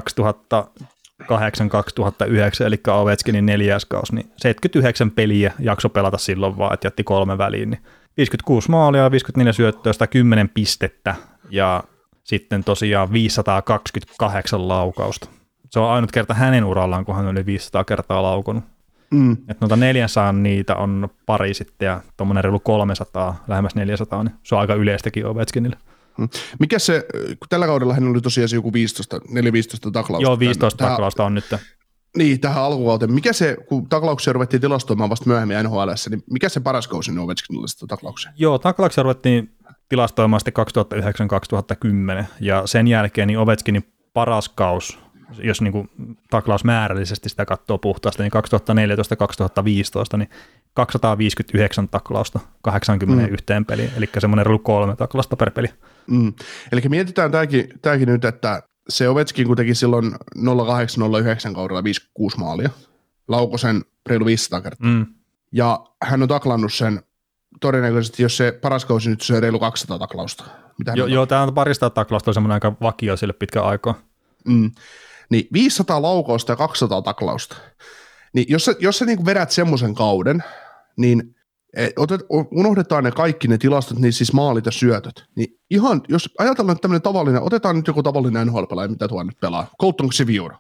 eli Ovechkinin neljäs kausi, niin 79 peliä jakso pelata silloin vaan, että jätti kolme väliin, niin 56 maalia, 54 syöttöä, 110 pistettä ja sitten tosiaan 528 laukausta. Se on ainut kerta hänen urallaan, kun hän on yli 500 kertaa laukonut. Mm. Että noita 400 niitä on pari sitten ja tuommoinen reilu 300, lähemmäs 400, niin se on aika yleistäkin Ovechkinille. Mikä se, kun tällä kaudella hän oli tosiaan joku 15, 4-15 taklausta. Joo, 15 Tähän- taklausta on nyt. Niin, tähän alkukauteen. Mikä se, kun taklauksia ruvettiin tilastoimaan vasta myöhemmin NHL, niin mikä se paras kausi on Ovechkinilla sitä taklauksia? Joo, taklauksia ruvettiin tilastoimaan sitten 2009-2010, ja sen jälkeen niin Ovechkinin paras kaus, jos niin kuin taklausmäärällisesti sitä katsoo puhtaasti, niin 2014-2015, niin 259 taklausta 81 mm. peliin, eli semmoinen reilu kolme taklausta per peli. Mm. Eli mietitään tämäkin, tämäkin nyt, että se Ovechkin kun teki silloin 08-09 kaudella 56 maalia, laukoi sen reilu 500 kertaa, Mm. ja hän on taklannut sen todennäköisesti, jos se paras kausi nyt se reilu 200 taklausta. Mitä Jo, joo, tämä on parista taklausta on semmoinen aika vakio sille pitkä aikaa. Mm. Niin 500 laukausta ja 200 taklausta. Niin jos sä, jos sä niin vedät semmoisen kauden, niin eh, otet, unohdetaan ne kaikki ne tilastot, niin siis maalit ja syötöt. Niin ihan, jos ajatellaan että tämmöinen tavallinen, otetaan nyt joku tavallinen NHL-pelaaja, mitä tuo nyt pelaa, Colton Sevior,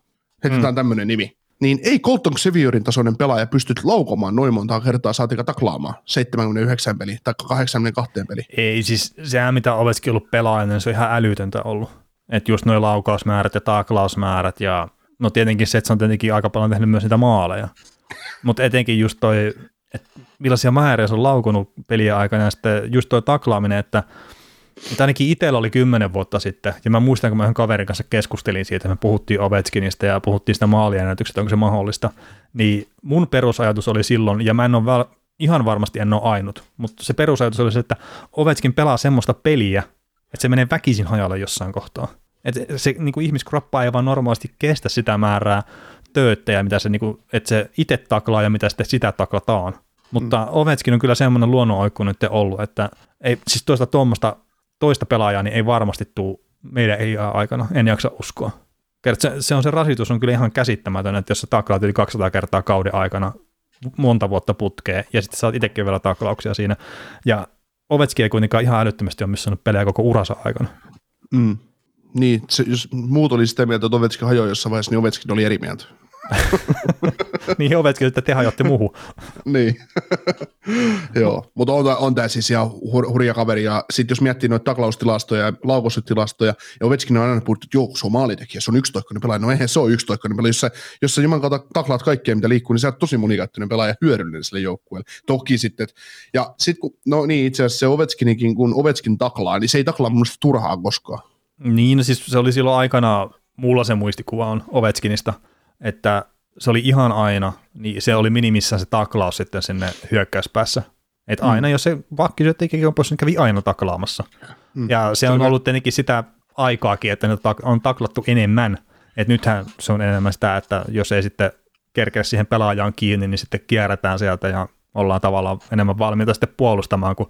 heitetään mm. tämmöinen nimi. Niin ei Colton Seviorin tasoinen pelaaja pysty laukomaan noin montaa kertaa, saatika taklaamaan 79 peli tai 82 peli. Ei siis sehän mitä Ovechkin ollut pelaajana, se on ihan älytöntä ollut. Että just noin laukausmäärät ja taklausmäärät ja no tietenkin se, että se on tietenkin aika paljon tehnyt myös niitä maaleja. Mutta etenkin just toi, että millaisia määriä se on laukunut pelien aikana ja sitten just toi taklaaminen, että että ainakin itsellä oli kymmenen vuotta sitten, ja mä muistan, kun mä yhden kaverin kanssa keskustelin siitä, me puhuttiin Ovechkinista ja puhuttiin sitä maaliennätyksestä, onko se mahdollista, niin mun perusajatus oli silloin, ja mä en ole väl, ihan varmasti en ole ainut, mutta se perusajatus oli se, että Ovechkin pelaa semmoista peliä, että se menee väkisin hajalle jossain kohtaa. Että se niin kuin ihmiskroppa ei vaan normaalisti kestä sitä määrää tööttejä, mitä se, niin kuin, että se itse taklaa ja mitä sitten sitä taklataan. Mutta mm. Ovechkin on kyllä semmoinen luonnonoikku nyt ollut, että ei, siis toista tuommoista toista pelaajaa niin ei varmasti tule meidän ei aikana, en jaksa uskoa. Se, se, on se rasitus on kyllä ihan käsittämätön, että jos sä taklaat yli 200 kertaa kauden aikana monta vuotta putkeen, ja sitten saat itsekin vielä taklauksia siinä, ja Ovechkin ei kuitenkaan ihan älyttömästi ole missannut pelejä koko uransa aikana. Mm. Niin, se, jos muut oli sitä mieltä, että Ovechkin hajoaa jossain vaiheessa, niin Ovechkin oli eri mieltä. [LAUGHS] niin Ovechkin, että te hajoatte muuhun. [LAUGHS] niin. [LAUGHS] Joo, mutta on, on tämä siis ihan hur, hurja kaveri. Ja sitten jos miettii noita taklaustilastoja ja laukausutilastoja, ja Ovechkin on aina puhuttu, että joo, se on maalitekijä, se on yksitoikkoinen pelaaja. No eihän se ole yksitoikkoinen pelaaja. Jos sä, jos sä juman kautta taklaat kaikkea, mitä liikkuu, niin sä oot tosi monikäyttöinen pelaaja hyödyllinen sille joukkueelle. Toki sitten, et, ja sitten kun, no niin itse asiassa se Ovechkinikin, kun Ovechkin taklaa, niin se ei taklaa mun mielestä turhaa koskaan. Niin, no siis se oli silloin aikana, mulla se muistikuva on Ovechkinista, että se oli ihan aina, niin se oli minimissään se taklaus sitten sinne hyökkäyspäässä. Että mm. aina, jos se vakki teki pois, niin kävi aina taklaamassa. Mm. Ja se on ollut tietenkin sitä aikaakin, että ne on taklattu enemmän. Että nythän se on enemmän sitä, että jos ei sitten kerkeä siihen pelaajaan kiinni, niin sitten kierretään sieltä ja ollaan tavallaan enemmän valmiita sitten puolustamaan, kun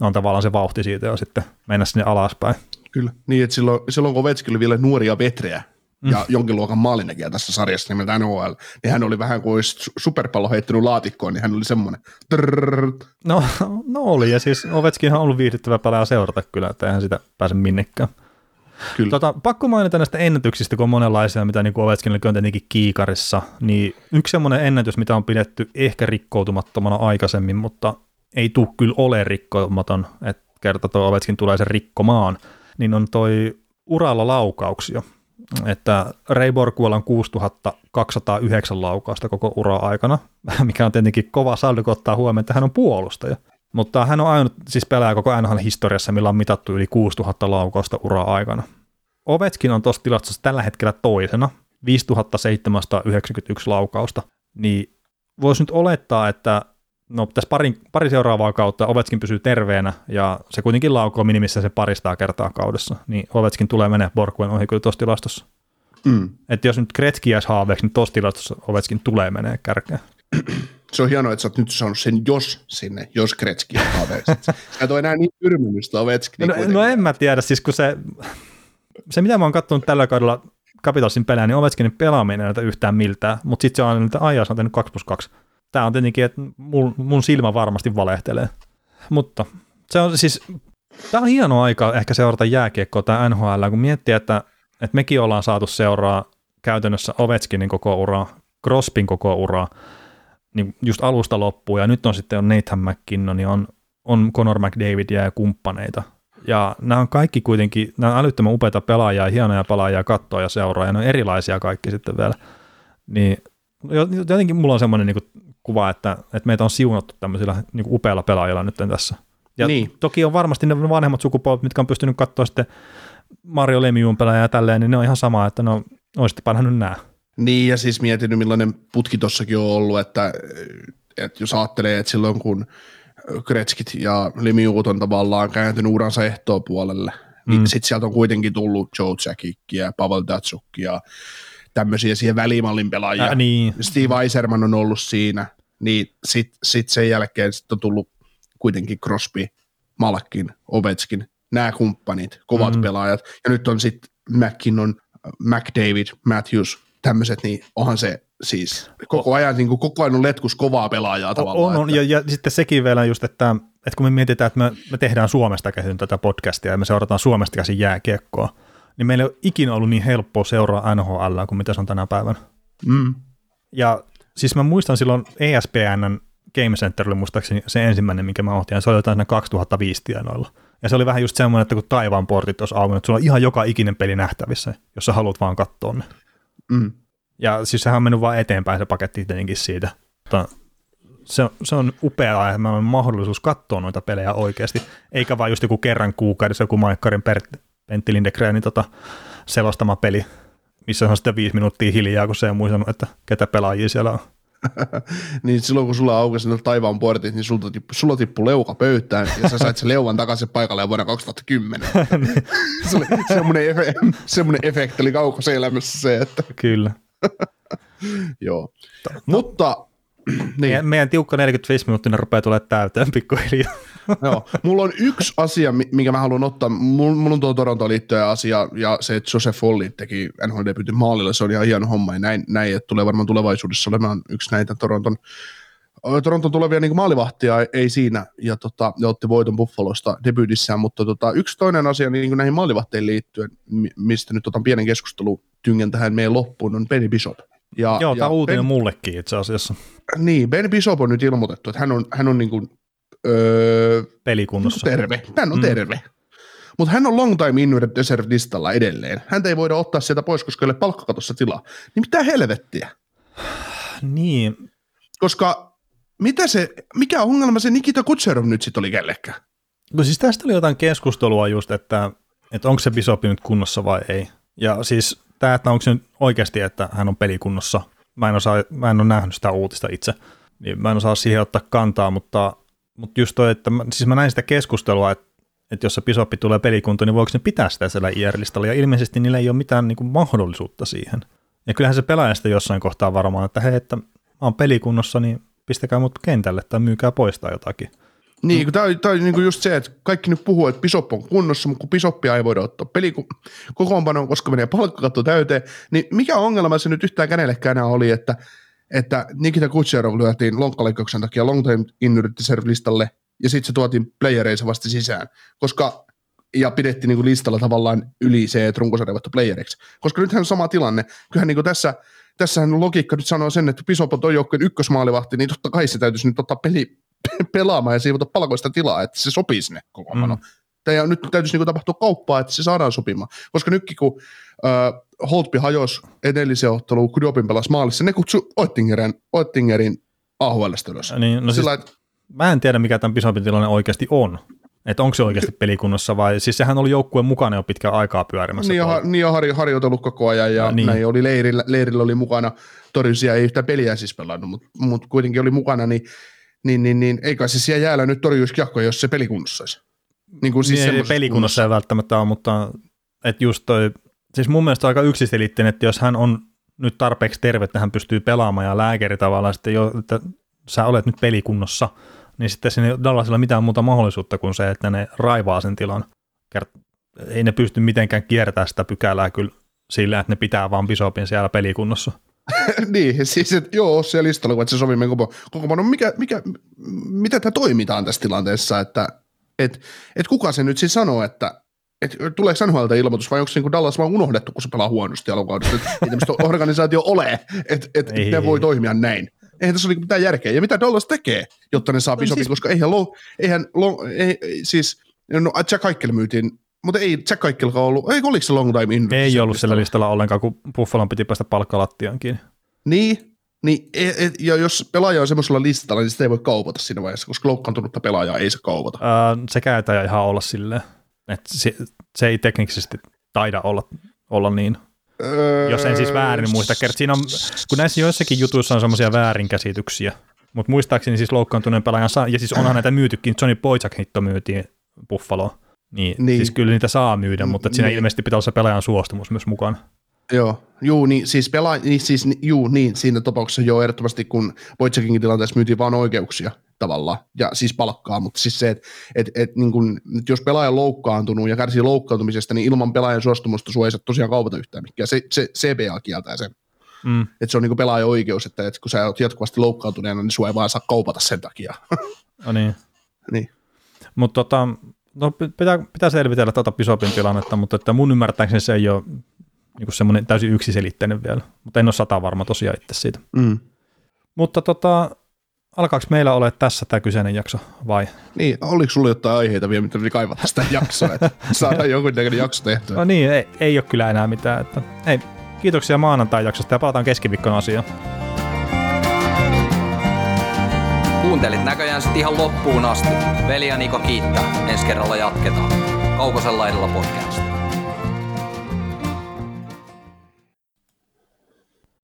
on tavallaan se vauhti siitä jo sitten mennä sinne alaspäin. Kyllä, niin että silloin, silloin kun Vetski oli vielä nuoria vetreä mm. ja jonkin luokan maalinäkijä tässä sarjassa nimeltä NHL, niin hän oli vähän kuin olisi superpallo heittänyt laatikkoon, niin hän oli semmoinen. No, no oli, ja siis Ovetskin on ollut viihdyttävä pelaaja seurata kyllä, että eihän sitä pääse minnekään. Kyllä. Tota, pakko mainita näistä ennätyksistä, kun on monenlaisia, mitä niin Ovechkin on tietenkin kiikarissa, niin yksi semmoinen ennätys, mitä on pidetty ehkä rikkoutumattomana aikaisemmin, mutta ei tule kyllä ole rikkoutumaton, että kerta tuo Ovechkin tulee sen rikkomaan, niin on toi uralla laukauksia. Että Ray Borkuella on 6209 laukausta koko ura aikana, [LAUGHS] mikä on tietenkin kova saldo, kun ottaa huomioon, että hän on puolustaja. Mutta hän on ainut siis pelaaja koko NHL historiassa, millä on mitattu yli 6000 laukausta uraa aikana. Ovetskin on tuossa tilastossa tällä hetkellä toisena, 5791 laukausta, niin voisi nyt olettaa, että no tässä pari, pari seuraavaa kautta Ovetskin pysyy terveenä ja se kuitenkin laukoo minimissä se paristaa kertaa kaudessa, niin Ovetskin tulee menee Borkuen ohi kyllä tuossa tilastossa. Mm. Että jos nyt Kretski jäisi haaveeksi, niin tuossa tilastossa Ovetskin tulee menee kärkeen [CLEARS THROAT] se on hienoa, että sä oot nyt saanut sen jos sinne, jos Kretski on haaveessa. [LAUGHS] Sä et ole enää niin yrmymystä Ovechkin. No, no, en mä tiedä, siis kun se, se mitä mä oon katsonut tällä kaudella Capitalsin pelejä, niin Ovechkinin pelaaminen ei yhtään miltään, mutta sitten se on että ajassa on tehnyt 2 plus 2. Tämä on tietenkin, että mun, mun silmä varmasti valehtelee. Mutta se on siis, tämä on hieno aika ehkä seurata jääkiekkoa tai NHL, kun miettii, että, että mekin ollaan saatu seuraa käytännössä Ovechkinin koko uraa, Crospin koko uraa, niin just alusta loppuun, ja nyt on sitten on Nathan McKinnon, niin on, on Conor McDavidia ja kumppaneita. Ja nämä on kaikki kuitenkin, nämä on älyttömän upeita pelaajia, hienoja pelaajia katsoa ja seuraa, ja ne on erilaisia kaikki sitten vielä. Niin jotenkin mulla on semmoinen niin kuva, että, että meitä on siunattu tämmöisillä niin upeilla pelaajilla nyt tässä. Ja niin. toki on varmasti ne vanhemmat sukupolvet, mitkä on pystynyt katsoa sitten Mario Lemiuun pelaajia ja tälleen, niin ne on ihan sama, että no olisitte parhannut nämä. Niin, ja siis mietin, millainen putki tossakin on ollut, että, että jos ajattelee, että silloin kun Kretskit ja Lemiuut on tavallaan kääntynyt uransa ehtoopuolelle, niin mm. niin sitten sieltä on kuitenkin tullut Joe Jackikki ja Pavel Datsuk ja tämmöisiä siihen välimallin pelaajia. Äh, niin. Steve Eiserman on ollut siinä, niin sitten sit sen jälkeen sit on tullut kuitenkin Crosby, Malkin, Ovechkin, nämä kumppanit, kovat mm. pelaajat, ja nyt on sitten McKinnon, McDavid, Matthews, tämmöiset, niin onhan se siis koko ajan, niin kuin koko ajan on letkus kovaa pelaajaa tavallaan. On, on ja, ja, sitten sekin vielä just, että, että kun me mietitään, että me, me tehdään Suomesta käsin tätä podcastia ja me seurataan Suomesta käsin jääkiekkoa, niin meillä ei ole ikinä ollut niin helppoa seuraa NHL kuin mitä se on tänä päivänä. Mm. Ja siis mä muistan silloin ESPNn Game Center oli muistaakseni se ensimmäinen, minkä mä otin, ja se oli jotain 2005 tienoilla. Ja se oli vähän just semmoinen, että kun taivaan portit olisi auennut, sulla on ihan joka ikinen peli nähtävissä, jos sä haluat vaan katsoa ne. Mm. Ja siis sehän on mennyt vaan eteenpäin se paketti tietenkin siitä. Mutta se, se on upeaa, että meillä on mahdollisuus katsoa noita pelejä oikeasti, eikä vaan just joku kerran kuukaudessa joku Maikkarin Pentti Lindegrenin tota, selostama peli, missä on sitten viisi minuuttia hiljaa, kun se ei muistanut, että ketä pelaajia siellä on. [LAUGHS] niin silloin kun sulla aukesi ne taivaan portit, niin sulla tippui, sulla tippui leuka pöytään ja sä sait sen leuvan takaisin paikalle vuonna 2010. [LAUGHS] se oli semmoinen, efe, semmoinen efekti oli kaukossa elämässä se, että... Kyllä. [LAUGHS] Joo. No. Mutta [CLEARS THROAT] niin. meidän, meidän tiukka 45 minuuttia rupeaa tulemaan täyteen pikkuhiljaa. [LAUGHS] Joo. Mulla on yksi asia, minkä mä haluan ottaa. Mulla, mulla on tuo Toronto liittyen asia, ja se, että Joseph Folli teki nhl debutin maalilla, se on ihan hieno homma, ja näin, näin että tulee varmaan tulevaisuudessa olemaan yksi näitä Toronton, Toronton tulevia niin maalivahtia ei siinä, ja, tota, ja otti voiton Buffalosta debutissään, mutta tota, yksi toinen asia niin näihin maalivahteihin liittyen, mistä nyt otan pienen keskustelun tyngän tähän meidän loppuun, on Benny Bishop. Ja, Joo, tämä uutinen ben, mullekin itse asiassa. Niin, Ben Bishop on nyt ilmoitettu, että hän on, hän on niin kuin, öö, pelikunnossa. Terve, hän on mm. terve. Mutta hän on long time injured reserve listalla edelleen. Häntä ei voida ottaa sieltä pois, koska ei ole palkkakatossa tilaa. Niin mitä helvettiä? [SIGHS] niin. Koska mitä se, mikä ongelma se Nikita Kutserov nyt sitten oli kellekään? No siis tästä oli jotain keskustelua just, että että onko se Bishop nyt kunnossa vai ei. Ja siis tämä, että onko se nyt oikeasti, että hän on pelikunnossa, mä en, osaa, mä en ole nähnyt sitä uutista itse, niin mä en osaa siihen ottaa kantaa, mutta, mutta just toi, että mä, siis mä näin sitä keskustelua, että, että jos se Bishop tulee pelikuntoon, niin voiko ne pitää sitä siellä IR-listalla, ja ilmeisesti niillä ei ole mitään niin kuin, mahdollisuutta siihen. Ja kyllähän se pelaajasta jossain kohtaa varmaan, että hei, että mä oon pelikunnossa, niin pistäkää mut kentälle tai myykää poistaa jotakin. Niin, kun tämä on, niin just se, että kaikki nyt puhuu, että Pisoppo on kunnossa, mutta kun Pisoppia ei voida ottaa peli kokoonpanoon, koska menee palkkakatto täyteen, niin mikä ongelma se nyt yhtään kenellekään oli, että, että Nikita Kutserov lyötiin lonkkaleikkauksen takia long time injury listalle ja sitten se tuotiin playereissa vasta sisään, koska ja pidettiin niin listalla tavallaan yli se, että runkosarjavattu playeriksi. Koska nythän on sama tilanne. Kyllähän niin tässä, tässähän logiikka nyt sanoo sen, että Pisoppo on joukkueen ykkösmaalivahti, niin totta kai se täytyisi nyt ottaa peli, [LAUGHS] pelaamaan ja siivota palkoista tilaa, että se sopii sinne koko mm. Ja nyt täytyisi niin tapahtua kauppaa, että se saadaan sopimaan. Koska nytkin kun Holtby hajosi edellisen otteluun, kun Diopin pelasi maalissa, ne kutsu Oettingerin, Oettingerin ylös. Niin, no Sillä, siis, et, mä en tiedä, mikä tämän Pisopin tilanne oikeasti on. Että onko se oikeasti pelikunnossa vai, siis sehän oli joukkueen mukana jo pitkään aikaa pyörimässä. Niin, ja, niin ja har, harjoitellut koko ajan ja, ja niin. näin oli leirillä, leirillä oli mukana. Torjusia ei yhtään peliä siis pelannut, mutta mut kuitenkin oli mukana, niin niin, niin, niin eikä se siellä jäällä nyt torjuisi kiekkoja, jos se pelikunnossa olisi. Niin kuin siis niin, pelikunnossa ei välttämättä ole, mutta että just toi, siis mun mielestä aika yksiselitteinen, että jos hän on nyt tarpeeksi terve, että hän pystyy pelaamaan ja lääkäri tavallaan sitten jo, että sä olet nyt pelikunnossa, niin sitten siinä ei Dallasilla mitään muuta mahdollisuutta kuin se, että ne raivaa sen tilan. Ei ne pysty mitenkään kiertämään sitä pykälää kyllä sillä, että ne pitää vaan Bisopin siellä pelikunnossa. [LAUGHS] niin, siis että joo, se listalla, kun se sovimme koko, koko no mikä, mikä, mitä tämä toimitaan tässä tilanteessa, että et, et kuka se nyt siis sanoo, että et tuleeko NHLta ilmoitus vai onko se niin Dallas vaan unohdettu, kun se pelaa huonosti alkukaudesta, että ei tämmöistä organisaatio ole, että et, ne voi toimia näin. Eihän tässä ole niinku mitään järkeä. Ja mitä Dallas tekee, jotta ne saa no, siis... koska eihän, lo, eihän lo, ei, siis, no Jack Kaikkel myytiin mutta ei Jack Kaikkelkaan ollut, ei oliko se long time in? Ei ollut sillä listalla ollenkaan, kun Buffalon piti päästä palkkalattiankin. Niin, niin et, et, ja jos pelaaja on semmoisella listalla, niin sitä ei voi kaupata siinä vaiheessa, koska loukkaantunutta pelaajaa ei saa kaupata. Öö, se käytä ihan olla silleen, että se, se ei teknisesti taida olla, olla niin. Öö, jos en siis väärin muista, kertaa siinä on, kun näissä joissakin jutuissa on semmoisia väärinkäsityksiä, mutta muistaakseni siis loukkaantuneen pelaajan saa, ja siis onhan näitä myytykin, Johnny Boychuk hitto myytiin Buffaloon. Niin, niin, siis kyllä niitä saa myydä, mutta siinä niin. ilmeisesti pitää olla se pelaajan suostumus myös mukana. Joo, juu, niin siis, pelaa, niin, siis, juu, niin siinä tapauksessa jo ehdottomasti, kun Wojciekin tilanteessa myytiin vain oikeuksia tavallaan, ja siis palkkaa, mutta siis se, että et, et, niin kun, jos pelaaja on loukkaantunut ja kärsii loukkaantumisesta, niin ilman pelaajan suostumusta sua ei saa tosiaan kaupata yhtään mikään. Se, se CBA kieltää sen. Mm. Että se on niin pelaajan oikeus, että, että kun sä oot jatkuvasti loukkaantuneena, niin sua ei vaan saa kaupata sen takia. [LAUGHS] No niin. niin. Mutta tota, No pitää, pitää selvitellä tuota Pisopin tilannetta, mutta että mun ymmärtääkseni se ei ole niin semmoinen täysin yksiselitteinen vielä, mutta en ole sata varma tosiaan itse siitä. Mm. Mutta tota, alkaako meillä ole tässä tämä kyseinen jakso vai? Niin, oliko sulla jotain aiheita vielä, mitä piti kaivata sitä jaksoa, että saadaan [LAUGHS] jonkun jakso tehtyä? No niin, ei, ei ole kyllä enää mitään. Että, ei, kiitoksia maanantai jaksosta ja palataan keskiviikkona asiaan. Kuuntelit näköjään sitten ihan loppuun asti. Veli ja Niko kiittää. Ensi kerralla jatketaan. Kaukosella edellä podcast.